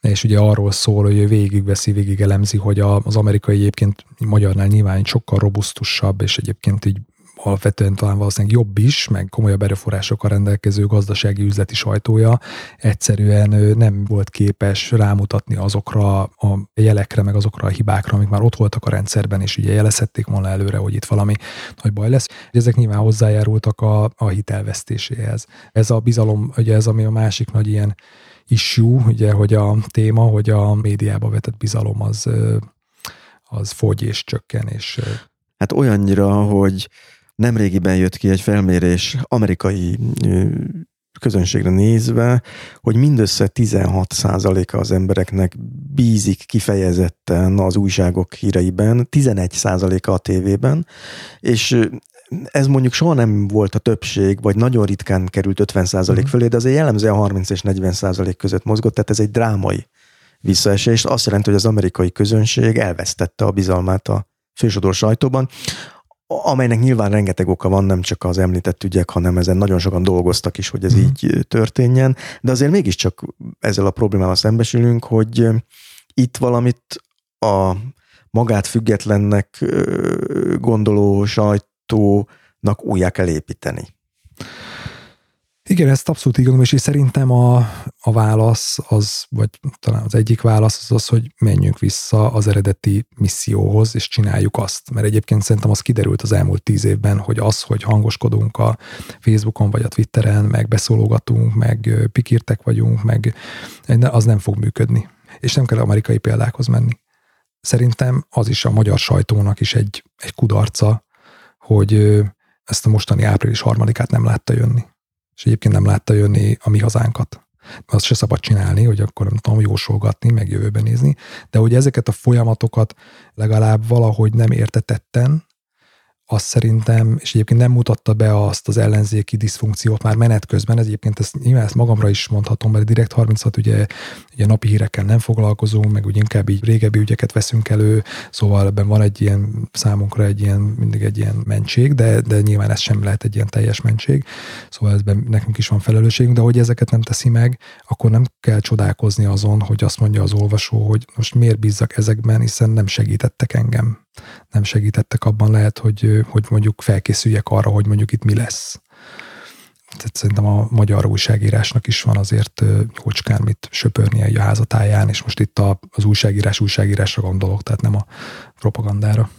Speaker 2: és ugye arról szól, hogy ő végigveszi, végig elemzi, hogy az amerikai egyébként magyarnál nyilván sokkal robusztusabb, és egyébként így alapvetően talán valószínűleg jobb is, meg komolyabb erőforrásokkal rendelkező gazdasági üzleti sajtója egyszerűen nem volt képes rámutatni azokra a jelekre, meg azokra a hibákra, amik már ott voltak a rendszerben, és ugye jelezhették volna előre, hogy itt valami nagy baj lesz. Ezek nyilván hozzájárultak a, a hitelvesztéséhez. Ez a bizalom, ugye ez ami a másik nagy ilyen issue, ugye, hogy a téma, hogy a médiába vetett bizalom az, az fogy és csökken, és
Speaker 1: Hát olyannyira, hogy Nemrégiben jött ki egy felmérés amerikai közönségre nézve, hogy mindössze 16%-a az embereknek bízik kifejezetten az újságok híreiben, 11%-a a tévében, és ez mondjuk soha nem volt a többség, vagy nagyon ritkán került 50% mm. fölé, de azért jellemzően 30 és 40% között mozgott, tehát ez egy drámai visszaesés. Azt jelenti, hogy az amerikai közönség elvesztette a bizalmát a fősodor sajtóban, amelynek nyilván rengeteg oka van, nem csak az említett ügyek, hanem ezen nagyon sokan dolgoztak is, hogy ez mm. így történjen, de azért mégiscsak ezzel a problémával szembesülünk, hogy itt valamit a magát függetlennek gondoló sajtónak újjá kell építeni.
Speaker 2: Igen, ezt abszolút így gondolom, és szerintem a, a válasz az, vagy talán az egyik válasz az az, hogy menjünk vissza az eredeti misszióhoz, és csináljuk azt. Mert egyébként szerintem az kiderült az elmúlt tíz évben, hogy az, hogy hangoskodunk a Facebookon vagy a Twitteren, meg beszólogatunk, meg pikírtek vagyunk, meg az nem fog működni. És nem kell amerikai példákhoz menni. Szerintem az is a magyar sajtónak is egy, egy kudarca, hogy ezt a mostani április harmadikát nem látta jönni és egyébként nem látta jönni a mi hazánkat. Azt se szabad csinálni, hogy akkor nem tudom jósolgatni, meg jövőben nézni, de hogy ezeket a folyamatokat legalább valahogy nem értetetten, azt szerintem, és egyébként nem mutatta be azt az ellenzéki diszfunkciót már menet közben, ez egyébként ezt, nyilván ezt magamra is mondhatom, mert direkt 36 ugye, ugye napi hírekkel nem foglalkozunk, meg úgy inkább így régebbi ügyeket veszünk elő, szóval ebben van egy ilyen számunkra egy ilyen, mindig egy ilyen mentség, de, de nyilván ez sem lehet egy ilyen teljes mentség, szóval ezben nekünk is van felelősségünk, de hogy ezeket nem teszi meg, akkor nem kell csodálkozni azon, hogy azt mondja az olvasó, hogy most miért bízzak ezekben, hiszen nem segítettek engem nem segítettek abban lehet, hogy, hogy mondjuk felkészüljek arra, hogy mondjuk itt mi lesz. Tehát szerintem a magyar újságírásnak is van azért jócskán mit söpörnie a házatáján, és most itt az újságírás újságírásra gondolok, tehát nem a propagandára.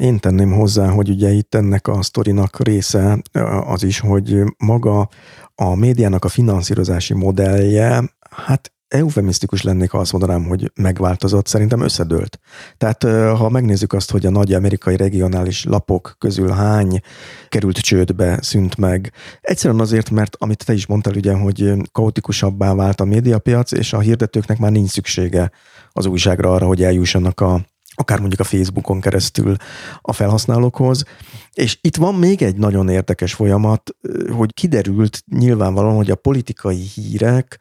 Speaker 1: Én tenném hozzá, hogy ugye itt ennek a sztorinak része az is, hogy maga a médiának a finanszírozási modellje, hát eufemisztikus lennék, ha azt mondanám, hogy megváltozott, szerintem összedőlt. Tehát ha megnézzük azt, hogy a nagy amerikai regionális lapok közül hány került csődbe, szűnt meg, egyszerűen azért, mert amit te is mondtál ugye, hogy kaotikusabbá vált a médiapiac, és a hirdetőknek már nincs szüksége az újságra arra, hogy eljussanak a akár mondjuk a Facebookon keresztül a felhasználókhoz. És itt van még egy nagyon érdekes folyamat, hogy kiderült nyilvánvalóan, hogy a politikai hírek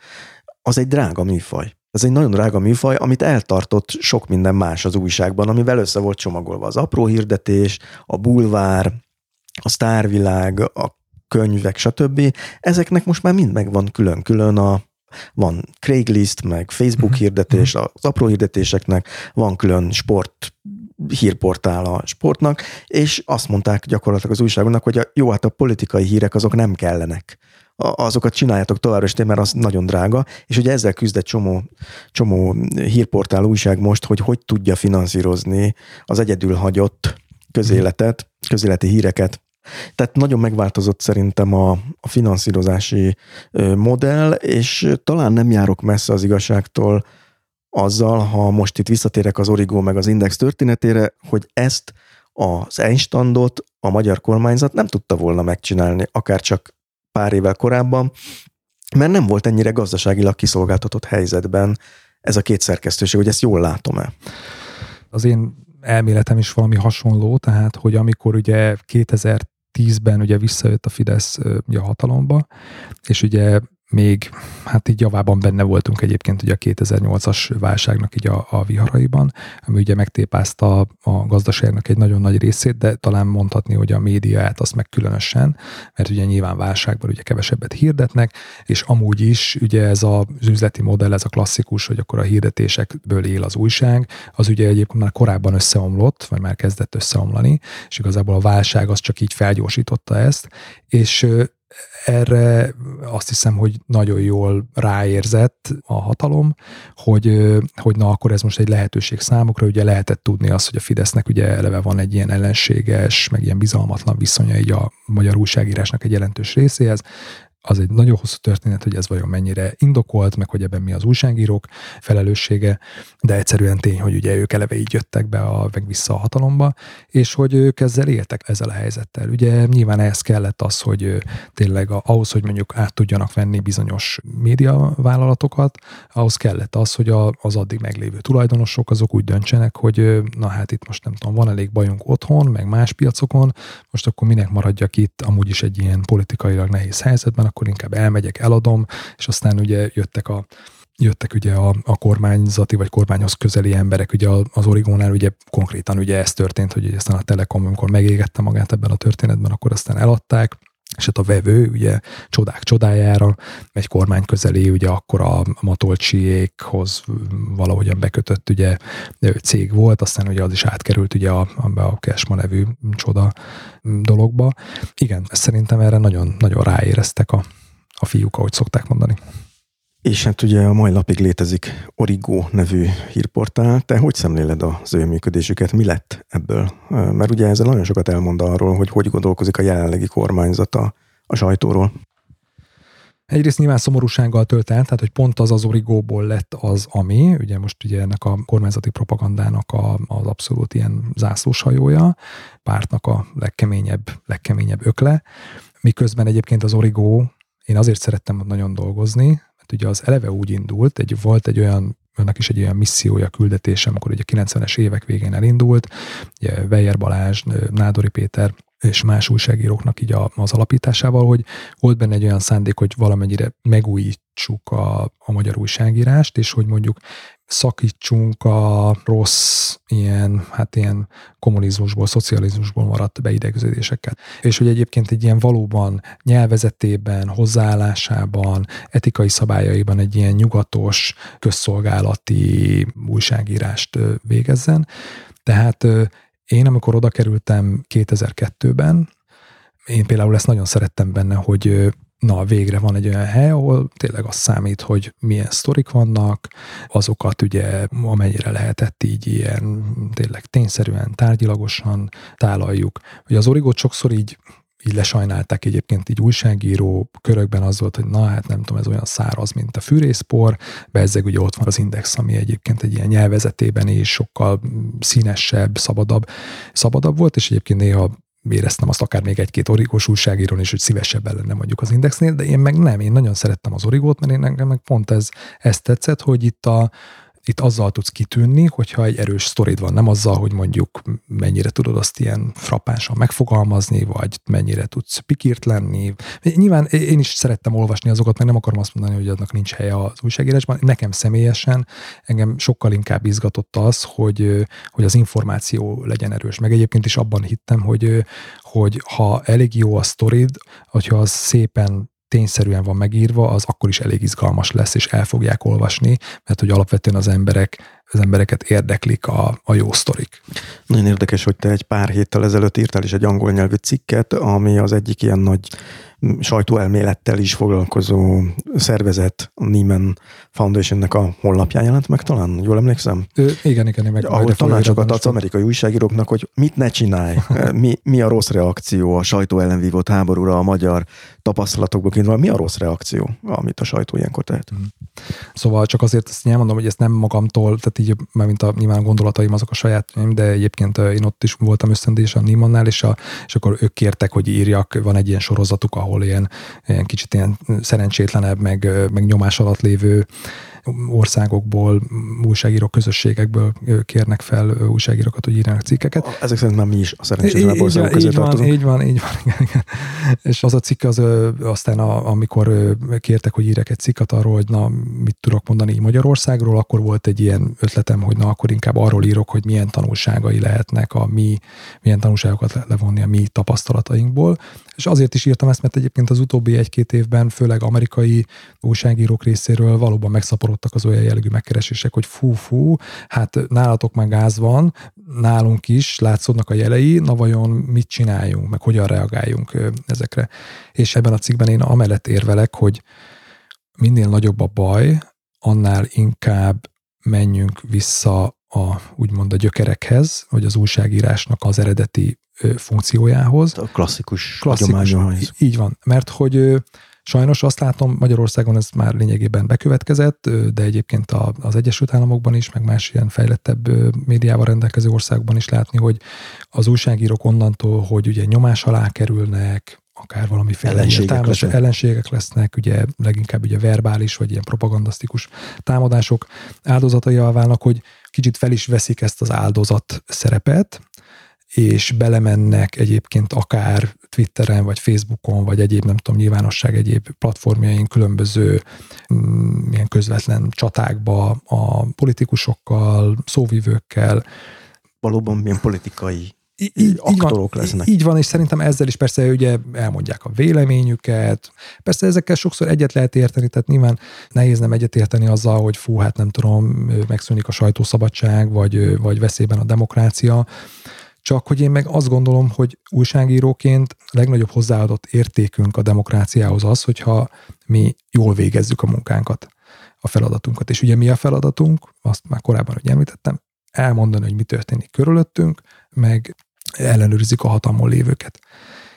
Speaker 1: az egy drága műfaj. Ez egy nagyon drága műfaj, amit eltartott sok minden más az újságban, amivel össze volt csomagolva az apró hirdetés, a bulvár, a sztárvilág, a könyvek, stb. Ezeknek most már mind megvan külön-külön a, van Craigslist, meg Facebook uh-huh. hirdetés, mhm. az apró hirdetéseknek, van külön sport hírportál a sportnak, és azt mondták gyakorlatilag az újságoknak, hogy a, jó, hát a politikai hírek azok nem kellenek azokat csináljátok továbbra is, mert az nagyon drága, és ugye ezzel küzd egy csomó, csomó hírportál újság most, hogy hogy tudja finanszírozni az egyedül hagyott közéletet, közéleti híreket. Tehát nagyon megváltozott szerintem a, a finanszírozási modell, és talán nem járok messze az igazságtól azzal, ha most itt visszatérek az Origo meg az Index történetére, hogy ezt az Einstandot a magyar kormányzat nem tudta volna megcsinálni, akár csak pár évvel korábban, mert nem volt ennyire gazdaságilag kiszolgáltatott helyzetben ez a két szerkesztőség, hogy ezt jól látom-e?
Speaker 2: Az én elméletem is valami hasonló, tehát, hogy amikor ugye 2010-ben ugye visszajött a Fidesz ugye hatalomba, és ugye még hát így javában benne voltunk egyébként ugye a 2008-as válságnak így a, a viharaiban, ami ugye megtépázta a gazdaságnak egy nagyon nagy részét, de talán mondhatni, hogy a médiát azt meg különösen, mert ugye nyilván válságban ugye kevesebbet hirdetnek, és amúgy is ugye ez az üzleti modell, ez a klasszikus, hogy akkor a hirdetésekből él az újság, az ugye egyébként már korábban összeomlott, vagy már kezdett összeomlani, és igazából a válság az csak így felgyorsította ezt, és erre azt hiszem, hogy nagyon jól ráérzett a hatalom, hogy, hogy na akkor ez most egy lehetőség számukra, ugye lehetett tudni azt, hogy a Fidesznek ugye eleve van egy ilyen ellenséges, meg ilyen bizalmatlan viszonya így a magyar újságírásnak egy jelentős részéhez, az egy nagyon hosszú történet, hogy ez vajon mennyire indokolt, meg hogy ebben mi az újságírók felelőssége, de egyszerűen tény, hogy ugye ők eleve így jöttek be a, meg vissza a hatalomba, és hogy ők ezzel éltek ezzel a helyzettel. Ugye nyilván ehhez kellett az, hogy tényleg ahhoz, hogy mondjuk át tudjanak venni bizonyos médiavállalatokat, ahhoz kellett az, hogy a, az addig meglévő tulajdonosok azok úgy döntsenek, hogy na hát itt most nem tudom, van elég bajunk otthon, meg más piacokon, most akkor minek maradjak itt amúgy is egy ilyen politikailag nehéz helyzetben, akkor inkább elmegyek, eladom, és aztán ugye jöttek a jöttek ugye a, a kormányzati vagy kormányhoz közeli emberek, ugye az Origónál ugye konkrétan ugye ez történt, hogy aztán a Telekom, amikor megégette magát ebben a történetben, akkor aztán eladták, és hát a vevő ugye csodák csodájára egy kormány közeli, ugye akkor a Matolcsiékhoz valahogyan bekötött ugye cég volt, aztán ugye az is átkerült ugye a, a Kesma nevű csoda dologba. Igen, szerintem erre nagyon, nagyon ráéreztek a, a fiúk, ahogy szokták mondani.
Speaker 1: És hát ugye a mai napig létezik Origo nevű hírportál. Te hogy szemléled az ő működésüket? Mi lett ebből? Mert ugye ezzel nagyon sokat elmond arról, hogy hogy gondolkozik a jelenlegi kormányzata a sajtóról.
Speaker 2: Egyrészt nyilván szomorúsággal tölt el, tehát hogy pont az az origóból lett az, ami, ugye most ugye ennek a kormányzati propagandának a, az abszolút ilyen zászlóshajója, pártnak a legkeményebb, legkeményebb ökle, miközben egyébként az origó, én azért szerettem nagyon dolgozni, Hát ugye az eleve úgy indult, egy, volt egy olyan annak is egy olyan missziója, küldetése, amikor ugye 90-es évek végén elindult, ugye Weyer Balázs, Nádori Péter és más újságíróknak így az alapításával, hogy volt benne egy olyan szándék, hogy valamennyire megújítsuk a, a magyar újságírást, és hogy mondjuk szakítsunk a rossz ilyen, hát ilyen kommunizmusból, szocializmusból maradt beidegződésekkel. És hogy egyébként egy ilyen valóban nyelvezetében, hozzáállásában, etikai szabályaiban egy ilyen nyugatos, közszolgálati újságírást végezzen. Tehát én, amikor oda kerültem 2002-ben, én például ezt nagyon szerettem benne, hogy na végre van egy olyan hely, ahol tényleg az számít, hogy milyen sztorik vannak, azokat ugye amennyire lehetett így ilyen tényleg tényszerűen, tárgyilagosan tálaljuk. Ugye az origót sokszor így így lesajnálták egyébként így újságíró körökben az volt, hogy na hát nem tudom, ez olyan száraz, mint a fűrészpor, bezzeg ugye ott van az Index, ami egyébként egy ilyen nyelvezetében is sokkal színesebb, szabadabb, szabadabb volt, és egyébként néha éreztem azt akár még egy-két origós újságírón is, hogy szívesebben lenne mondjuk az Indexnél, de én meg nem, én nagyon szerettem az origót, mert én nekem meg pont ez, ez tetszett, hogy itt a, itt azzal tudsz kitűnni, hogyha egy erős sztorid van, nem azzal, hogy mondjuk mennyire tudod azt ilyen frappánsan megfogalmazni, vagy mennyire tudsz pikírt lenni. Nyilván én is szerettem olvasni azokat, meg nem akarom azt mondani, hogy annak nincs helye az újságírásban. Nekem személyesen engem sokkal inkább izgatott az, hogy, hogy az információ legyen erős. Meg egyébként is abban hittem, hogy, hogy ha elég jó a sztorid, hogyha az szépen tényszerűen van megírva, az akkor is elég izgalmas lesz, és el fogják olvasni, mert hogy alapvetően az emberek, az embereket érdeklik a, a jó sztorik.
Speaker 1: Nagyon érdekes, hogy te egy pár héttel ezelőtt írtál is egy angol nyelvű cikket, ami az egyik ilyen nagy sajtóelmélettel is foglalkozó szervezet, a Neiman Foundationnek a honlapján jelent meg talán, jól emlékszem?
Speaker 2: Ö, igen, igen, meg
Speaker 1: Ahol tanácsokat adsz amerikai újságíróknak, hogy mit ne csinálj, mi, mi a rossz reakció a sajtó ellen vívott háborúra a magyar tapasztalatokból kiindulva, mi a rossz reakció, amit a sajtó ilyenkor tehet?
Speaker 2: Szóval csak azért ezt elmondom, hogy ezt nem magamtól, tehát így, mert mint a nyilván gondolataim azok a saját, de egyébként én ott is voltam ösztöndés a Nimannál, és, a, és akkor ők kértek, hogy írjak, van egy ilyen sorozatuk, ahol ilyen, ilyen kicsit ilyen szerencsétlenebb, meg, meg nyomás alatt lévő országokból, újságíró közösségekből kérnek fel újságírókat, hogy írjanak cikkeket.
Speaker 1: Ezek szerint már mi is a szerencsétlen országok közé
Speaker 2: így van, így van, így van, igen, igen. És az a cikk az aztán, a, amikor kértek, hogy írjak egy cikket arról, hogy na, mit tudok mondani így Magyarországról, akkor volt egy ilyen ötletem, hogy na, akkor inkább arról írok, hogy milyen tanulságai lehetnek a mi, milyen tanulságokat lehet levonni a mi tapasztalatainkból. És azért is írtam ezt, mert egyébként az utóbbi egy-két évben, főleg amerikai újságírók részéről valóban megszaporodtak az olyan jellegű megkeresések, hogy fú-fú, hát nálatok már gáz van, nálunk is látszódnak a jelei, na vajon mit csináljunk, meg hogyan reagáljunk ezekre. És ebben a cikkben én amellett érvelek, hogy minél nagyobb a baj, annál inkább menjünk vissza a, úgymond a gyökerekhez, vagy az újságírásnak az eredeti funkciójához.
Speaker 1: A klasszikus, klasszikus
Speaker 2: Így van, mert hogy Sajnos azt látom, Magyarországon ez már lényegében bekövetkezett, de egyébként az Egyesült Államokban is, meg más ilyen fejlettebb médiával rendelkező országban is látni, hogy az újságírók onnantól, hogy ugye nyomás alá kerülnek, akár valamiféle ellenségek, támadás, lesznek. ellenségek lesznek, ugye leginkább ugye verbális vagy ilyen propagandasztikus támadások áldozatai válnak, hogy kicsit fel is veszik ezt az áldozat szerepet, és belemennek egyébként akár Twitteren, vagy Facebookon, vagy egyéb, nem tudom, nyilvánosság egyéb platformjain különböző mm, ilyen közvetlen csatákba a politikusokkal, szóvivőkkel.
Speaker 1: Valóban milyen politikai így, aktorok
Speaker 2: van,
Speaker 1: lesznek.
Speaker 2: Így van, és szerintem ezzel is persze ugye elmondják a véleményüket. Persze ezekkel sokszor egyet lehet érteni, tehát nyilván nehéz nem egyet érteni azzal, hogy fú, hát nem tudom, megszűnik a sajtószabadság, vagy, vagy veszélyben a demokrácia. Csak hogy én meg azt gondolom, hogy újságíróként a legnagyobb hozzáadott értékünk a demokráciához az, hogyha mi jól végezzük a munkánkat, a feladatunkat. És ugye mi a feladatunk, azt már korábban hogy említettem, elmondani, hogy mi történik körülöttünk, meg ellenőrizik a hatalmon lévőket.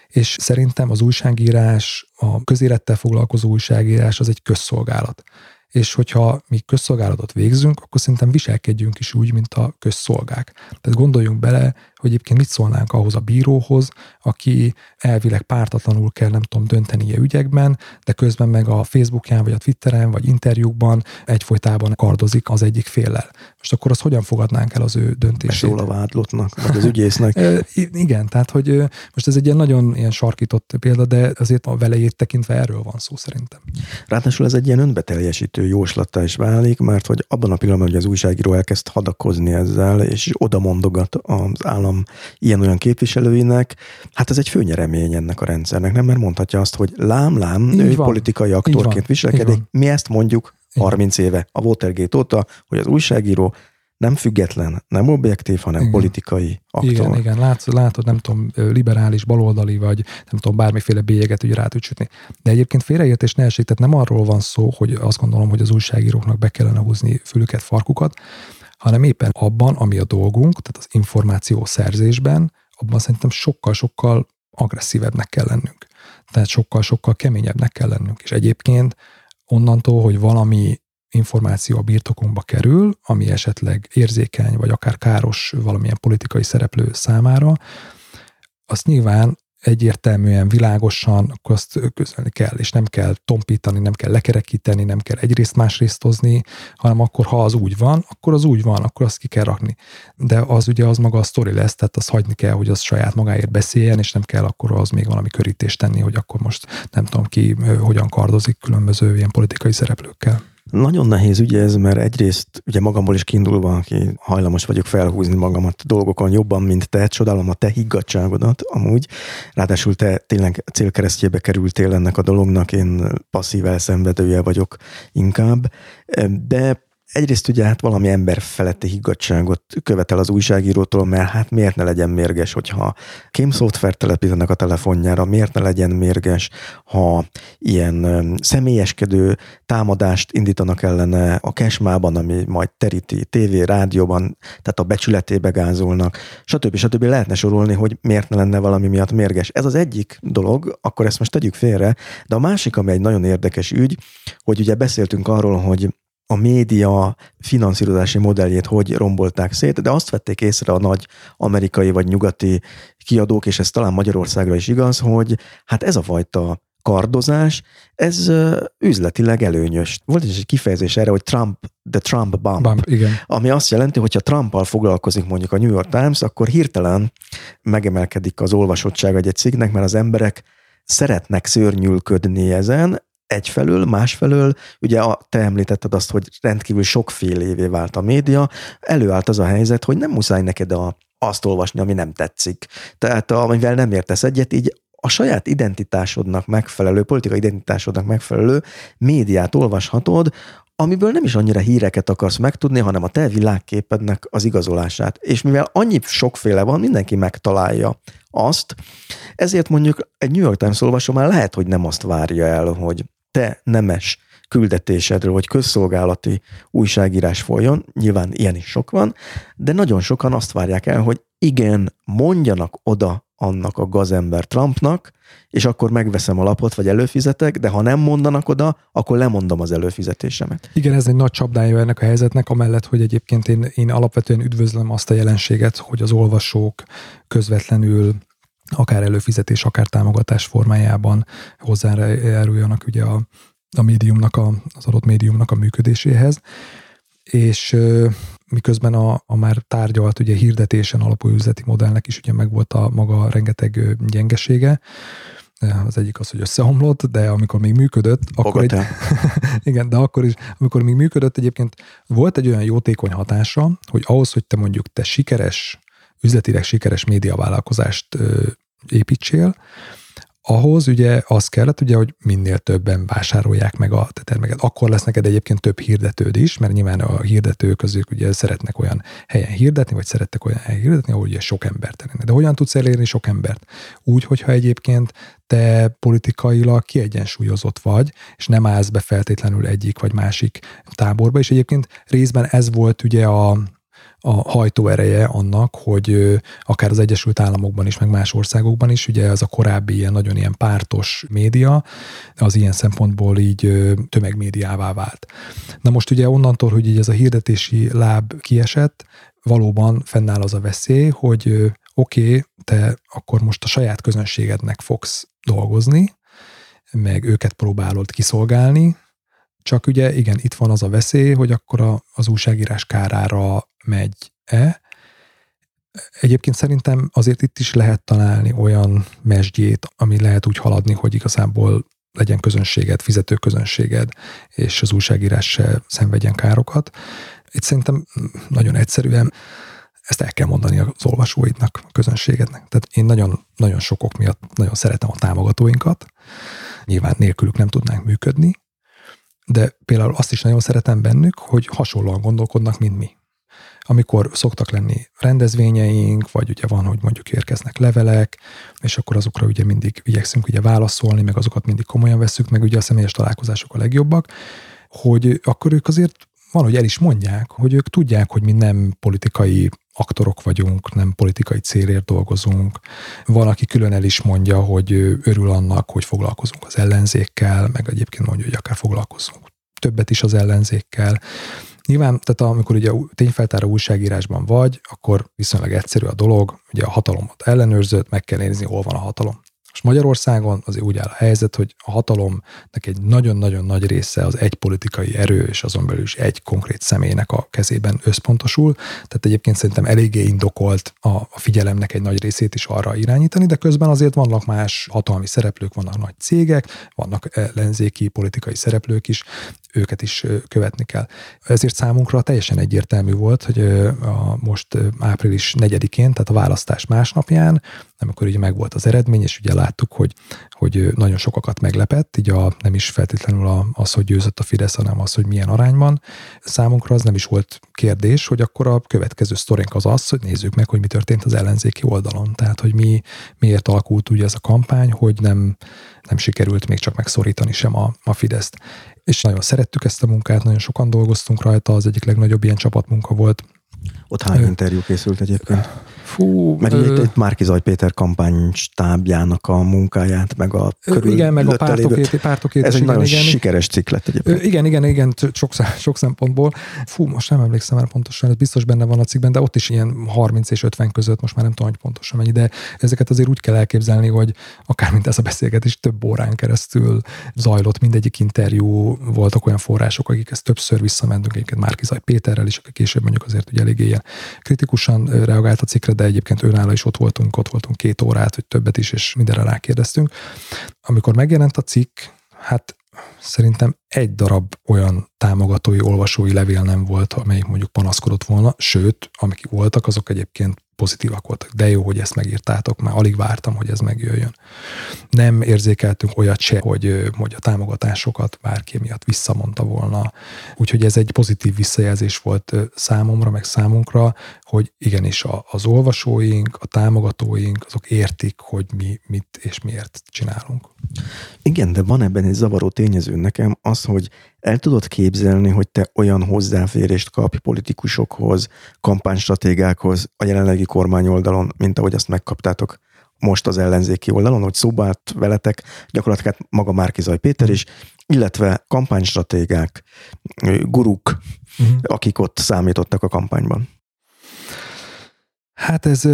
Speaker 2: És szerintem az újságírás, a közélettel foglalkozó újságírás az egy közszolgálat és hogyha mi közszolgálatot végzünk, akkor szerintem viselkedjünk is úgy, mint a közszolgák. Tehát gondoljunk bele, hogy egyébként mit szólnánk ahhoz a bíróhoz, aki elvileg pártatlanul kell, nem tudom, döntenie ügyekben, de közben meg a Facebookján, vagy a Twitteren, vagy interjúkban egyfolytában kardozik az egyik féllel. Most akkor azt hogyan fogadnánk el az ő döntését?
Speaker 1: Beszól a vádlottnak, vagy az ügyésznek.
Speaker 2: igen, tehát hogy most ez egy ilyen nagyon ilyen sarkított példa, de azért a velejét tekintve erről van szó szerintem.
Speaker 1: Ráadásul ez egy ilyen önbeteljesítő jóslattá is válik, mert hogy abban a pillanatban, hogy az újságíró elkezd hadakozni ezzel, és oda mondogat az állam állam ilyen-olyan képviselőinek, hát ez egy főnyeremény ennek a rendszernek, nem? Mert mondhatja azt, hogy lám-lám, ő van. politikai aktorként viselkedik, mi ezt mondjuk 30 éve, a Watergate óta, hogy az újságíró nem független, nem objektív, hanem igen. politikai aktor.
Speaker 2: Igen, igen, Lát, látod, nem tudom, liberális, baloldali, vagy nem tudom, bármiféle bélyeget ugye rá tud sütni. De egyébként félreértés ne esik, tehát nem arról van szó, hogy azt gondolom, hogy az újságíróknak be kellene húzni fülüket, farkukat, hanem éppen abban, ami a dolgunk, tehát az információ szerzésben, abban szerintem sokkal-sokkal agresszívebbnek kell lennünk. Tehát sokkal-sokkal keményebbnek kell lennünk. És egyébként onnantól, hogy valami információ a birtokunkba kerül, ami esetleg érzékeny, vagy akár káros valamilyen politikai szereplő számára, azt nyilván egyértelműen, világosan, akkor azt közölni kell, és nem kell tompítani, nem kell lekerekíteni, nem kell egyrészt másrészt hozni, hanem akkor, ha az úgy van, akkor az úgy van, akkor azt ki kell rakni. De az ugye az maga a sztori lesz, tehát azt hagyni kell, hogy az saját magáért beszéljen, és nem kell akkor az még valami körítést tenni, hogy akkor most nem tudom ki, hogyan kardozik különböző ilyen politikai szereplőkkel.
Speaker 1: Nagyon nehéz ügy ez, mert egyrészt ugye magamból is kiindulva, aki hajlamos vagyok felhúzni magamat dolgokon jobban, mint te, csodálom a te higgadságodat amúgy. Ráadásul te tényleg célkeresztjébe kerültél ennek a dolognak, én passzív elszenvedője vagyok inkább. De egyrészt ugye hát valami ember feletti higgadságot követel az újságírótól, mert hát miért ne legyen mérges, hogyha kémszoftvert telepítenek a telefonjára, miért ne legyen mérges, ha ilyen személyeskedő támadást indítanak ellene a kesmában, ami majd teríti tévé, rádióban, tehát a becsületébe gázolnak, stb. stb. lehetne sorolni, hogy miért ne lenne valami miatt mérges. Ez az egyik dolog, akkor ezt most tegyük félre, de a másik, ami egy nagyon érdekes ügy, hogy ugye beszéltünk arról, hogy a média finanszírozási modelljét hogy rombolták szét, de azt vették észre a nagy amerikai vagy nyugati kiadók, és ez talán Magyarországra is igaz, hogy hát ez a fajta kardozás, ez üzletileg előnyös. Volt is egy kifejezés erre, hogy Trump, the Trump bump,
Speaker 2: Bump, igen.
Speaker 1: ami azt jelenti, hogy ha Trumpal foglalkozik mondjuk a New York Times, akkor hirtelen megemelkedik az olvasottság egy cikknek, mert az emberek szeretnek szörnyülködni ezen, egyfelől, másfelől, ugye a, te említetted azt, hogy rendkívül sokfélévé vált a média, előállt az a helyzet, hogy nem muszáj neked a, azt olvasni, ami nem tetszik. Tehát amivel nem értesz egyet, így a saját identitásodnak megfelelő, politikai identitásodnak megfelelő médiát olvashatod, amiből nem is annyira híreket akarsz megtudni, hanem a te világképednek az igazolását. És mivel annyi sokféle van, mindenki megtalálja azt, ezért mondjuk egy New York Times olvasó már lehet, hogy nem azt várja el, hogy te nemes küldetésedről, vagy közszolgálati újságírás folyjon, nyilván ilyen is sok van, de nagyon sokan azt várják el, hogy igen, mondjanak oda annak a gazember Trumpnak, és akkor megveszem a lapot, vagy előfizetek, de ha nem mondanak oda, akkor lemondom az előfizetésemet.
Speaker 2: Igen, ez egy nagy csapdája ennek a helyzetnek, amellett, hogy egyébként én, én alapvetően üdvözlöm azt a jelenséget, hogy az olvasók közvetlenül akár előfizetés, akár támogatás formájában hozzájáruljanak ugye a, a médiumnak, a, az adott médiumnak a működéséhez. És miközben a, a már tárgyalt ugye hirdetésen alapuló üzleti modellnek is ugye megvolt a maga rengeteg gyengesége, az egyik az, hogy összeomlott, de amikor még működött, akkor egy, igen, de akkor is, amikor még működött, egyébként volt egy olyan jótékony hatása, hogy ahhoz, hogy te mondjuk te sikeres, üzletileg sikeres médiavállalkozást építsél, ahhoz ugye az kellett, ugye, hogy minél többen vásárolják meg a te terméket. Akkor lesz neked egyébként több hirdetőd is, mert nyilván a hirdetők közük ugye szeretnek olyan helyen hirdetni, vagy szerettek olyan helyen hirdetni, ahol ugye sok embert elérni. De hogyan tudsz elérni sok embert? Úgy, hogyha egyébként te politikailag kiegyensúlyozott vagy, és nem állsz be feltétlenül egyik vagy másik táborba, és egyébként részben ez volt ugye a, a hajtóereje annak, hogy akár az Egyesült Államokban is, meg más országokban is, ugye ez a korábbi ilyen nagyon ilyen pártos média, az ilyen szempontból így tömegmédiává vált. Na most ugye onnantól, hogy így ez a hirdetési láb kiesett, valóban fennáll az a veszély, hogy oké, okay, te akkor most a saját közönségednek fogsz dolgozni, meg őket próbálod kiszolgálni, csak ugye igen, itt van az a veszély, hogy akkor a, az újságírás kárára megy-e. Egyébként szerintem azért itt is lehet találni olyan mesdjét, ami lehet úgy haladni, hogy igazából legyen közönséged, fizető közönséged, és az újságírás se szenvedjen károkat. Itt szerintem nagyon egyszerűen ezt el kell mondani az olvasóidnak, a közönségednek. Tehát én nagyon, nagyon sokok miatt nagyon szeretem a támogatóinkat. Nyilván nélkülük nem tudnánk működni, de például azt is nagyon szeretem bennük, hogy hasonlóan gondolkodnak, mint mi. Amikor szoktak lenni rendezvényeink, vagy ugye van, hogy mondjuk érkeznek levelek, és akkor azokra ugye mindig igyekszünk ugye válaszolni, meg azokat mindig komolyan veszük, meg ugye a személyes találkozások a legjobbak, hogy akkor ők azért van, hogy el is mondják, hogy ők tudják, hogy mi nem politikai aktorok vagyunk, nem politikai célért dolgozunk. Van, aki külön el is mondja, hogy örül annak, hogy foglalkozunk az ellenzékkel, meg egyébként mondja, hogy akár foglalkozunk többet is az ellenzékkel. Nyilván, tehát amikor ugye tényfeltáró újságírásban vagy, akkor viszonylag egyszerű a dolog, ugye a hatalomot ellenőrzött, meg kell nézni, hol van a hatalom. Most Magyarországon azért úgy áll a helyzet, hogy a hatalomnak egy nagyon-nagyon nagy része az egy politikai erő, és azon belül is egy konkrét személynek a kezében összpontosul. Tehát egyébként szerintem eléggé indokolt a, a figyelemnek egy nagy részét is arra irányítani, de közben azért vannak más hatalmi szereplők, vannak nagy cégek, vannak ellenzéki politikai szereplők is, őket is követni kell. Ezért számunkra teljesen egyértelmű volt, hogy a most április 4-én, tehát a választás másnapján, amikor ugye megvolt az eredmény, és ugye láttuk, hogy, hogy nagyon sokakat meglepett, így a, nem is feltétlenül az, hogy győzött a Fidesz, hanem az, hogy milyen arányban. Számunkra az nem is volt kérdés, hogy akkor a következő sztorink az az, hogy nézzük meg, hogy mi történt az ellenzéki oldalon. Tehát, hogy mi, miért alakult ugye ez a kampány, hogy nem, nem sikerült még csak megszorítani sem a, a Fideszt és nagyon szerettük ezt a munkát, nagyon sokan dolgoztunk rajta, az egyik legnagyobb ilyen csapatmunka volt,
Speaker 1: Ott hány interjú készült egyébként?
Speaker 2: Fú,
Speaker 1: Meg
Speaker 2: ö,
Speaker 1: itt, itt Márki Zaj Péter kampánystábjának a munkáját, meg a
Speaker 2: ö, igen, meg a pártokét, pártokét
Speaker 1: Ez egy
Speaker 2: igen,
Speaker 1: nagyon
Speaker 2: igen,
Speaker 1: sikeres cikk lett egyébként.
Speaker 2: igen, igen, igen, sok, sok szempontból. Fú, most nem emlékszem már pontosan, ez biztos benne van a cikkben, de ott is ilyen 30 és 50 között, most már nem tudom, hogy pontosan mennyi, de ezeket azért úgy kell elképzelni, hogy akár mint ez a beszélgetés több órán keresztül zajlott, mindegyik interjú, voltak olyan források, akik ezt többször visszamentünk, egyébként Márkizaj Péterrel is, aki később mondjuk azért ugye eléggé ilyen kritikusan reagált a cikkre, de egyébként őnála is ott voltunk, ott voltunk két órát, vagy többet is, és mindenre rákérdeztünk. Amikor megjelent a cikk, hát szerintem egy darab olyan támogatói, olvasói levél nem volt, amelyik mondjuk panaszkodott volna, sőt, amik voltak, azok egyébként pozitívak voltak. De jó, hogy ezt megírtátok, már alig vártam, hogy ez megjöjjön. Nem érzékeltünk olyat se, hogy, hogy a támogatásokat bárki miatt visszamondta volna. Úgyhogy ez egy pozitív visszajelzés volt számomra, meg számunkra, hogy igenis a- az olvasóink, a támogatóink, azok értik, hogy mi mit és miért csinálunk.
Speaker 1: Igen, de van ebben egy zavaró tényező nekem az, hogy el tudod képzelni, hogy te olyan hozzáférést kapj politikusokhoz, kampánystratégákhoz a jelenlegi kormányoldalon, mint ahogy azt megkaptátok most az ellenzéki oldalon, hogy szóba állt veletek gyakorlatilag hát maga Márkizaj Péter is, illetve kampánystratégák, guruk,
Speaker 2: Uh-huh.
Speaker 1: akik ott számítottak a kampányban.
Speaker 2: Hát ez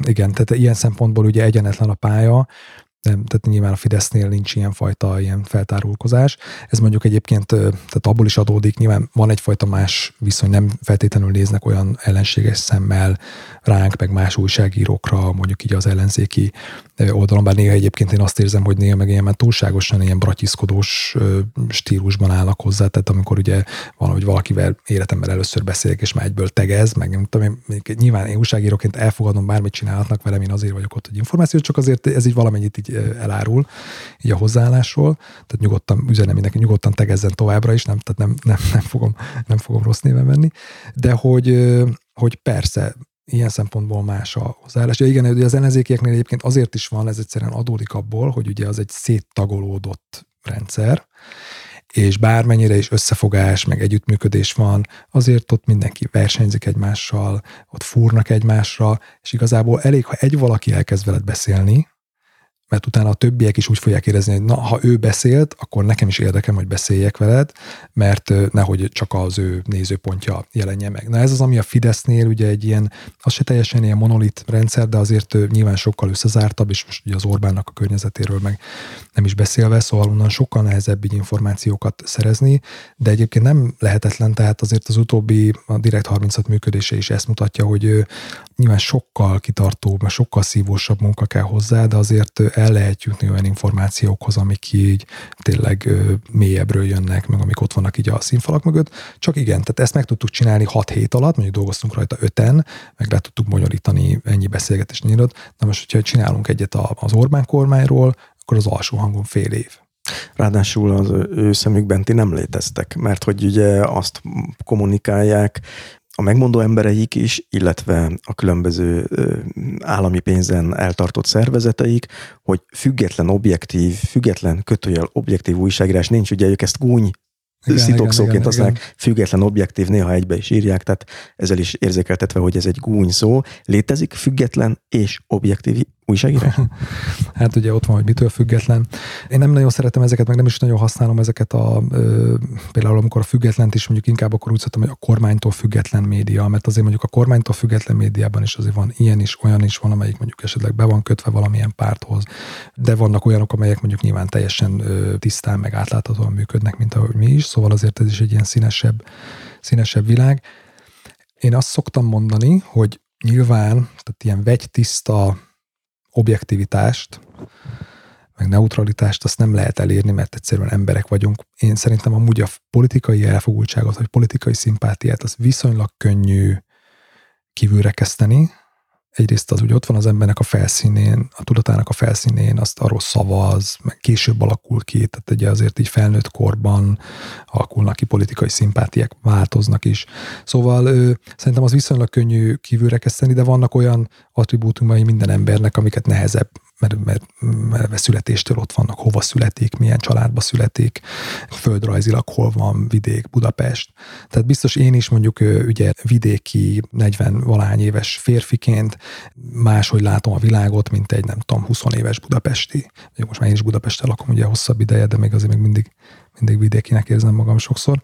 Speaker 2: igen, tehát ilyen szempontból ugye egyenetlen a pálya, nem, tehát nyilván a Fidesznél nincs ilyen fajta ilyen feltárulkozás. Ez mondjuk egyébként, tehát abból is adódik, nyilván van egyfajta más viszony, nem feltétlenül néznek olyan ellenséges szemmel ránk, meg más újságírókra, mondjuk így az ellenzéki oldalon, bár néha egyébként én azt érzem, hogy néha meg ilyen már túlságosan ilyen bratiszkodós stílusban állnak hozzá, tehát amikor ugye van, hogy valakivel életemben először beszélek, és már egyből tegez, meg nem tudom, én, nyilván én újságíróként elfogadom, bármit csinálhatnak velem, én azért vagyok ott, hogy információ, csak azért ez így valamennyit így elárul, így a hozzáállásról, tehát nyugodtan üzenem mindenki, nyugodtan tegezzen továbbra is, nem, tehát nem, nem, nem, fogom, nem fogom rossz néven venni, de hogy, hogy persze, ilyen szempontból más a hozzáállás. Ja, igen, ugye az ellenzékieknél egyébként azért is van, ez egyszerűen adódik abból, hogy ugye az egy széttagolódott rendszer, és bármennyire is összefogás, meg együttműködés van, azért ott mindenki versenyzik egymással, ott fúrnak egymásra, és igazából elég, ha egy valaki elkezd veled beszélni, mert utána a többiek is úgy fogják érezni, hogy na, ha ő beszélt, akkor nekem is érdekem, hogy beszéljek veled, mert nehogy csak az ő nézőpontja jelenje meg. Na ez az, ami a Fidesznél ugye egy ilyen, az se teljesen ilyen monolit rendszer, de azért nyilván sokkal összezártabb, és most ugye az Orbánnak a környezetéről meg nem is beszélve, szóval onnan sokkal nehezebb így információkat szerezni, de egyébként nem lehetetlen, tehát azért az utóbbi, a Direkt 36 működése is ezt mutatja, hogy nyilván sokkal kitartóbb, meg sokkal szívósabb munka kell hozzá, de azért el lehet jutni olyan információkhoz, amik így tényleg mélyebbről jönnek, meg amik ott vannak így a színfalak mögött. Csak igen, tehát ezt meg tudtuk csinálni 6 hét alatt, mondjuk dolgoztunk rajta öten, meg le tudtuk bonyolítani ennyi beszélgetés nyílt. Na most, hogyha csinálunk egyet az Orbán kormányról, akkor az alsó hangon fél év.
Speaker 1: Ráadásul az ő szemükben ti nem léteztek, mert hogy ugye azt kommunikálják a megmondó embereik is, illetve a különböző állami pénzen eltartott szervezeteik, hogy független, objektív, független kötőjel objektív újságírás nincs, ugye ők ezt gúny
Speaker 2: Igen,
Speaker 1: szitokszóként
Speaker 2: igen, igen,
Speaker 1: használják, független, objektív, néha egybe is írják, tehát ezzel is érzékeltetve, hogy ez egy gúny szó. Létezik független és objektív újságírás?
Speaker 2: Hát ugye ott van, hogy mitől független. Én nem nagyon szeretem ezeket, meg nem is nagyon használom ezeket a, ö, például amikor a függetlent is mondjuk inkább akkor úgy szoktam, hogy a kormánytól független média, mert azért mondjuk a kormánytól független médiában is azért van ilyen is, olyan is van, amelyik mondjuk esetleg be van kötve valamilyen párthoz, de vannak olyanok, amelyek mondjuk nyilván teljesen ö, tisztán, meg átláthatóan működnek, mint ahogy mi is, szóval azért ez is egy ilyen színesebb, színesebb világ. Én azt szoktam mondani, hogy nyilván, tehát ilyen vegytiszta objektivitást, meg neutralitást azt nem lehet elérni, mert egyszerűen emberek vagyunk. Én szerintem amúgy a politikai elfogultságot, vagy politikai szimpátiát az viszonylag könnyű kívülrekeszteni. Egyrészt az úgy ott van az embernek a felszínén, a tudatának a felszínén, azt arról szavaz, meg később alakul ki, tehát ugye azért így felnőtt korban alakulnak ki politikai szimpátiák, változnak is. Szóval ö, szerintem az viszonylag könnyű kívülrekeszteni, de vannak olyan attribútumai minden embernek, amiket nehezebb mert, mert, mert születéstől ott vannak, hova születik, milyen családba születik, földrajzilag hol van, vidék, Budapest. Tehát biztos én is mondjuk ugye vidéki 40 valány éves férfiként máshogy látom a világot, mint egy nem tudom, 20 éves budapesti. Most már én is Budapesten lakom ugye hosszabb ideje, de még azért még mindig mindig vidékinek érzem magam sokszor.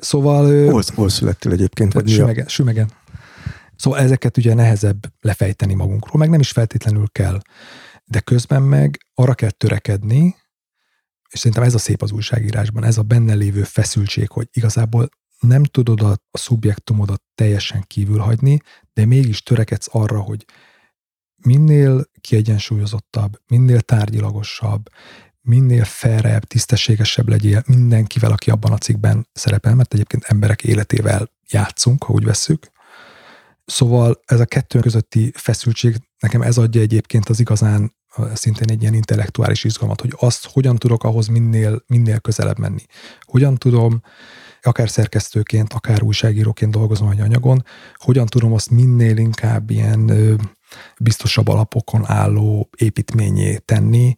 Speaker 2: Szóval...
Speaker 1: Hol, hol születtél egyébként?
Speaker 2: Vagy sümegen, sümegen. Szóval ezeket ugye nehezebb lefejteni magunkról, meg nem is feltétlenül kell. De közben meg arra kell törekedni, és szerintem ez a szép az újságírásban, ez a benne lévő feszültség, hogy igazából nem tudod a, a szubjektumodat teljesen kívül hagyni, de mégis törekedsz arra, hogy minél kiegyensúlyozottabb, minél tárgyilagosabb, minél felrebb, tisztességesebb legyél mindenkivel, aki abban a cikkben szerepel, mert egyébként emberek életével játszunk, ha úgy vesszük. Szóval ez a kettő közötti feszültség, nekem ez adja egyébként az igazán szintén egy ilyen intellektuális izgalmat, hogy azt hogyan tudok ahhoz minél, minél közelebb menni. Hogyan tudom, akár szerkesztőként, akár újságíróként dolgozom egy anyagon, hogyan tudom azt minél inkább ilyen biztosabb alapokon álló építményé tenni,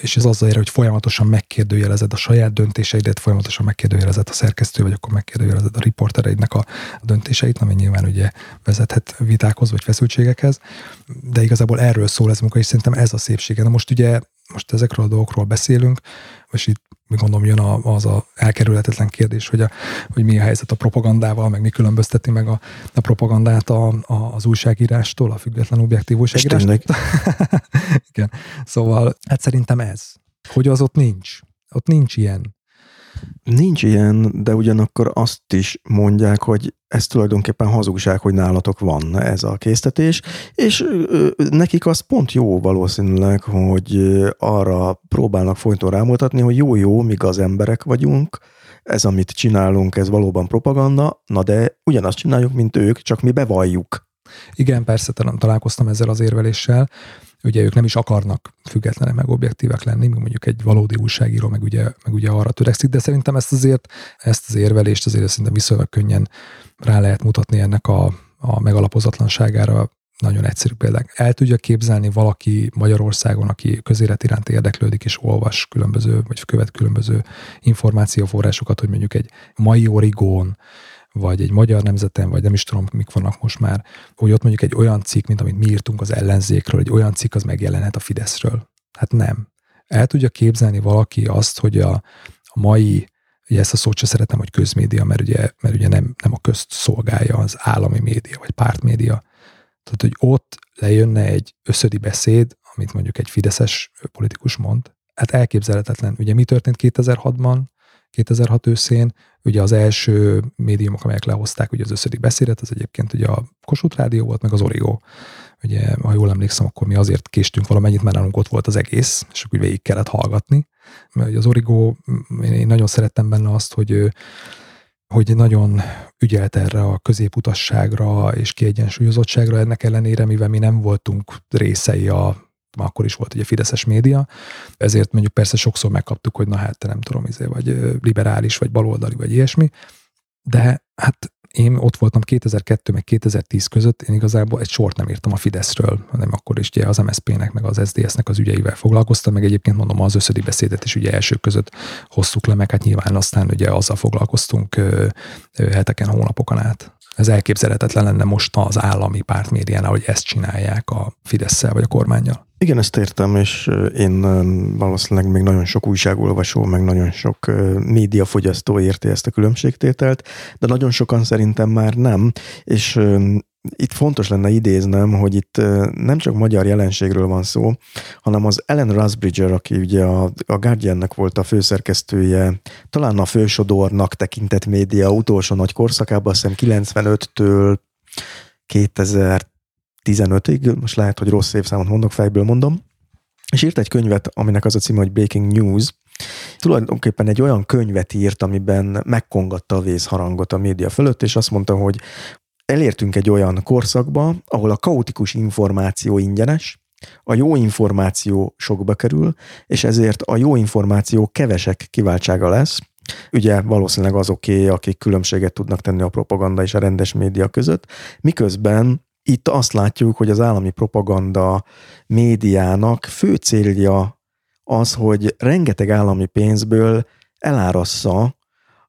Speaker 2: és ez azzal ér, hogy folyamatosan megkérdőjelezed a saját döntéseidet, folyamatosan megkérdőjelezed a szerkesztő, vagy akkor megkérdőjelezed a riportereidnek a döntéseit, ami nyilván ugye vezethet vitákhoz, vagy feszültségekhez, de igazából erről szól ez munka, és szerintem ez a szépsége. Na most ugye, most ezekről a dolgokról beszélünk, és itt gondolom jön a, az a elkerülhetetlen kérdés, hogy, a, hogy mi a helyzet a propagandával, meg mi különbözteti meg a, a propagandát a, a, az újságírástól, a független objektív újságírástól. Igen. Szóval hát szerintem ez. Hogy az ott nincs. Ott nincs ilyen.
Speaker 1: Nincs ilyen, de ugyanakkor azt is mondják, hogy ez tulajdonképpen hazugság, hogy nálatok van ez a késztetés, és nekik az pont jó valószínűleg, hogy arra próbálnak folyton rámutatni, hogy jó-jó, míg az emberek vagyunk, ez, amit csinálunk, ez valóban propaganda, na de ugyanazt csináljuk, mint ők, csak mi bevalljuk.
Speaker 2: Igen, persze találkoztam ezzel az érveléssel, ugye ők nem is akarnak függetlenek meg objektívek lenni, még mondjuk egy valódi újságíró meg ugye, meg ugye arra törekszik, de szerintem ezt azért, ezt az érvelést azért szerintem viszonylag könnyen rá lehet mutatni ennek a, a megalapozatlanságára nagyon egyszerű példák. El tudja képzelni valaki Magyarországon, aki közélet iránt érdeklődik és olvas különböző, vagy követ különböző információforrásokat, hogy mondjuk egy mai origón, vagy egy magyar nemzeten, vagy nem is tudom, mik vannak most már, hogy ott mondjuk egy olyan cikk, mint amit mi írtunk az ellenzékről, egy olyan cikk az megjelenhet a Fideszről. Hát nem. El tudja képzelni valaki azt, hogy a, a mai, ugye ezt a szót sem szeretem, hogy közmédia, mert ugye, mert ugye nem, nem a közt szolgálja az állami média, vagy pártmédia. Tehát, hogy ott lejönne egy összödi beszéd, amit mondjuk egy fideszes politikus mond, hát elképzelhetetlen. Ugye mi történt 2006-ban, 2006 őszén, ugye az első médiumok, amelyek lehozták ugye az összedik beszédet, az egyébként ugye a Kossuth Rádió volt, meg az Origo. Ugye, ha jól emlékszem, akkor mi azért késtünk valamennyit, mert nálunk ott volt az egész, és akkor végig kellett hallgatni. Mert az Origo, én nagyon szerettem benne azt, hogy hogy nagyon ügyelt erre a középutasságra és kiegyensúlyozottságra, ennek ellenére, mivel mi nem voltunk részei a akkor is volt ugye Fideszes média, ezért mondjuk persze sokszor megkaptuk, hogy na hát te nem tudom, izé, vagy liberális, vagy baloldali, vagy ilyesmi, de hát én ott voltam 2002 meg 2010 között, én igazából egy sort nem írtam a Fideszről, hanem akkor is ugye az MSZP-nek, meg az SZDSZ-nek az ügyeivel foglalkoztam, meg egyébként mondom az összödi beszédet is ugye elsők között hoztuk le, meg hát nyilván aztán ugye azzal foglalkoztunk ö, ö, heteken, hónapokon át. Ez elképzelhetetlen lenne most az állami pártmédiánál, hogy ezt csinálják a fidesz vagy a kormányjal.
Speaker 1: Igen, ezt értem, és én valószínűleg még nagyon sok újságolvasó, meg nagyon sok médiafogyasztó érti ezt a különbségtételt, de nagyon sokan szerintem már nem, és itt fontos lenne idéznem, hogy itt nem csak magyar jelenségről van szó, hanem az Ellen Rusbridger, aki ugye a, a Guardiannek volt a főszerkesztője, talán a fősodornak tekintett média utolsó nagy korszakában, azt hiszem 95-től 2015-ig, most lehet, hogy rossz évszámot mondok, fejből mondom, és írt egy könyvet, aminek az a címe, hogy Breaking News, tulajdonképpen egy olyan könyvet írt, amiben megkongatta a vészharangot a média fölött, és azt mondta, hogy elértünk egy olyan korszakba, ahol a kaotikus információ ingyenes, a jó információ sokba kerül, és ezért a jó információ kevesek kiváltsága lesz. Ugye valószínűleg azoké, akik különbséget tudnak tenni a propaganda és a rendes média között, miközben itt azt látjuk, hogy az állami propaganda médiának fő célja az, hogy rengeteg állami pénzből elárassza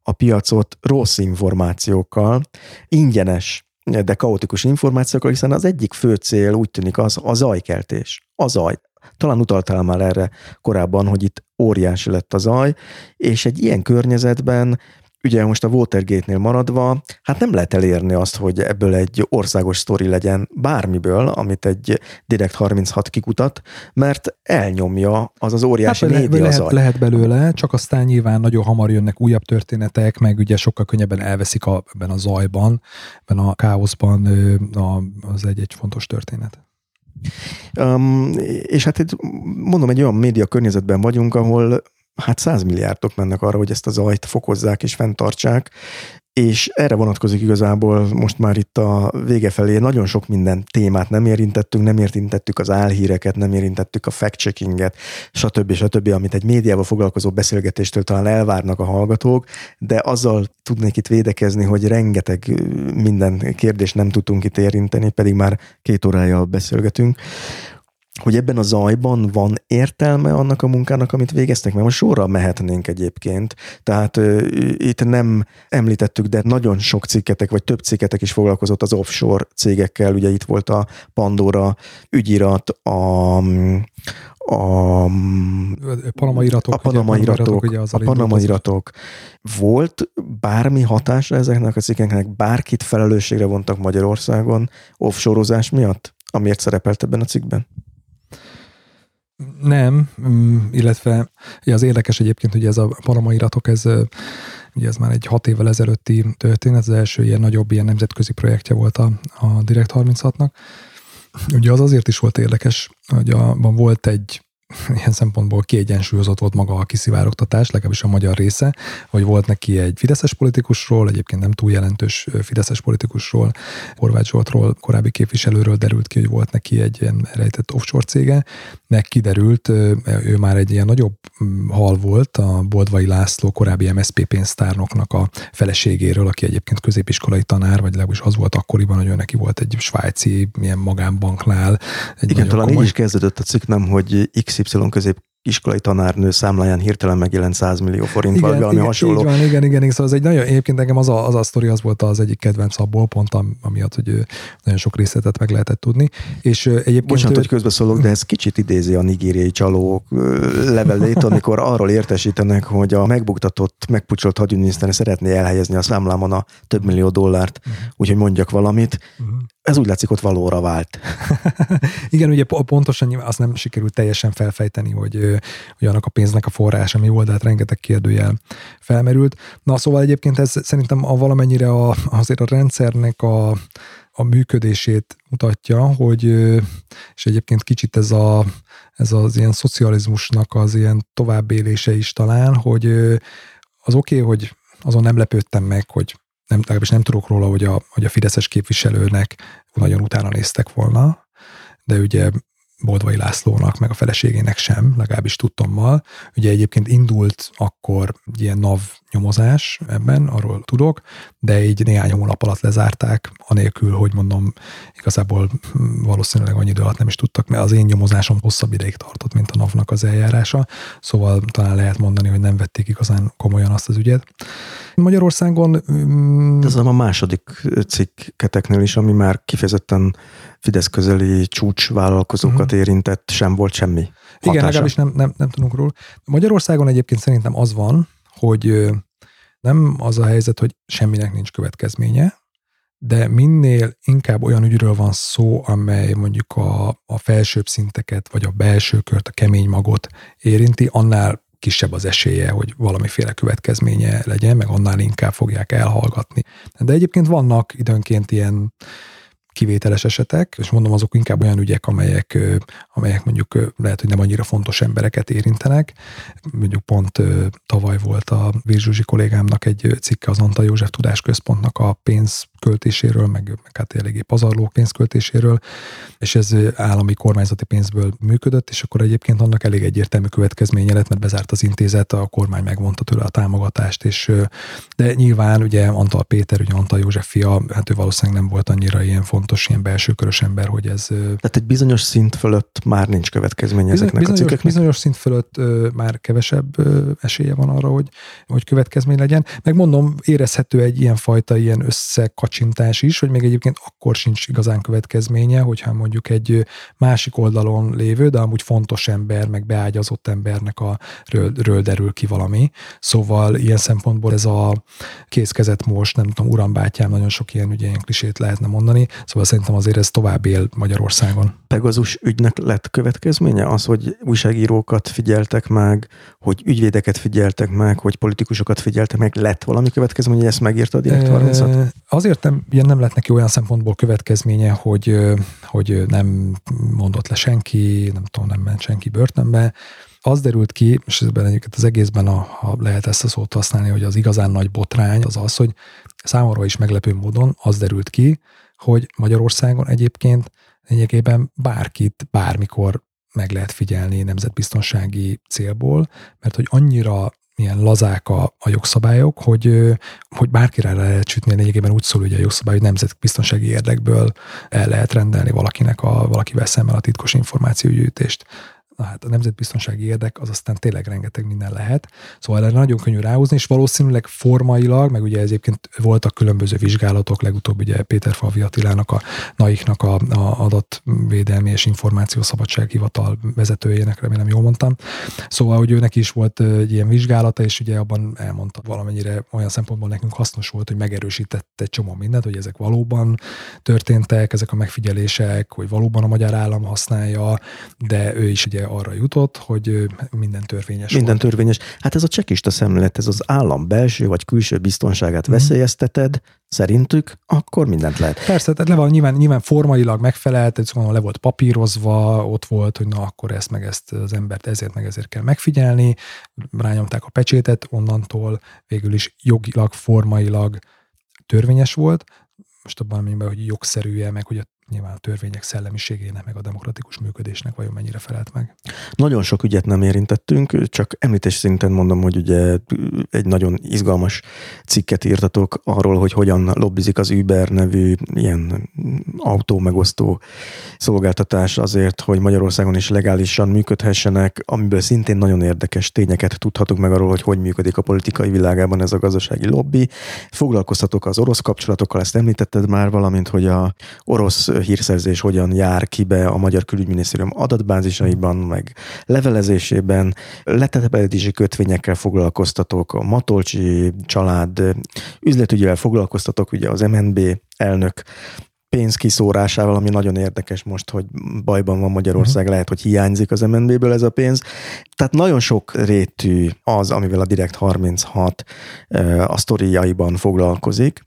Speaker 1: a piacot rossz információkkal, ingyenes, de kaotikus információkkal, hiszen az egyik fő cél úgy tűnik az a zajkeltés. A zaj. Talán utaltál már erre korábban, hogy itt óriási lett a zaj, és egy ilyen környezetben ugye most a Watergate-nél maradva, hát nem lehet elérni azt, hogy ebből egy országos sztori legyen bármiből, amit egy Direct 36 kikutat, mert elnyomja az az óriási hát, média
Speaker 2: lehet, zaj. lehet belőle, csak aztán nyilván nagyon hamar jönnek újabb történetek, meg ugye sokkal könnyebben elveszik a, ebben a zajban, ebben a káoszban az egy-egy fontos történet.
Speaker 1: Um, és hát itt mondom, egy olyan média környezetben vagyunk, ahol hát százmilliárdok mennek arra, hogy ezt a zajt fokozzák és fenntartsák, és erre vonatkozik igazából most már itt a vége felé nagyon sok minden témát nem érintettünk, nem érintettük az álhíreket, nem érintettük a fact-checkinget, stb. stb., amit egy médiával foglalkozó beszélgetéstől talán elvárnak a hallgatók, de azzal tudnék itt védekezni, hogy rengeteg minden kérdést nem tudtunk itt érinteni, pedig már két órája beszélgetünk hogy ebben a zajban van értelme annak a munkának, amit végeztek, mert most sorra mehetnénk egyébként. Tehát uh, itt nem említettük, de nagyon sok cikketek, vagy több cikketek is foglalkozott az offshore cégekkel. Ugye itt volt a Pandora ügyirat, a, a
Speaker 2: Panama iratok.
Speaker 1: A Panama iratok, ugye a Panama iratok. Volt bármi hatása ezeknek a cikkeknek? Bárkit felelősségre vontak Magyarországon offshore miatt, amiért szerepelt ebben a cikkben?
Speaker 2: Nem, mm, illetve az érdekes egyébként, hogy ez a Panama iratok, ez ugye ez már egy hat évvel ezelőtti történet, az első ilyen nagyobb ilyen nemzetközi projektje volt a, a Direct 36-nak. Ugye az azért is volt érdekes, hogy abban volt egy ilyen szempontból kiegyensúlyozott volt maga a kiszivárogtatás, legalábbis a magyar része, hogy volt neki egy fideszes politikusról, egyébként nem túl jelentős fideszes politikusról, Horváth Zsoltról, korábbi képviselőről derült ki, hogy volt neki egy ilyen rejtett offshore cége, meg kiderült, ő már egy ilyen nagyobb mm, hal volt, a Boldvai László korábbi MSZP pénztárnoknak a feleségéről, aki egyébként középiskolai tanár, vagy legalábbis az volt akkoriban, hogy ő neki volt egy svájci milyen magánbanknál.
Speaker 1: Egy Igen, talán komoly... így is kezdődött a cikk, nem, hogy XY közép iskolai tanárnő számláján hirtelen megjelent 100 millió forint, igen, valami
Speaker 2: igen,
Speaker 1: hasonló.
Speaker 2: Így van, igen, igen, igen, szóval ez egy nagyon, egyébként nekem az a, az a sztori, az volt az egyik kedvenc abból, pont amiatt, hogy nagyon sok részletet meg lehetett tudni. És egyébként
Speaker 1: Bocsánat, ő... hogy közbeszólok, de ez kicsit idézi a nigériai csalók levelét, amikor arról értesítenek, hogy a megbuktatott, megpucsolt hadügyminiszter szeretné elhelyezni a számlámon a több millió dollárt, uh-huh. úgyhogy mondjak valamit. Uh-huh ez úgy látszik, ott valóra vált.
Speaker 2: Igen, ugye pontosan azt nem sikerült teljesen felfejteni, hogy, hogy annak a pénznek a forrása mi volt, de hát rengeteg kérdőjel felmerült. Na szóval egyébként ez szerintem a valamennyire a, azért a rendszernek a, a működését mutatja, hogy és egyébként kicsit ez, a, ez az ilyen szocializmusnak az ilyen továbbélése is talán, hogy az oké, okay, hogy azon nem lepődtem meg, hogy nem, legalábbis nem tudok róla, hogy a, hogy a Fideszes képviselőnek nagyon utána néztek volna, de ugye Boldvai Lászlónak, meg a feleségének sem, legalábbis tudtommal. Ugye egyébként indult akkor ilyen NAV nyomozás ebben, arról tudok, de így néhány hónap alatt lezárták, anélkül, hogy mondom, igazából valószínűleg annyi idő alatt nem is tudtak, mert az én nyomozásom hosszabb ideig tartott, mint a NAV-nak az eljárása, szóval talán lehet mondani, hogy nem vették igazán komolyan azt az ügyet. Magyarországon...
Speaker 1: Um, Ez a második cikketeknél is, ami már kifejezetten Fidesz közeli csúcsvállalkozókat uh-huh. érintett, sem volt semmi hatása.
Speaker 2: Igen, legalábbis nem, nem, nem tudunk róla. Magyarországon egyébként szerintem az van, hogy nem az a helyzet, hogy semminek nincs következménye, de minél inkább olyan ügyről van szó, amely mondjuk a, a felsőbb szinteket, vagy a belső kört, a kemény magot érinti, annál kisebb az esélye, hogy valamiféle következménye legyen, meg annál inkább fogják elhallgatni. De egyébként vannak időnként ilyen kivételes esetek, és mondom, azok inkább olyan ügyek, amelyek, amelyek mondjuk lehet, hogy nem annyira fontos embereket érintenek. Mondjuk pont tavaly volt a Virzsuzsi kollégámnak egy cikke az Antal József Tudásközpontnak a pénz költéséről, meg, meg hát eléggé pazarló pénzköltéséről, és ez állami kormányzati pénzből működött, és akkor egyébként annak elég egyértelmű következménye lett, mert bezárt az intézet, a kormány megvonta tőle a támogatást, és de nyilván ugye Antal Péter, ugye Antal József fia, hát ő valószínűleg nem volt annyira ilyen fontos, ilyen belsőkörös ember, hogy ez...
Speaker 1: Tehát egy bizonyos szint fölött már nincs következménye
Speaker 2: bizony,
Speaker 1: ezeknek
Speaker 2: bizonyos,
Speaker 1: a cikkeknek?
Speaker 2: Bizonyos szint fölött már kevesebb esélye van arra, hogy, hogy következmény legyen. Meg mondom, érezhető egy ilyen fajta ilyen összekacsintás is, hogy még egyébként akkor sincs igazán következménye, hogyha mondjuk egy másik oldalon lévő, de amúgy fontos ember, meg beágyazott embernek a ről, ről derül ki valami. Szóval ilyen szempontból ez a kézkezet most, nem tudom, urambátyám, nagyon sok ilyen, ugye, ilyen klisét lehetne mondani, szóval szerintem azért ez tovább él Magyarországon.
Speaker 1: Pegazus ügynek lett következménye? Az, hogy újságírókat figyeltek meg, hogy ügyvédeket figyeltek meg, hogy politikusokat figyeltek meg, lett valami következménye, ezt megírta a Direkt 30
Speaker 2: Azért nem, ilyen nem lett neki olyan szempontból következménye, hogy, hogy nem mondott le senki, nem tudom, nem ment senki börtönbe, az derült ki, és ebben egyébként az egészben, a, ha lehet ezt a szót használni, hogy az igazán nagy botrány az az, hogy számomra is meglepő módon az derült ki, hogy Magyarországon egyébként lényegében bárkit bármikor meg lehet figyelni nemzetbiztonsági célból, mert hogy annyira ilyen lazák a, a jogszabályok, hogy, hogy bárkire le lehet sütni, lényegében úgy szól, hogy a jogszabály, hogy nemzetbiztonsági érdekből el lehet rendelni valakinek a, valakivel szemben a titkos információgyűjtést na hát a nemzetbiztonsági érdek az aztán tényleg rengeteg minden lehet. Szóval erre nagyon könnyű ráhúzni, és valószínűleg formailag, meg ugye egyébként voltak különböző vizsgálatok, legutóbb ugye Péter Favi Attilának, a NAIK-nak a, a adatvédelmi és információszabadság hivatal vezetőjének, remélem jól mondtam. Szóval, hogy őnek is volt egy ilyen vizsgálata, és ugye abban elmondta valamennyire olyan szempontból nekünk hasznos volt, hogy megerősített egy csomó mindent, hogy ezek valóban történtek, ezek a megfigyelések, hogy valóban a magyar állam használja, de ő is ugye arra jutott, hogy minden törvényes
Speaker 1: Minden volt. törvényes. Hát ez a csekista szemlélet, ez az állam belső vagy külső biztonságát mm. veszélyezteted, szerintük, akkor mindent lehet.
Speaker 2: Persze, tehát le van, nyilván, nyilván formailag megfelelt, szóval le volt papírozva, ott volt, hogy na akkor ezt meg ezt az embert ezért meg ezért kell megfigyelni, rányomták a pecsétet, onnantól végül is jogilag, formailag törvényes volt, most abban be, hogy jogszerűje, meg hogy a nyilván a törvények szellemiségének, meg a demokratikus működésnek vajon mennyire felelt meg.
Speaker 1: Nagyon sok ügyet nem érintettünk, csak említés szinten mondom, hogy ugye egy nagyon izgalmas cikket írtatok arról, hogy hogyan lobbizik az Uber nevű ilyen autó megosztó szolgáltatás azért, hogy Magyarországon is legálisan működhessenek, amiből szintén nagyon érdekes tényeket tudhatunk meg arról, hogy hogy működik a politikai világában ez a gazdasági lobby. Foglalkoztatok az orosz kapcsolatokkal, ezt említetted már, valamint, hogy a orosz hírszerzés hogyan jár ki be a Magyar Külügyminisztérium adatbázisaiban, meg levelezésében, letelepedési kötvényekkel foglalkoztatok, a Matolcsi család üzletügyével foglalkoztatok, ugye az MNB elnök pénzkiszórásával, ami nagyon érdekes most, hogy bajban van Magyarország, uh-huh. lehet, hogy hiányzik az MNB-ből ez a pénz. Tehát nagyon sok rétű az, amivel a Direkt 36 a sztoriaiban foglalkozik.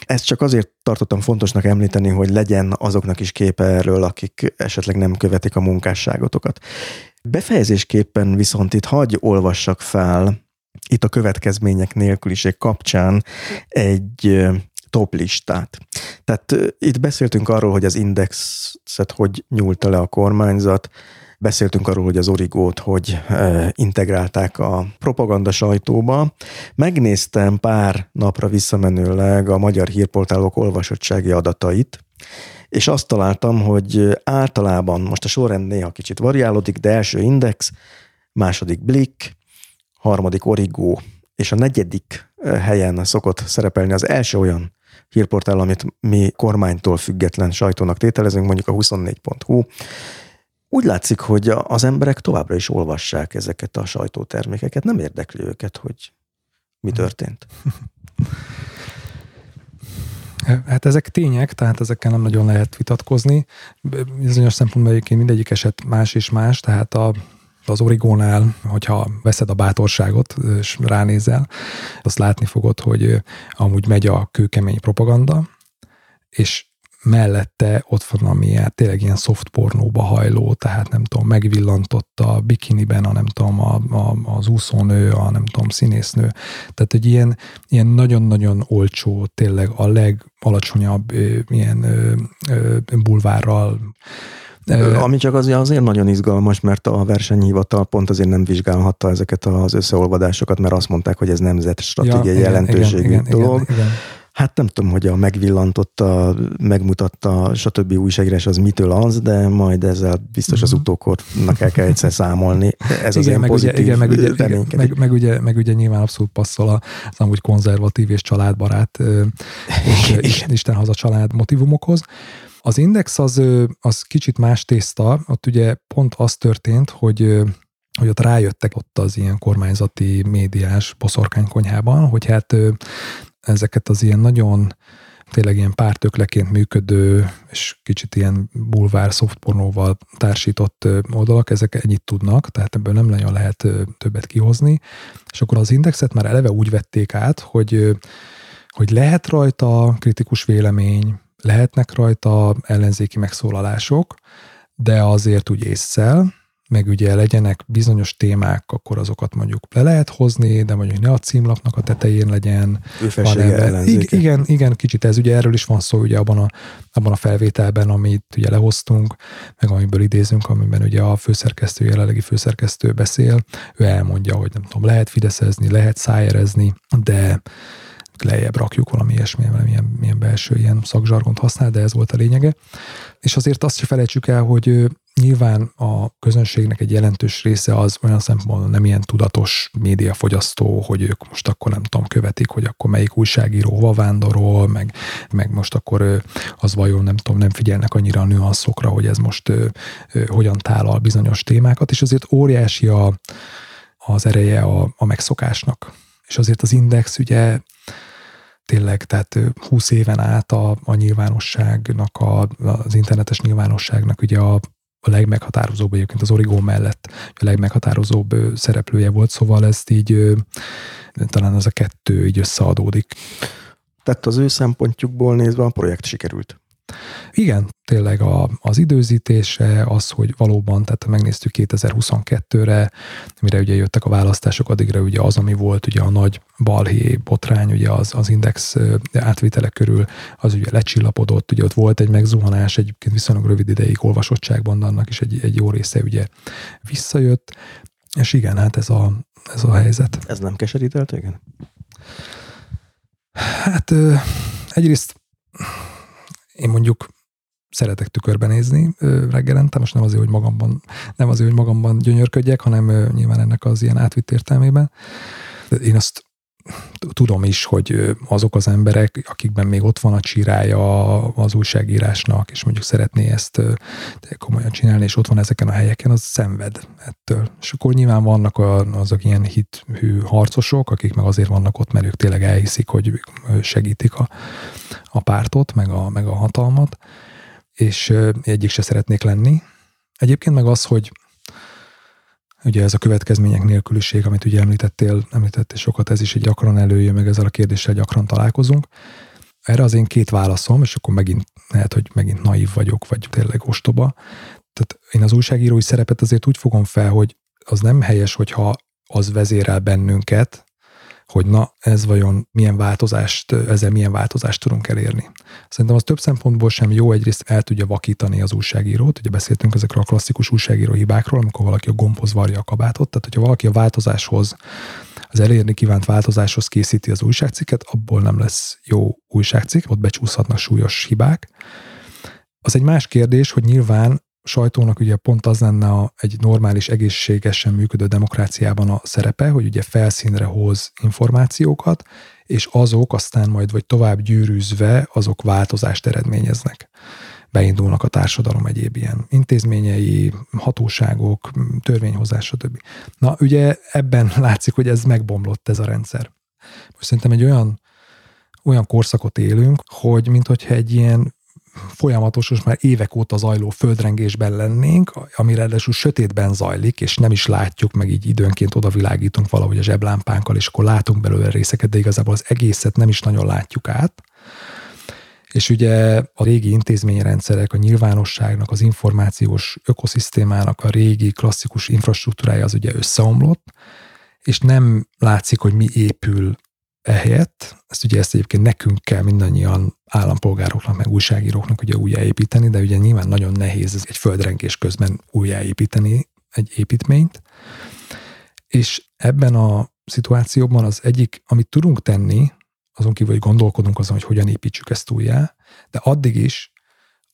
Speaker 1: Ezt csak azért tartottam fontosnak említeni, hogy legyen azoknak is képe erről, akik esetleg nem követik a munkásságotokat. Befejezésképpen viszont itt hagy olvassak fel itt a következmények nélküliség kapcsán egy top listát. Tehát itt beszéltünk arról, hogy az indexet hogy nyúlta le a kormányzat, Beszéltünk arról, hogy az origót hogy integrálták a propaganda sajtóba. Megnéztem pár napra visszamenőleg a magyar hírportálok olvasottsági adatait, és azt találtam, hogy általában most a sorrend néha kicsit variálódik, de első index, második Blick, harmadik Origó, és a negyedik helyen szokott szerepelni az első olyan hírportál, amit mi kormánytól független sajtónak tételezünk, mondjuk a 24.hu. Úgy látszik, hogy az emberek továbbra is olvassák ezeket a sajtótermékeket. Nem érdekli őket, hogy mi történt.
Speaker 2: Hát ezek tények, tehát ezekkel nem nagyon lehet vitatkozni. Bizonyos szempontból egyébként mindegyik eset más és más, tehát a az origónál, hogyha veszed a bátorságot és ránézel, azt látni fogod, hogy amúgy megy a kőkemény propaganda, és mellette ott van ami hát tényleg ilyen soft pornóba hajló, tehát nem tudom, megvillantott a bikiniben, a nem tudom, a, a, az úszónő, a nem tudom, színésznő. Tehát egy ilyen, ilyen nagyon-nagyon olcsó, tényleg a legalacsonyabb ilyen ö, ö, bulvárral
Speaker 1: ami csak azért, azért nagyon izgalmas, mert a versenyhivatal pont azért nem vizsgálhatta ezeket az összeolvadásokat, mert azt mondták, hogy ez nemzet stratégiai ja, jelentőségű igen, dolog. Igen, igen. Hát nem tudom, hogy a megvillantotta, megmutatta, stb. újságírás az mitől az, de majd ezzel biztos az mhm. utókornak el kell egyszer számolni. Ez igen, az meg pozitív ugye, igen, meg, ugye, igen,
Speaker 2: meg, meg, ugye, meg ugye nyilván abszolút passzol az amúgy konzervatív és családbarát és Isten haza család motivumokhoz. Az Index az, az kicsit más tészta, ott ugye pont az történt, hogy hogy ott rájöttek ott az ilyen kormányzati médiás boszorkánykonyhában, hogy hát ezeket az ilyen nagyon tényleg ilyen pártökleként működő, és kicsit ilyen bulvár szoftpornóval társított oldalak, ezek ennyit tudnak, tehát ebből nem nagyon lehet többet kihozni. És akkor az indexet már eleve úgy vették át, hogy, hogy lehet rajta kritikus vélemény, lehetnek rajta ellenzéki megszólalások, de azért úgy észszel, meg ugye legyenek bizonyos témák, akkor azokat mondjuk le lehet hozni, de mondjuk ne a címlapnak a tetején legyen.
Speaker 1: Hanem,
Speaker 2: igen, igen, kicsit ez ugye erről is van szó ugye abban a, abban a felvételben, amit ugye lehoztunk, meg amiből idézünk, amiben ugye a főszerkesztő, jelenlegi főszerkesztő beszél, ő elmondja, hogy nem tudom, lehet fideszezni, lehet szájerezni, de lejjebb rakjuk valami ilyesmi, milyen, milyen belső ilyen szakzsargont használ, de ez volt a lényege. És azért azt se felejtsük el, hogy nyilván a közönségnek egy jelentős része az olyan szempontból nem ilyen tudatos médiafogyasztó, hogy ők most akkor nem tudom, követik, hogy akkor melyik újságíró hova vándorol, meg, meg most akkor az vajon nem tudom, nem figyelnek annyira a nüanszokra, hogy ez most hogyan tálal bizonyos témákat, és azért óriási a, az ereje a, a megszokásnak. És azért az Index ugye tényleg, tehát 20 éven át a, a nyilvánosságnak, a, az internetes nyilvánosságnak ugye a, a legmeghatározóbb egyébként az Origó mellett a legmeghatározóbb szereplője volt, szóval ezt így talán az a kettő így összeadódik.
Speaker 1: Tehát az ő szempontjukból nézve a projekt sikerült.
Speaker 2: Igen, tényleg a, az időzítése, az, hogy valóban, tehát megnéztük 2022-re, mire ugye jöttek a választások, addigra ugye az, ami volt ugye a nagy balhé botrány, ugye az, az index átvitele körül, az ugye lecsillapodott, ugye ott volt egy megzuhanás, egyébként viszonylag rövid ideig olvasottságban, annak is egy, egy jó része ugye visszajött, és igen, hát ez a, ez a helyzet.
Speaker 1: Ez nem keserített, igen?
Speaker 2: Hát egyrészt én mondjuk szeretek tükörben nézni reggelente, most nem azért, hogy magamban, nem azért, hogy magamban gyönyörködjek, hanem nyilván ennek az ilyen átvitt értelmében. Én azt tudom is, hogy azok az emberek, akikben még ott van a csirája az újságírásnak, és mondjuk szeretné ezt komolyan csinálni, és ott van ezeken a helyeken, az szenved ettől. És akkor nyilván vannak azok ilyen hithű harcosok, akik meg azért vannak ott, mert ők tényleg elhiszik, hogy segítik a, a pártot, meg a, meg a hatalmat, és egyik se szeretnék lenni. Egyébként meg az, hogy ugye ez a következmények nélküliség, amit ugye említettél, említettél sokat, ez is egy gyakran előjön, meg ezzel a kérdéssel gyakran találkozunk. Erre az én két válaszom, és akkor megint lehet, hogy megint naív vagyok, vagy tényleg ostoba. Tehát én az újságírói szerepet azért úgy fogom fel, hogy az nem helyes, hogyha az vezérel bennünket, hogy na, ez vajon milyen változást, ezzel milyen változást tudunk elérni. Szerintem az több szempontból sem jó, egyrészt el tudja vakítani az újságírót, ugye beszéltünk ezekről a klasszikus újságíró hibákról, amikor valaki a gombhoz varja a kabátot, tehát hogyha valaki a változáshoz, az elérni kívánt változáshoz készíti az újságcikket, abból nem lesz jó újságcikk, ott becsúszhatnak súlyos hibák. Az egy más kérdés, hogy nyilván sajtónak ugye pont az lenne a, egy normális, egészségesen működő demokráciában a szerepe, hogy ugye felszínre hoz információkat, és azok aztán majd vagy tovább gyűrűzve, azok változást eredményeznek. Beindulnak a társadalom egyéb ilyen intézményei, hatóságok, törvényhozás, stb. Na, ugye ebben látszik, hogy ez megbomlott ez a rendszer. Most szerintem egy olyan olyan korszakot élünk, hogy mintha egy ilyen folyamatos, most már évek óta zajló földrengésben lennénk, ami ráadásul sötétben zajlik, és nem is látjuk, meg így időnként odavilágítunk valahogy a zseblámpánkkal, és akkor látunk belőle részeket, de igazából az egészet nem is nagyon látjuk át. És ugye a régi intézményrendszerek, a nyilvánosságnak, az információs ökoszisztémának a régi klasszikus infrastruktúrája az ugye összeomlott, és nem látszik, hogy mi épül ehelyett. Ezt ugye ezt egyébként nekünk kell mindannyian állampolgároknak, meg újságíróknak ugye újjáépíteni, de ugye nyilván nagyon nehéz ez egy földrengés közben újjáépíteni egy építményt. És ebben a szituációban az egyik, amit tudunk tenni, azon kívül, hogy gondolkodunk azon, hogy hogyan építsük ezt újjá, de addig is,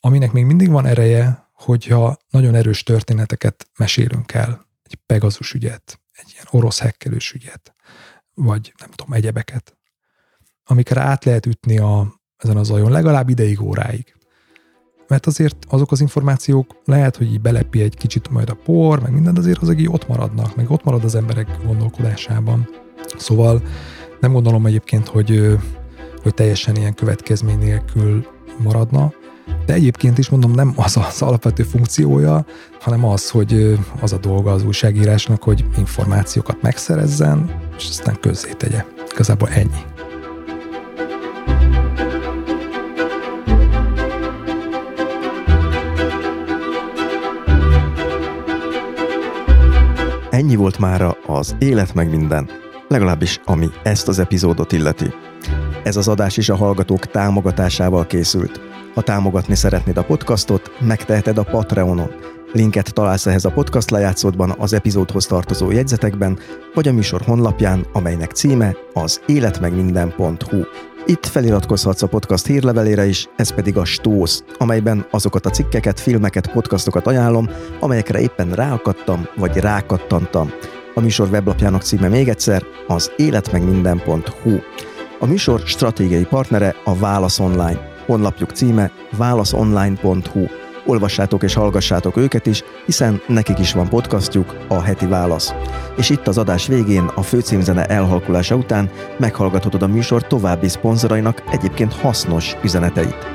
Speaker 2: aminek még mindig van ereje, hogyha nagyon erős történeteket mesélünk el, egy Pegasus ügyet, egy ilyen orosz hekkelős ügyet, vagy nem tudom, egyebeket, amikre át lehet ütni a, ezen az ajon legalább ideig, óráig. Mert azért azok az információk lehet, hogy így belepi egy kicsit majd a por, meg minden, azért azok így ott maradnak, meg ott marad az emberek gondolkodásában. Szóval nem gondolom egyébként, hogy, hogy teljesen ilyen következmény nélkül maradna, de egyébként is mondom, nem az az alapvető funkciója, hanem az, hogy az a dolga az újságírásnak, hogy információkat megszerezzen, és aztán közzétegye. Igazából ennyi.
Speaker 1: Ennyi volt mára az Élet meg minden, legalábbis ami ezt az epizódot illeti. Ez az adás is a hallgatók támogatásával készült. Ha támogatni szeretnéd a podcastot, megteheted a Patreonon. Linket találsz ehhez a podcast lejátszódban, az epizódhoz tartozó jegyzetekben, vagy a műsor honlapján, amelynek címe az életmegminden.hu. Itt feliratkozhatsz a podcast hírlevelére is, ez pedig a Stósz, amelyben azokat a cikkeket, filmeket, podcastokat ajánlom, amelyekre éppen ráakadtam, vagy rákattantam. A műsor weblapjának címe még egyszer az életmegminden.hu. A műsor stratégiai partnere a Válasz Online. Honlapjuk címe válaszonline.hu. Olvassátok és hallgassátok őket is, hiszen nekik is van podcastjuk, a Heti Válasz. És itt az adás végén, a főcímzene elhalkulása után meghallgathatod a műsor további szponzorainak egyébként hasznos üzeneteit.